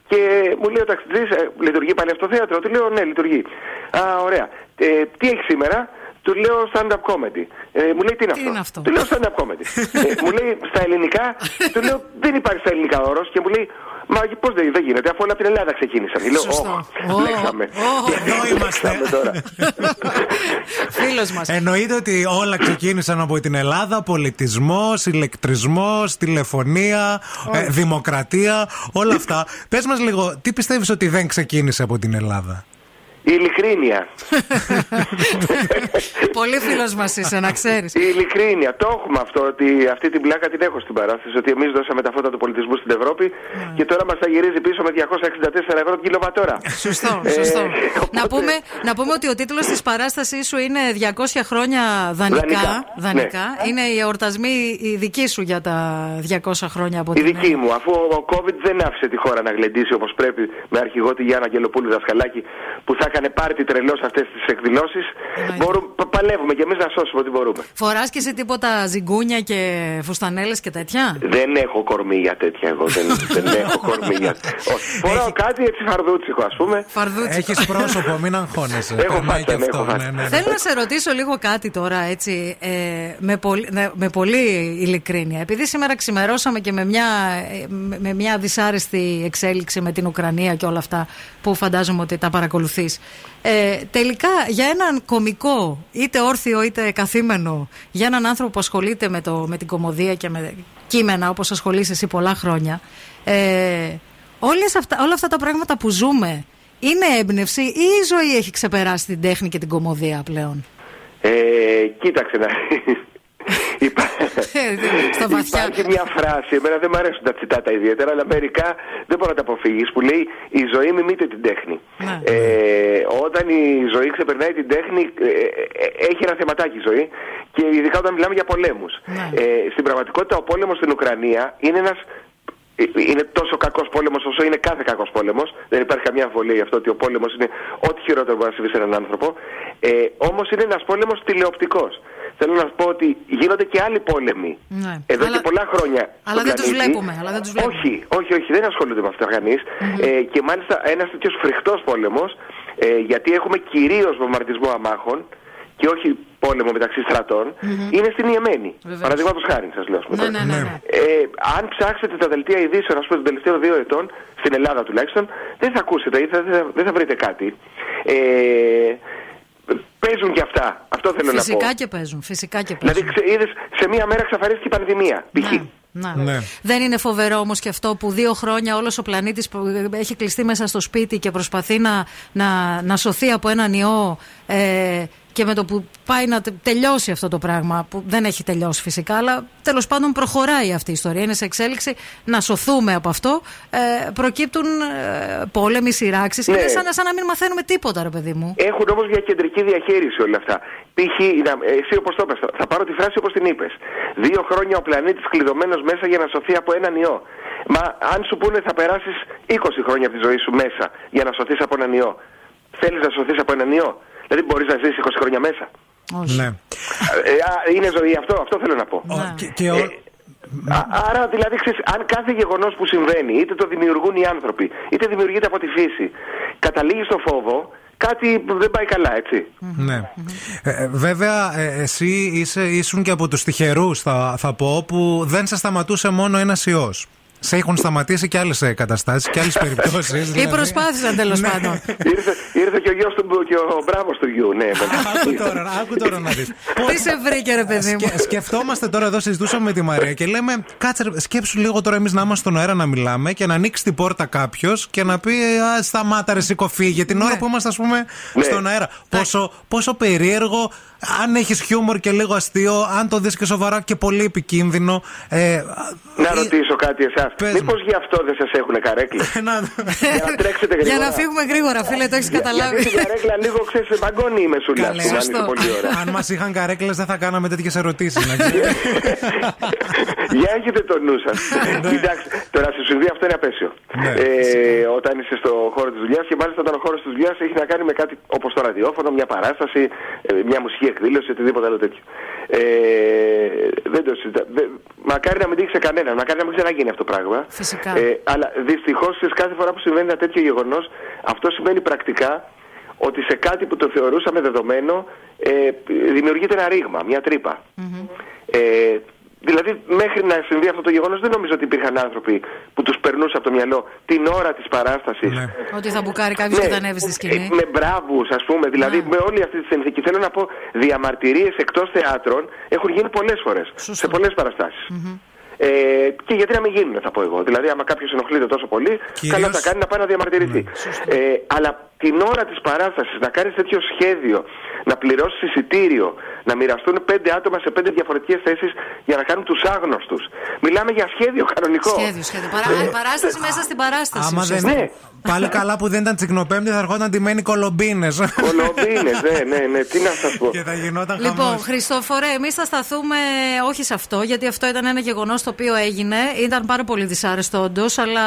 και μου λέει ο ταξιτζής, λειτουργεί πάλι αυτό το θέατρο; Του λέω, Ναι, λειτουργεί. Α, ωραία. Ε, τι έχεις σήμερα, του λέω stand-up comedy. Ε, μου λέει τι είναι αυτό; αυτό; Του λέω stand-up comedy. ε, μου λέει στα ελληνικά, του λέω δεν υπάρχει στα ελληνικά όρος και μου λέει Μα πώς δεν, δεν γίνεται, αφού όλα από την Ελλάδα ξεκίνησαν. Λέω, Σωστό. «Ωχ, λέξαμε. Εδώ είμαστε. τώρα. Φίλος μας. Εννοείται ότι όλα ξεκίνησαν από την Ελλάδα. Πολιτισμός, ηλεκτρισμός, τηλεφωνία, ε, δημοκρατία, όλα αυτά. Πες μας λίγο, τι πιστεύεις ότι δεν ξεκίνησε από την Ελλάδα; Η ειλικρίνεια. Πολύ φίλος μας είσαι, να ξέρεις. Η ειλικρίνεια. Το έχουμε αυτό, ότι αυτή την πλάκα την έχω στην παράσταση. Ότι εμείς δώσαμε τα φώτα του πολιτισμού στην Ευρώπη και τώρα μας τα γυρίζει πίσω με 264 ευρώ την κιλοβατόρα. Σωστό, Ε, σωστό. οπότε- να, πούμε, να πούμε ότι ο τίτλος της παράστασής σου είναι 200 χρόνια δανεικά. Δανεικά, δανεικά. Είναι οι εορτασμοί οι δικοί σου για τα 200 χρόνια από Η την δική μου, αφού ο COVID δεν άφησε τη χώρα να γλεντήσει όπως πρέπει με αρχηγό τη Γιάννα Αγγελοπούλου δασκαλάκι που θα έκανε πάρτι τρελός αυτές τις εκδηλώσεις. Παλεύουμε και εμείς να σώσουμε ό,τι μπορούμε. Φοράς και σε τίποτα ζυγκούνια και φουστανέλες και τέτοια; Δεν έχω κορμί για τέτοια εγώ. Δεν, δεν έχω κορμί για Όχι. Φοράω κάτι έτσι φαρδούτσικο, ας πούμε. Έχεις πρόσωπο, μην αγχώνεσαι. Έχω Περνάει φάτσα, και ναι, αυτό. έχω φάτσα. ναι, ναι, ναι. Θέλω να σε ρωτήσω λίγο κάτι τώρα, έτσι, ε, με, πολύ, ναι, με πολύ ειλικρίνεια. Επειδή σήμερα ξημερώσαμε και με μια, ε, με- με μια δυσάρεστη εξέλιξη με την Ουκρανία και όλα αυτά που φαντάζομαι ότι τα παρακολουθείς. Ε, τελικά, για έναν κομικό, είτε όρθιο είτε καθήμενο, για έναν άνθρωπο που ασχολείται με, το, με την κομμωδία και με κείμενα όπως ασχολείσαι εσύ πολλά χρόνια, ε, όλες αυτά, όλα αυτά τα πράγματα που ζούμε είναι έμπνευση ή η ζωή έχει ξεπεράσει την τέχνη και την κομμωδία πλέον; Ε, κοίταξε να δεις. Υπά- Στα βαθιά. Υπάρχει μια φράση, εμένα δεν μου αρέσουν τα τσιτάτα ιδιαίτερα, αλλά μερικά δεν μπορεί να τα αποφύγεις, που λέει Η ζωή μιμείται την τέχνη. Ε, όταν η ζωή ξεπερνάει την τέχνη, ε, ε, έχει ένα θεματάκι η ζωή, και ειδικά όταν μιλάμε για πολέμους. Ε, στην πραγματικότητα, ο πόλεμος στην Ουκρανία είναι ένας ε, είναι τόσο κακός πόλεμος όσο είναι κάθε κακός πόλεμος. Δεν υπάρχει καμία αμφιβολία γι' αυτό ότι ο πόλεμος είναι ό,τι χειρότερο μπορεί να συμβεί σε έναν άνθρωπο. Ε, Όμως είναι ένας πόλεμος τηλεοπτικός. Θέλω να σου πω ότι γίνονται και άλλοι πόλεμοι. Ναι. Εδώ και πολλά χρόνια. Αλλά στον δεν τους πλανήτη. βλέπουμε, αλλά δεν τους βλέπουμε. Όχι, όχι, όχι, δεν ασχολούνται με αυτό κανείς. Ε, και μάλιστα ένας τέτοιος φρικτός πόλεμος, ε, γιατί έχουμε κυρίως βομβαρδισμό αμάχων και όχι πόλεμο μεταξύ στρατών, είναι στην Ιεμένη. Βεβαίως. Παραδείγματος χάρη, σας λέω. ας πούμε. Ναι, ναι, ναι, ναι. Ε, αν ψάξετε τα δελτία ειδήσεων, ας πούμε, των τελευταίων δύο ετών, στην Ελλάδα τουλάχιστον, δεν θα ακούσετε ή θα, δεν θα- δεν θα βρείτε κάτι. Ε, παίζουν και αυτά. Αυτό θέλω να πω. Φυσικά και παίζουν, φυσικά και παίζουν. Δηλαδή, ξε, είδες, σε μία μέρα εξαφανίστηκε η πανδημία. Π.χ. Να. Δεν είναι φοβερό όμως και αυτό που δύο χρόνια όλος ο πλανήτης έχει κλειστεί μέσα στο σπίτι και προσπαθεί να, να, να σωθεί από έναν ιό. Ε, και με το που πάει να τε- τελειώσει αυτό το πράγμα, που δεν έχει τελειώσει φυσικά, αλλά τέλος πάντων προχωράει αυτή η ιστορία. Είναι σε εξέλιξη να σωθούμε από αυτό. Ε, προκύπτουν ε, πόλεμοι, σειράξεις. Ναι. Είναι σαν, να- σαν να μην μαθαίνουμε τίποτα, ρε παιδί μου. Έχουν όμως μια κεντρική διαχείριση όλα αυτά. Π.χ. να- εσύ όπως το είπες, θα πάρω τη φράση όπως την είπες. Δύο χρόνια ο πλανήτης κλειδωμένος μέσα για να σωθεί από έναν ιό. Μα αν σου πούνε θα περάσεις 20 χρόνια από τη ζωή σου μέσα για να σωθείς από έναν ιό. Θέλεις να σωθείς από έναν ιό; Δηλαδή μπορείς να ζήσει 20 χρόνια μέσα. Ναι. Ε, α, είναι ζωή αυτό, αυτό θέλω να πω. Και, και ο- Α- άρα δηλαδή ξέρεις, αν κάθε γεγονός που συμβαίνει είτε το δημιουργούν οι άνθρωποι είτε δημιουργείται από τη φύση καταλήγει στο φόβο κάτι δεν πάει καλά έτσι. Ναι. Ε, ε, βέβαια, ε, εσύ είσαι, ήσουν και από τους τυχερούς, θα, θα πω, που δεν σε σταματούσε μόνο ένας ιός. Σε έχουν σταματήσει και άλλες καταστάσεις και άλλες περιπτώσεις. Ή προσπάθησαν τέλος Ναι. πάντων. ήρθε, ήρθε και ο γιος του και ο μπράβος του γιου, ναι. Άκου τώρα, άκου τώρα να δεις. Τι σε βρήκε, ρε παιδί μου; Σκε- σκεφτόμαστε τώρα εδώ, συζητούσαμε με τη Μαρία και λέμε, κάτσε, ρε, σκέψου λίγο τώρα εμείς να είμαστε στον αέρα να μιλάμε και να ανοίξει την πόρτα κάποιος και να πει, Α, σταμάτα ρε, σηκώ φύγε. Την ώρα που είμαστε, ας πούμε, στον αέρα. Πόσο, πόσο περίεργο, αν έχεις χιούμορ και λίγο αστείο, αν το δεις και σοβαρά και πολύ επικίνδυνο. Ε, Να ρωτήσω κάτι εσάς. Μήπως γι' αυτό δεν σας έχουν καρέκλες; Για να τρέξετε γρήγορα. Για να φύγουμε γρήγορα, φίλε, το έχεις καταλάβει. Γιατί η καρέκλα λίγο ξέρεις, μαγκώνει η μεσούλα. Καλέ, ας πούμε, αν είναι πολύ ώρα. Αν μας είχαν καρέκλες, δεν θα κάναμε τέτοιες ερωτήσεις. Για έχετε το νου σας. Κοιτάξτε, τώρα στη Σουηδία αυτό είναι απέσιο. Ε, όταν είσαι στο χώρο της δουλειάς και μάλιστα όταν ο χώρος της δουλειάς έχει να κάνει με κάτι όπως το ραδιόφωνο, μια παράσταση, ε, μια μουσική εκδήλωση, οτιδήποτε άλλο τέτοιο. Ε, δεν το συζητά. δεν- Μακάρι να μην τύχει σε κανέναν, μακάρι να μην ξαναγίνει αυτό το πράγμα. Φυσικά. Ε, αλλά δυστυχώς κάθε φορά που συμβαίνει ένα τέτοιο γεγονός, αυτό σημαίνει πρακτικά ότι σε κάτι που το θεωρούσαμε δεδομένο ε, δημιουργείται ένα ρήγμα, μια τρύπα. Ε, Δηλαδή, μέχρι να συμβεί αυτό το γεγονός, δεν νομίζω ότι υπήρχαν άνθρωποι που τους περνούσε από το μυαλό την ώρα της παράστασης. Ότι θα μπουκάρει κάποιος και θα ανέβει στη σκηνή. Με μπράβους, ας πούμε. Δηλαδή, με όλη αυτή τη συνθήκη. Θέλω να πω, διαμαρτυρίες εκτός θεάτρων έχουν γίνει πολλές φορές. Σε πολλές παραστάσεις. Ε, και γιατί να μην γίνουν, θα πω εγώ. Δηλαδή, άμα κάποιος ενοχλείται τόσο πολύ, καλά θα κάνει να πάει να διαμαρτυρηθεί. ε, αλλά την ώρα της παράστασης να κάνεις τέτοιο σχέδιο, να πληρώσεις εισιτήριο, να μοιραστούν πέντε άτομα σε πέντε διαφορετικές θέσεις για να κάνουν τους άγνωστους. Μιλάμε για σχέδιο κανονικό. Σχέδιο, σχέδιο. Παρά, παράσταση μέσα στην παράσταση. Άμα δεν... Ναι. Πάλι καλά που δεν ήταν τσικνοπέμπτη, θα ερχόταν ντυμένοι κολομπίνες. Κολομπίνες, ναι, ναι, ναι. Τι να σας πω. Και θα γινόταν Λοιπόν, χαμός. Χριστόφορε, εμείς θα σταθούμε όχι σε αυτό, γιατί αυτό ήταν ένα γεγονός το οποίο έγινε. Ήταν πάρα πολύ δυσάρεστο, όντως, αλλά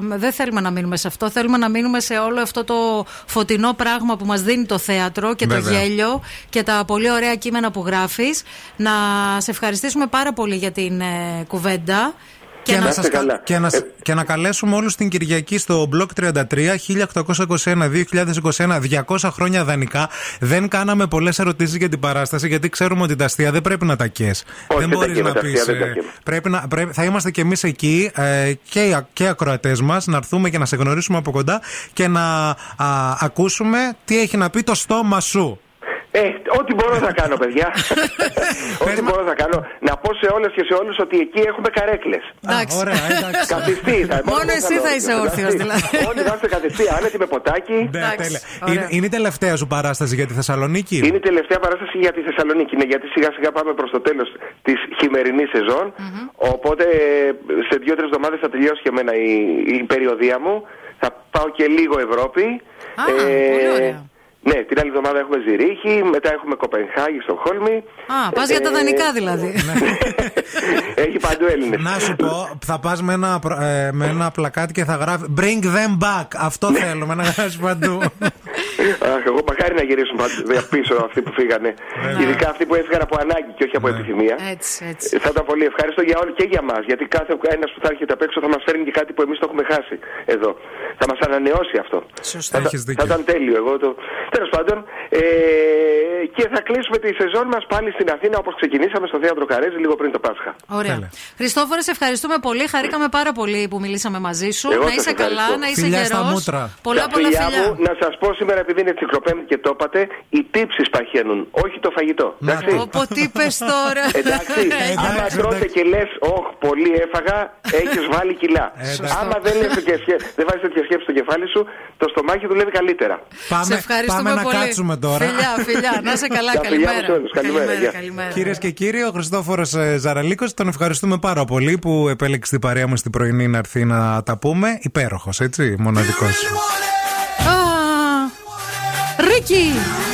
δεν θέλουμε να μείνουμε σε αυτό. Θέλουμε να μείνουμε σε όλο αυτό το φωτεινό πράγμα που μας δίνει το θέατρο και Βέβαια. το γέλιο και τα πολύ ωραία κείμενα που γράφεις. Να σε ευχαριστήσουμε πάρα πολύ για την ε, κουβέντα. Και, να σας κα- και, να, σ- και να καλέσουμε όλους την Κυριακή στο Block 33 1821-2021 200 χρόνια δανεικά. Δεν κάναμε πολλές ερωτήσεις για την παράσταση γιατί ξέρουμε ότι τα αστεία δεν πρέπει να τα καίες. δεν δεν τα μπορείς καίμε να τα πεις. αστεία, δεν τα ε, καίμε. πρέπει να, πρέπει, θα είμαστε και εμείς εκεί ε, και, οι α- και οι ακροατές μας να έρθουμε και να σε γνωρίσουμε από κοντά και να α, ακούσουμε τι έχει να πει το στόμα σου. Ε, ό,τι μπορώ θα κάνω, παιδιά. ό,τι μπορώ θα κάνω. Να πω σε όλες και σε όλους ότι εκεί έχουμε καρέκλες. Εντάξει. Ωραία, εντάξει. Καθιστή. Θα, Μόνο εσύ θα είσαι όρθιος, δηλαδή. Όλοι θα είστε καθιστή, άνετοι με ποτάκι. Ναι, τέλεια. είναι, είναι η τελευταία σου παράσταση για τη Θεσσαλονίκη; Είναι η τελευταία παράσταση για τη Θεσσαλονίκη. Ναι, γιατί σιγά σιγά πάμε προς το τέλος της χειμερινής σεζόν. Οπότε σε δύο-τρεις εβδομάδες θα τελειώσει και εμένα η, η περιοδία μου. Θα πάω και λίγο Ευρώπη. Α, πολύ ωραία. Ναι, την άλλη εβδομάδα έχουμε Ζηρίχη, μετά έχουμε Κοπενχάγη, Στοκχόλμη. Α, πας για τα Ε, δανεικά δηλαδή. Έχει παντού Έλληνες. Να σου πω, θα πας με, ένα προ- ε, με ένα πλακάτι και θα γράφει Bring them back. Αυτό Ναι. θέλουμε να γράφει παντού. Αχ, εγώ μακάρι να γυρίσουν πάντως πίσω αυτοί που φύγανε. Ειδικά αυτοί που έφυγαν από ανάγκη και όχι από επιθυμία. Έτσι, έτσι. Ε, Θα ήταν πολύ ευχάριστο για όλοι και για μας. Γιατί κάθε ένας που θα έρχεται απ' έξω θα μας φέρνει και κάτι που εμείς το έχουμε χάσει εδώ. Θα μας ανανεώσει αυτό. Σωστά, θα, έχεις θα- δίκιο. θα ήταν τέλειο. Εγώ το... Τέλος πάντων. Ε, και θα κλείσουμε τη σεζόν μας πάλι στην Αθήνα όπως ξεκινήσαμε στο θέατρο Καρέζη λίγο πριν το Πάσχα. Ωραία. Χριστόφορε, σε ευχαριστούμε πολύ. Χαρήκαμε πάρα πολύ που μιλήσαμε μαζί σου. Εγώ να σας είσαι ευχαριστώ. καλά, να είσαι Φιλιά στα γερός. μούτρα. Πολλά Τα πολλά φιλιά φιλιά. μου, να σας πω σήμερα, επειδή είναι τσικλοπέμπτη και το είπατε, οι τύψεις παχαίνουν, όχι το φαγητό. Εντάξει. Όπω τι είπε τώρα. Εντάξει, άμα τρώτε και λες, Όχι, πολύ έφαγα, έχεις βάλει κιλά. Άμα δεν, λες τέτοια σκέ- δεν βάζεις τέτοια σκέψη στο κεφάλι σου, το στομάχι δουλεύει καλύτερα. Πάμε, Σε ευχαριστούμε πάμε να πολύ. κάτσουμε τώρα. Φιλιά, φιλιά. Να είσαι καλά, Τα φιλιά μου καλημέρα. σε όλους. Καλημέρα, γεια. καλημέρα. Κυρίες και κύριοι, ο Χριστόφορος Ζαραλίκος, τον ευχαριστούμε πάρα πολύ που επέλεξε την παρέα μας την πρωινή να έρθει να τα πούμε. Υπέροχος, έτσι, μοναδικός. Α, Ρίκι!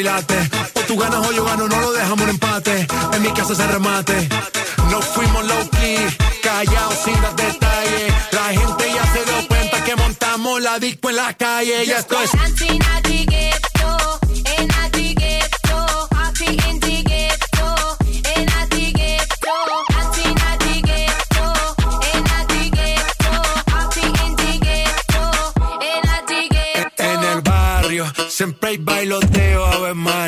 Pilates, o tú ganas o yo gano, no lo dejamos en empate, en mi casa se remate, no fuimos low key, callados sin dar detalles, la gente ya se dio cuenta que montamos la disco en la calle. Y esto es... En el barrio siempre hay Ave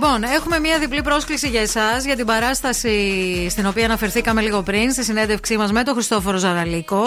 Λοιπόν, έχουμε μία διπλή πρόσκληση για εσάς για την παράσταση στην οποία αναφερθήκαμε λίγο πριν στη συνέντευξή μας με τον Χριστόφορο Ζαραλίκο.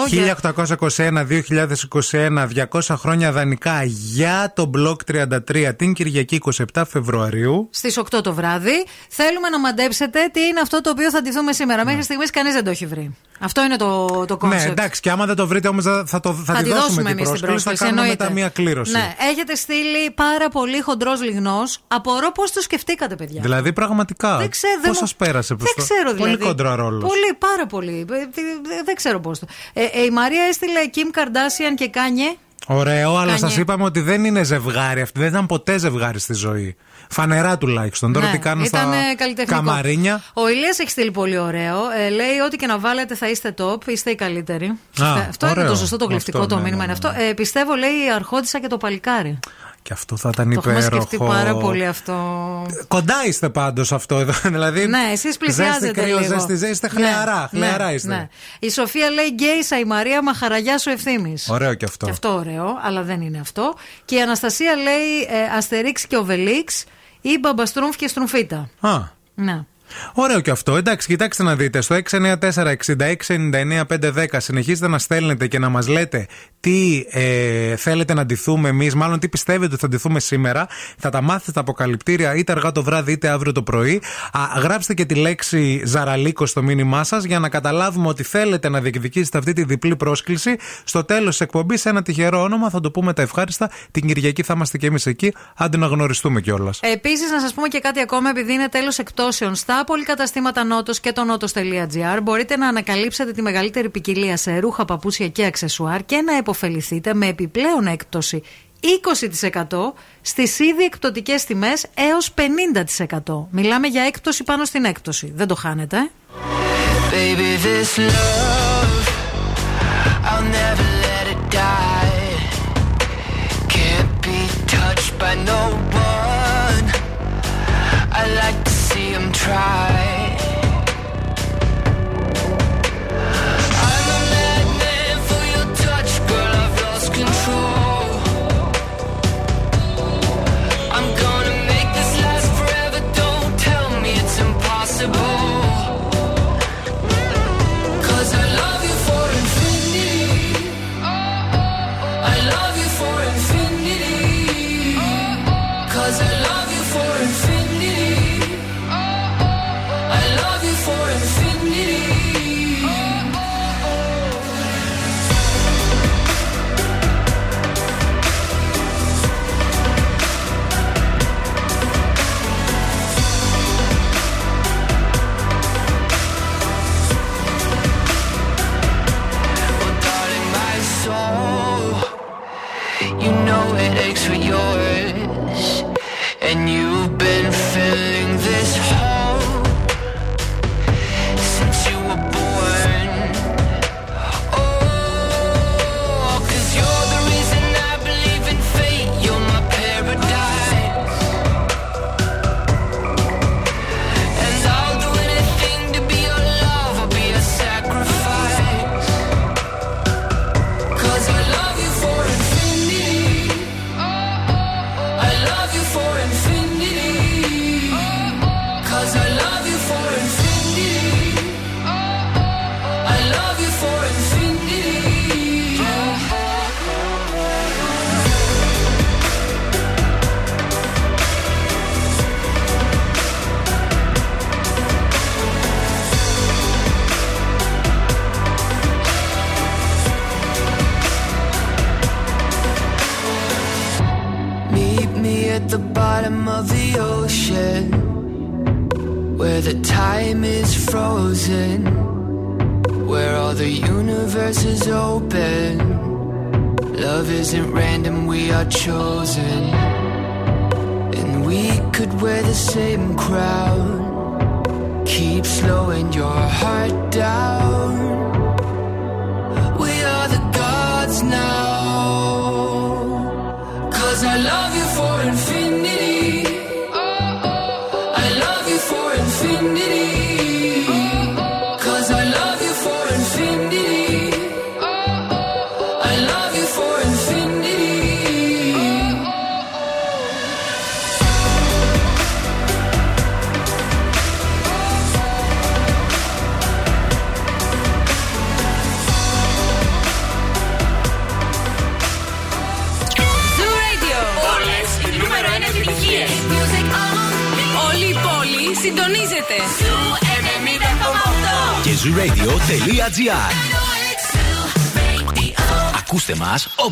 1821-2021, 200 χρόνια δανεικά για το μπλοκ 33 την Κυριακή 27 Φεβρουαρίου. Στις 8 το βράδυ. Θέλουμε να μαντέψετε τι είναι αυτό το οποίο θα ντυθούμε σήμερα. Μέχρι στιγμής κανείς δεν το έχει βρει. Αυτό είναι το, το Ναι, concept. εντάξει, και άμα δεν το βρείτε όμως θα, το, θα, Θα τη τη δώσουμε δώσουμε την εμείς την πρόσκληση. Θα πρόσκληση, κάνουμε εννοείται. μετά μία κλήρωση. Ναι, έχετε στείλει πάρα πολύ χοντρός λιγνός. Απορώ πώς το σκεφτήκατε, παιδιά. Δηλαδή πραγματικά. Δεν ξέρω, Πώ δεν μου- σα πέρασε προς Δεν το- ξέρω δηλαδή. Πολύ κόντρα ρόλος. Πολύ, πάρα πολύ. Ε, δεν- Δεν ξέρω πώς το. Ε, ε, η Μαρία έστειλε Kim Kardashian και Kanye. Ωραίο, αλλά Kanye. σας είπαμε ότι δεν είναι ζευγάρι αυτή. Δεν ήταν ποτέ ζευγάρι στη ζωή. Φανερά τουλάχιστον. Τώρα Ναι, τι κάνουν στα ήτανε καλλιτεχνικό. καμαρίνια. Ο Ηλίας έχει στείλει πολύ ωραίο. Ε, λέει ότι και να βάλετε θα είστε top, είστε οι καλύτεροι. Α, αυτό είναι ωραίο. το σωστό, το γλυφτικό Αυτό, το ναι, μήνυμα ναι, είναι αυτό. Ε, πιστεύω, λέει η Αρχόντισσα και το παλικάρι. Και αυτό θα ήταν Το έχουμε υπέροχο. σκεφτεί πάρα πολύ αυτό. Κοντά είστε πάντως αυτό εδώ. δηλαδή, Ναι, εσείς πλησιάζετε Ζέστη κρύο, λίγο. ζέστη, ζέστη, είστε χλιαρά. Ναι, χλιαρά ναι, είστε. ναι. Η Σοφία λέει γκέισα η Μαρία μαχαραγιά σου ευθύνη. Ωραίο και αυτό. Και αυτό ωραίο, αλλά δεν είναι αυτό. Και η Αναστασία λέει ε, Αστερίξ και Οβελίξ ή Μπαμπαστρούμφ και Στρουμφίτα. Α, Ναι. Ωραίο και αυτό. Εντάξει, κοιτάξτε να δείτε. Στο 694-6699-510 συνεχίζετε να στέλνετε και να μας λέτε τι ε, θέλετε να ντυθούμε εμείς, μάλλον τι πιστεύετε ότι θα ντυθούμε σήμερα. Θα τα μάθετε στα αποκαλυπτήρια είτε αργά το βράδυ είτε αύριο το πρωί. Α, γράψτε και τη λέξη Ζαραλίκο στο μήνυμά σας για να καταλάβουμε ότι θέλετε να διεκδικήσετε αυτή τη διπλή πρόσκληση. Στο τέλος της εκπομπής, ένα τυχερό όνομα θα το πούμε τα ευχάριστα. Την Κυριακή θα είμαστε και εμείς εκεί. Άντε να γνωριστούμε κιόλας. Επίσης, να σας πούμε και κάτι ακόμα, επειδή είναι τέλος εκτόσεων στα πολυκαταστήματα Νότος και το νότο.gr, μπορείτε να ανακαλύψετε τη μεγαλύτερη ποικιλία σε ρούχα, παπούσια και αξεσουάρ και να επωφεληθείτε με επιπλέον έκπτωση 20% στις ήδη εκπτωτικές τιμές έως 50%. Μιλάμε για έκπτωση πάνω στην έκπτωση. Δεν το χάνετε. ε; Baby, this love, I'll never let it die. Can't be touched by no one. I like and try.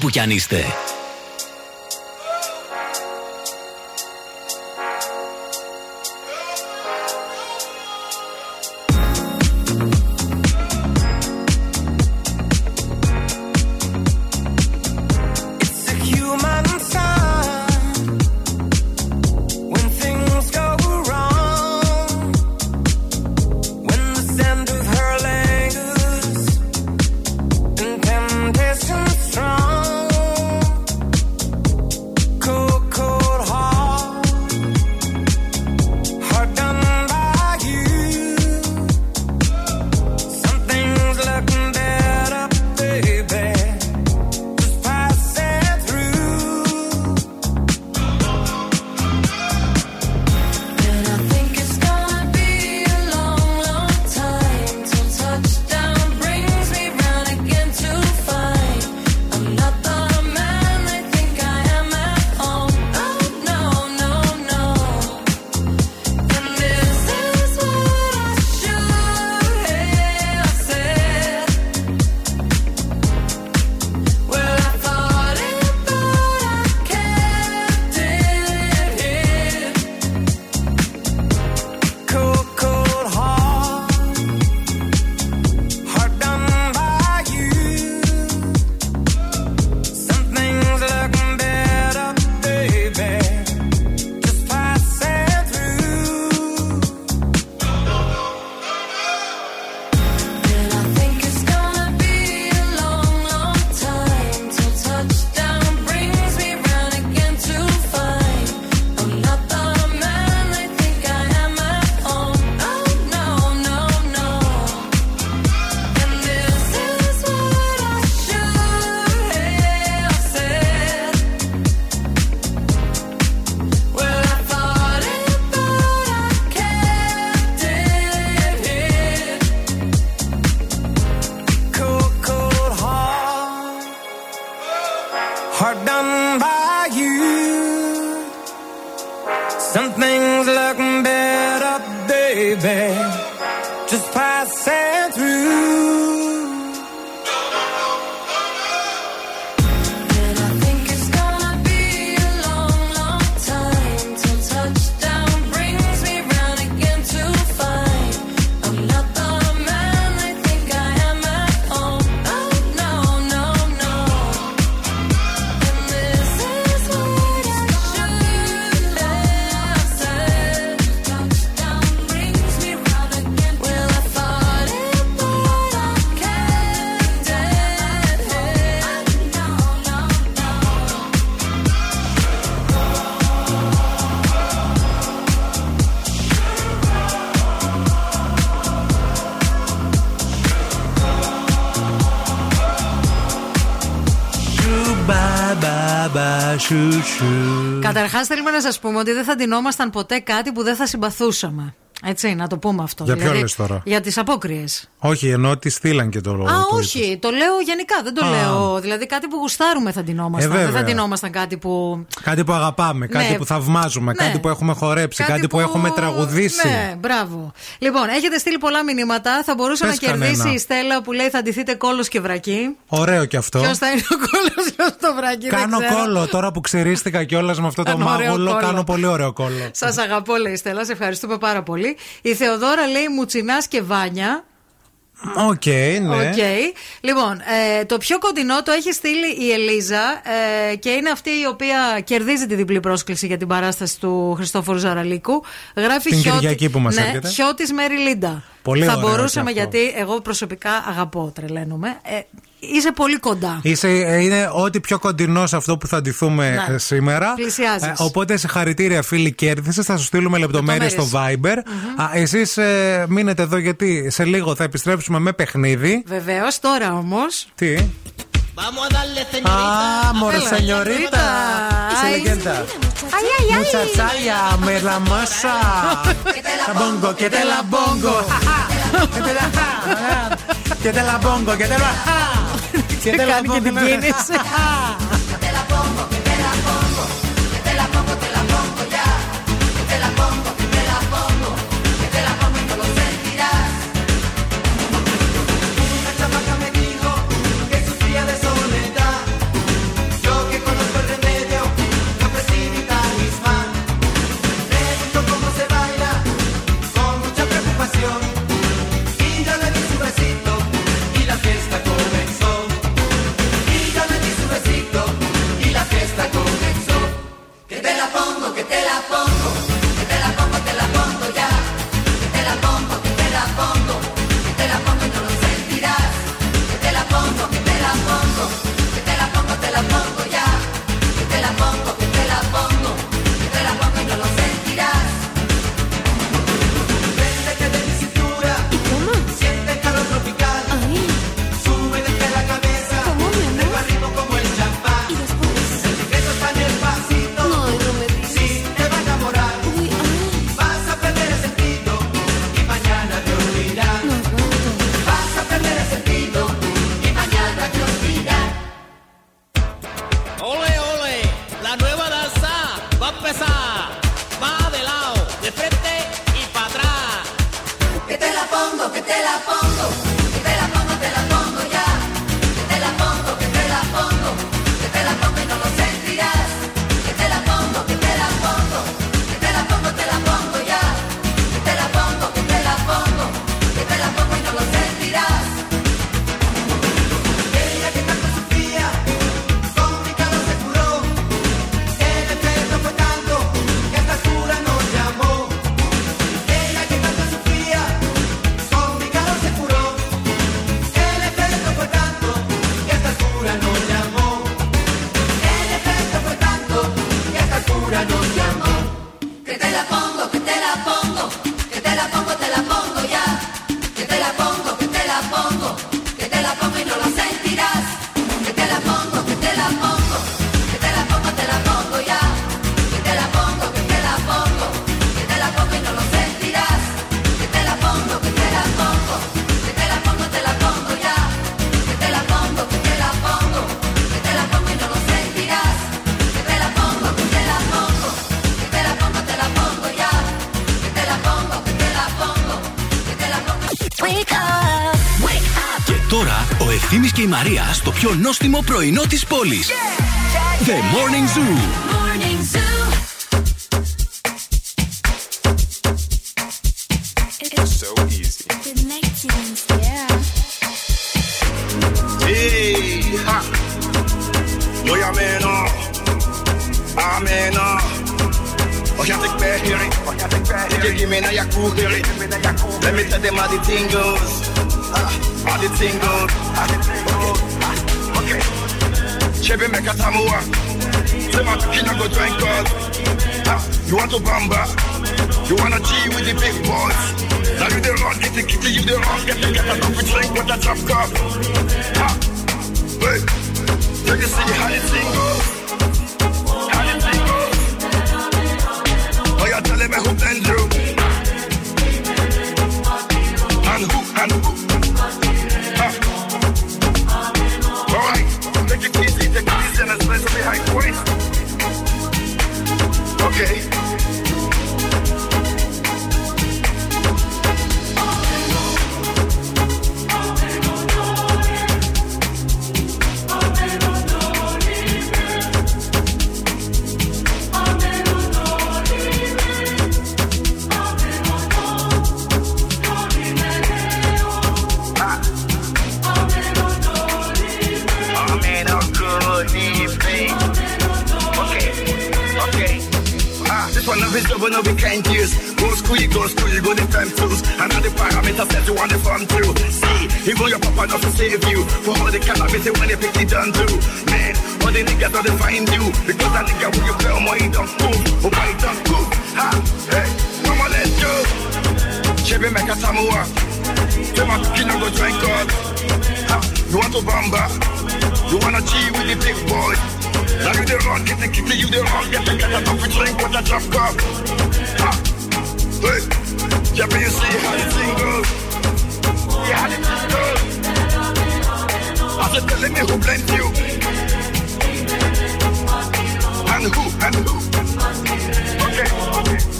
όπου κι αν είστε. Καταρχάς, θέλουμε να σας πούμε ότι δεν θα ντυνόμασταν ποτέ κάτι που δεν θα συμπαθούσαμε. Έτσι, να το πούμε αυτό. Για δηλαδή, ποιο λες τώρα; Για τις απόκριες. Όχι, ενώ τη στείλαν και το λόγο. Α, το όχι, είπες. το λέω γενικά, δεν το Α. λέω. Δηλαδή κάτι που γουστάρουμε θα ντυνόμασταν. Ε, δεν θα ντυνόμασταν κάτι που. Κάτι που αγαπάμε, ναι. κάτι που θαυμάζουμε, ναι. κάτι που έχουμε χορέψει, κάτι, κάτι που... που... έχουμε τραγουδήσει. Ναι, μπράβο. Λοιπόν, έχετε στείλει πολλά μηνύματα. Θα μπορούσε Πες να κερδίσει κανένα. η Στέλλα που λέει θα ντυθείτε κόλο και βρακή. Ωραίο κι αυτό. Ποιος θα είναι ο κώλος, ποιος το βρακί. Κάνω κώλο τώρα που ξερίστηκα κιόλας με αυτό το μάγουλο. Κάνω πολύ ωραίο κώλο. Σας αγαπώ, λέει η Στέλλα, σε ευχαριστούμε πάρα πολύ πολύ. Η Θεοδόρα λέει Μουτσινάς και Βάνια. Οκ, ναι. Οκ. Λοιπόν, ε, το πιο κοντινό το έχει στείλει η Ελίζα ε, και είναι αυτή η οποία κερδίζει τη διπλή πρόσκληση για την παράσταση του Χριστόφορου Ζαραλίκου. Γράφει Την χιώτη- Κυριακή που μας ναι, έρχεται. Χιώτης Μέρι Λίντα. Πολύ Θα ωραίο και μπορούσαμε αυτό. γιατί εγώ προσωπικά αγαπώ, τρελαίνομαι. Ε, είσαι πολύ κοντά. Είσαι, ε, είναι ό,τι πιο κοντινό σε αυτό που θα αντιθούμε Ναι. ε, σήμερα. Πλησιάζεις. οπότε συγχαρητήρια, φίλοι, κέρδισε. Θα σου στείλουμε λεπτομέρειες στο Viber. Εσείς μείνετε εδώ γιατί σε λίγο θα επιστρέψουμε με παιχνίδι. Βεβαίως, τώρα όμως. Τι; Ah, more Έλα, señorita. Είσαι Ay. λεγέντα. Ay, ay, ay. Muchachaya, me la masa. La bongo, que te la bongo. Que te la Que te la bongo, que te la Que te la Κάνει και την bongo. κίνηση. Μαρία στο πιο νόστιμο πρωινό της πόλης. The Morning Zoo. Morning Zoo. So easy. Hey, ha. Boy, I'm in awe. I'm in awe. Oh, you take back hearing. You give me now your cool hearing. Let me tell them how the thing goes. Ah, How the thing goes. Okay. Okay. Chebe make a tamua. Say my kina go drink us. Ah, You want to bamba? You wanna G with the big boys? Now you the wrong, get the kitty, you the wrong, get the get a coffee drink with a drop cup. Ah, wait. Take a see how the thing goes. How the goes. Oh, you're telling me who blend you? And who, and who? Okay. Know we can't use. Go school, go school, you go the time tools. And all the parameters that you want to fun through. See, even your papa doesn't save you. For all the cannabis when they pick it done too. Man, all the niggas don't find you. Because that nigga when you play oh, on my don't move. Oh my don't move. Ha, hey, come on, let's go. Chebe make a samoa. Say my kid go drink God. Ha, you want to bamba? You wanna G with the big boy? Now you the wrong, get the kitty, you the wrong, get the get coffee drink with a drop cup. Ha, hey, Chebe, you see how the thing goes? Yeah, how the thing goes. I said, telling me who blamed you. And who, and who. Okay, okay.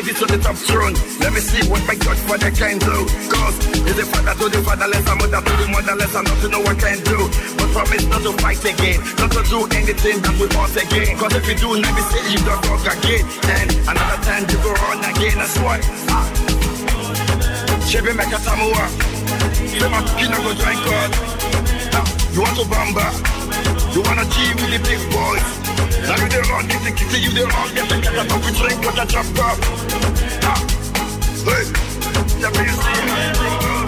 It to the top throne. Let me see what my Godfather can do. Cause he's a father to the fatherless, a mother to the motherless, I'm not to know what I can do. But promise not to fight again, not to do anything that we want again. Cause if you do, let me say you don't talk again. And another time you go on again, that's why. Ah. Chebe make a samoa. Say my kid go drink God. You want to bamba? You wanna G with the big boys? Now you the run, kitty kitty, you the run, get a get a coffee drink, get a jump up. Hey! Let me.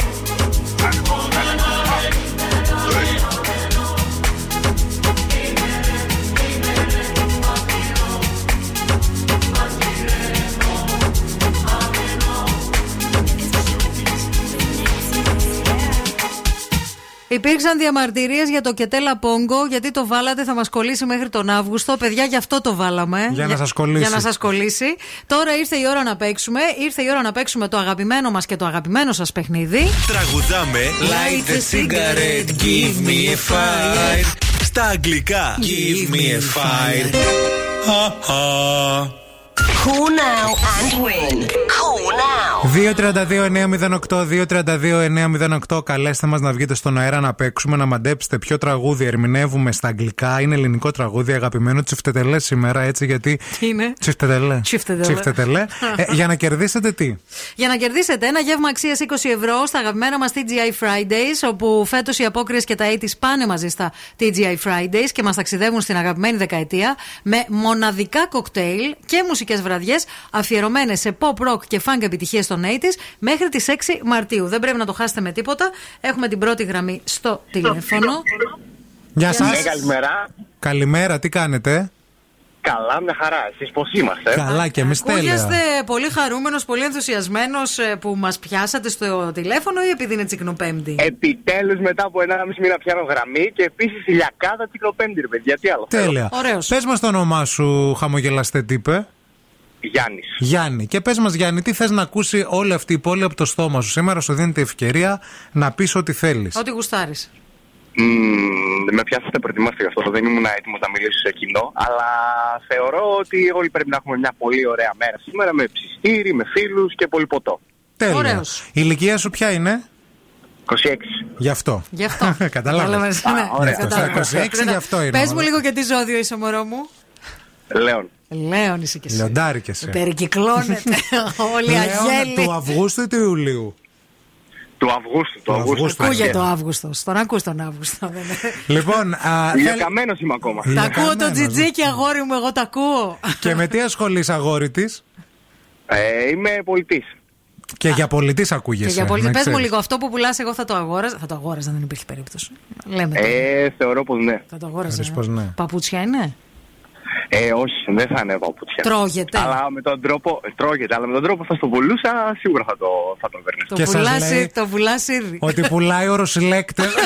Υπήρξαν διαμαρτυρίες για το Κετέλα Πόγκο, γιατί το βάλατε, θα μας κολλήσει μέχρι τον Αύγουστο. Παιδιά, γι' αυτό το βάλαμε. Για να σας κολλήσει. Για να σας κολλήσει. Τώρα ήρθε η ώρα να παίξουμε. Ήρθε η ώρα να παίξουμε το αγαπημένο μας και το αγαπημένο σας παιχνίδι. Τραγουδάμε Light a cigarette, give me a fire Στα αγγλικά Give me a fire Call now and win. Call now. 232-908, 232-908. Καλέστε μας να βγείτε στον αέρα να παίξουμε, να μαντέψετε ποιο τραγούδι ερμηνεύουμε στα αγγλικά. Είναι ελληνικό τραγούδι, αγαπημένο τσιφτετελέ σήμερα, έτσι γιατί. Τι είναι; Τσιφτετελέ. Τσιφτετελέ. Τσιφτετελέ. Ε, για να κερδίσετε τι; Για να κερδίσετε ένα γεύμα αξίας 20 ευρώ στα αγαπημένα μας TGI Fridays, όπου φέτος οι απόκριες και τα 80's πάνε μαζί στα TGI Fridays και μας ταξιδεύουν στην αγαπημένη δεκαετία με μοναδικά κοκτέιλ και μουσικές βραδιές αφιερωμένες σε pop, rock και funk επιτυχίες των 80's μέχρι τις 6 Μαρτίου. Δεν πρέπει να το χάσετε με τίποτα. Έχουμε την πρώτη γραμμή στο τηλέφωνο. Γεια σας. Ναι, καλημέρα. Καλημέρα, τι κάνετε; Καλά, μια χαρά. Εσείς πώς είμαστε; Καλά και εμείς τέλεια. Ακούγεστε πολύ χαρούμενος, πολύ ενθουσιασμένος που μας πιάσατε στο τηλέφωνο ή επειδή είναι τσικνοπέμπτη; Επιτέλους, μετά από 1,5 μήνα πιάνω γραμμή και επίσης ηλιακάδα τσικνοπέμπτη, ρε παιδιά. Τι άλλο. θέλω. Τέλεια. Πες μας το όνομά σου, χαμογελαστέ τύπε. Γιάννης. Γιάννη. Και πες μας, Γιάννη, τι θες να ακούσει όλη αυτή η πόλη από το στόμα σου. Σήμερα σου δίνεται ευκαιρία να πεις ό,τι θέλεις. Ό,τι γουστάρεις. Μμμ, με πιάσατε προετοιμάστε γι' αυτό. Δεν ήμουν έτοιμος να μιλήσω σε κοινό. Αλλά θεωρώ ότι όλοι πρέπει να έχουμε μια πολύ ωραία μέρα σήμερα με ψιστήρι, με φίλους και πολύ ποτό. Τέλεια. Η ηλικία σου ποια είναι; 26. Γι' αυτό. Γι' αυτό. Κατάλαβες. Ναι, Α, ωραία. κατάλαβα. Στα 26 γι' αυτό είναι. Πες μου μάλλον. λίγο και τι ζώδιο είσαι, μωρό μου. Λέων. Λέων είσαι και εσύ. Λιοντάρι και εσύ. Περικυκλώνεται όλοι οι Λέων αγέλοι. του Αυγούστου ή του Ιουλίου; Του Αυγούστου. Του Αυγούστου. Ακούγεται Αγία. ο Αύγουστο. Τον ακούς τον Αύγουστο. δεν είναι. Λοιπόν, α, Ηλιακαμένο είμαι ακόμα. Τα ακούω το Ηλιακαμένος. τζιτζίκι, αγόρι μου, εγώ τα ακούω. και με τι ασχολείσαι, αγόρι της; Ε, είμαι πολιτής. Και για πολιτής Και ακούγεσαι. για πολύ. να Πες μου ξέρεις. λίγο, αυτό που πουλάς, εγώ θα το αγόραζα. Θα το αγόραζα, δεν υπήρχε περίπτωση. Λέμε. το. Ε, θεωρώ πως ναι. Θα το αγόραζα. Θεωρείς πως ναι. Παπούτσια είναι; Ε, όχι, δεν θα είναι παπούτσια. Τρώγεται. Αλλά με τον τρόπο, ε, τρώγεται, αλλά με τον τρόπο θα στο πουλούσα, σίγουρα θα το, θα το παίρνεις. Το Και σας πουλάς, λέει- το πουλάς ήδη. Ότι πουλάει ο Ρωσιλέκτερ.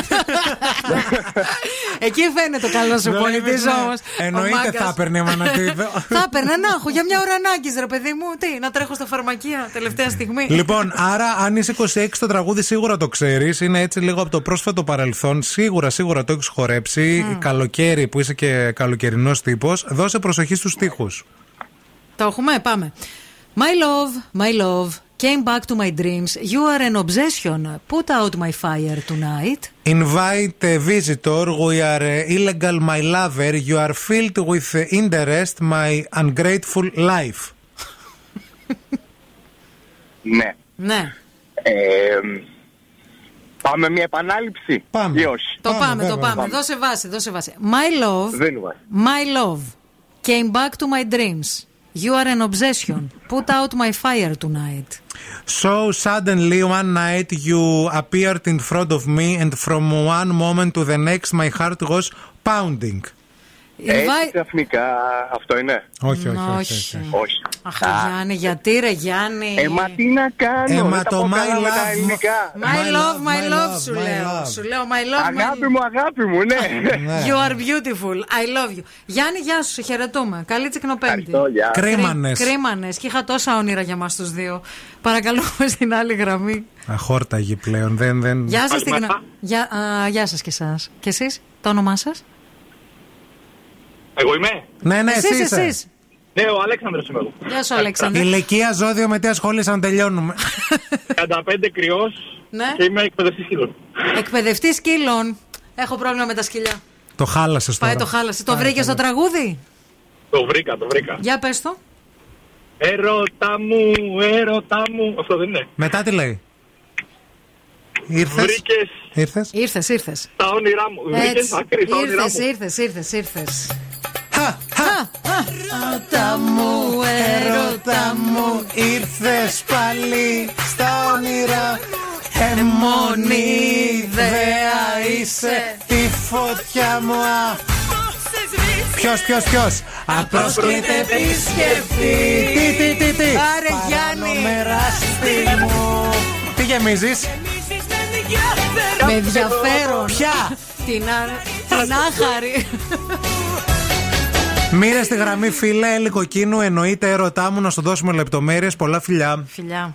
Εκεί φαίνεται ο καλός σου πολιτής Βλέπεις, ναι. όμω. Εννοείται θα έπαιρνε μανατίδο. Θα έπαιρνα να έχω για μια ώρα ανάγκης, ρε παιδί μου. Τι, να τρέχω στα φαρμακεία τελευταία στιγμή. Λοιπόν, άρα αν είσαι 26 το τραγούδι σίγουρα το ξέρεις. Είναι έτσι λίγο από το πρόσφατο παρελθόν. Σίγουρα, σίγουρα το έχεις χορέψει. Καλοκαίρι που είσαι και καλοκαιρινός τύπος. Δώσε προσοχή στου τοίχου. Το έχουμε, πάμε. My love, my love, came back to my dreams. You are an obsession. Put out my fire tonight. Invite a visitor. We are uh, illegal, my lover. You are filled with uh, interest, my ungrateful life. Ναι. Ναι. Ε, πάμε μια επανάληψη. Πάμε. Ή όχι. Το πάμε, το βέβαια. πάμε. Δώσε βάση, δώσε βάση. My love, Δεν είναι βάση. my love, came back to my dreams. You are an obsession. Put out my fire tonight. So suddenly one night you appeared in front of me, and from one moment to the next, my heart was pounding. Έτσι Invite... ξαφνικά αυτό είναι; Όχι, όχι, Όχι. όχι. όχι. Όχι. Αχ, Γιάννη, γιατί ρε Γιάννη; Ε, μα τι να κάνω. Ε, δεν μα τα το πω my καλά με τα love, ελληνικά. My love, my love, σου my λέω. love. Σου λέω, my love, my Αγάπη μου, αγάπη μου, ναι. Ναι. You are beautiful. I love you. Γιάννη, γεια σου, σε χαιρετούμε. Καλή τσικνοπέμπτη. Ευχαριστώ, γεια. Κρίμανες. Κρίμανες. Και είχα τόσα όνειρα για μας τους δύο. Παρακαλούμε στην άλλη γραμμή. Αχόρταγη πλέον. Δεν, δεν... Γεια σας, Καλημέρα. την... Γεια, α, γεια σας και εσάς. Και εσείς, το όνομά σας; Εγώ είμαι; Ναι, ναι, εσύ εσείς, είσαι. εσείς. Ναι, ο Αλέξανδρος είμαι εγώ. Γεια σου, Αλέξανδρε. Ηλικία ζώδιο με τι ασχολείσαι να τελειώνουμε. 35 κρυός Ναι. και είμαι εκπαιδευτής σκύλων. Εκπαιδευτής σκύλων. Έχω πρόβλημα με τα σκυλιά. το χάλασες τώρα. Πάει το χάλασες. Το βρήκες στο τραγούδι; Το βρήκα, το βρήκα. Για πες το. Έρωτα μου, έρωτα μου. Αυτό δεν είναι. Μετά τι λέει; Ήρθες; Βρήκες Ήρθες; Ήρθες, ήρθες. τα όνειρά μου. Βρήκες άκρη στα όνειρά Ήρθες, μου. ήρθες, ήρθες, ήρθες. Έρωτα μου, έρωτα μου, ήρθες πάλι στα όνειρα. Εμμονή ιδέα είσαι τη φωτιά μου. Ποιος, ποιος, ποιος; Απρόσκλητε επισκεφτή. Τι, τι, τι, τι; Άρε, Γιάννη. Μεράστη μου. Τι γεμίζεις; Με ενδιαφέρον. Ποια; Την, α... την άχαρη. Μοίρα στη γραμμή, φίλε, Έλλη Κοκκίνου. Εννοείται έρωτά μου να σου δώσουμε λεπτομέρειες. Πολλά φιλιά. Φιλιά.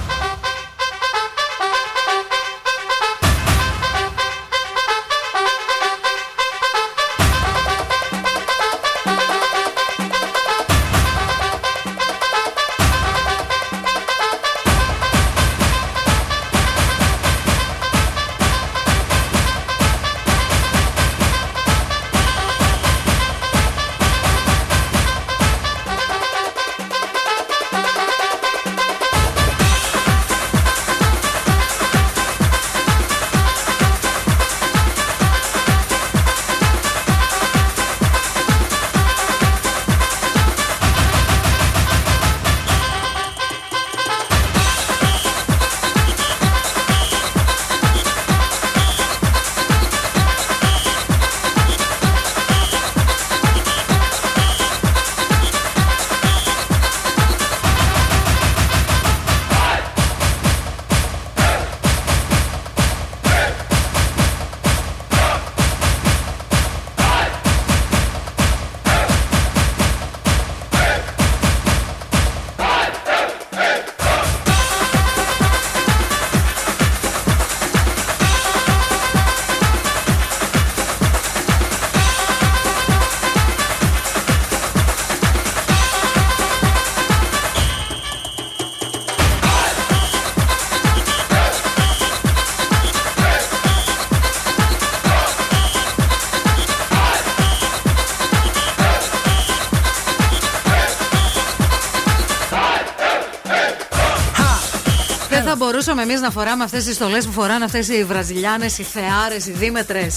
Μπορούσαμε εμείς να φοράμε αυτές τις στολές που φοράνε αυτές οι Βραζιλιάνες, οι Θεάρες, οι Δήμετρε.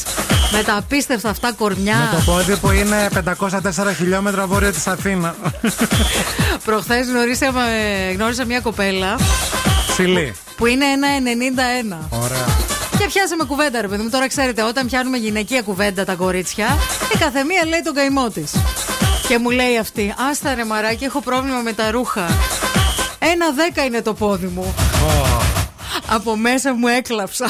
Με τα απίστευτα αυτά κορμιά. Με το πόδι που είναι 504 χιλιόμετρα βόρεια της Αθήνα. Προχθές γνώρισα, γνώρισα μια κοπέλα Ψηλή. που είναι ένα 91. Ωραία. Και πιάσαμε κουβέντα, ρε παιδί μου. Τώρα ξέρετε, όταν πιάνουμε γυναικεία κουβέντα τα κορίτσια, η καθεμία λέει τον καημό της. Και μου λέει αυτή, Άστα ρε μαράκι, έχω πρόβλημα με τα ρούχα. Ένα δέκα είναι το πόδι μου. Από μέσα μου έκλαψα.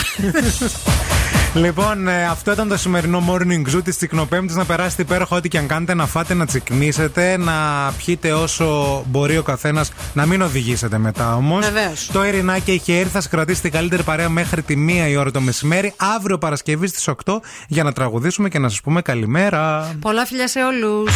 Λοιπόν, ε, αυτό ήταν το σημερινό morning zoo της Τσικνοπέμπτης. Να περάσετε υπέροχα ό,τι και αν κάνετε, να φάτε, να τσικνίσετε, να πιείτε όσο μπορεί ο καθένας, να μην οδηγήσετε μετά όμως. Βεβαίως. Το Ερηνάκι έχει έρθει, θα σας κρατήσει την καλύτερη παρέα μέχρι τη μία η ώρα το μεσημέρι. Αύριο Παρασκευή στις 8 για να τραγουδήσουμε και να σας πούμε καλημέρα. Πολλά φιλιά σε όλους.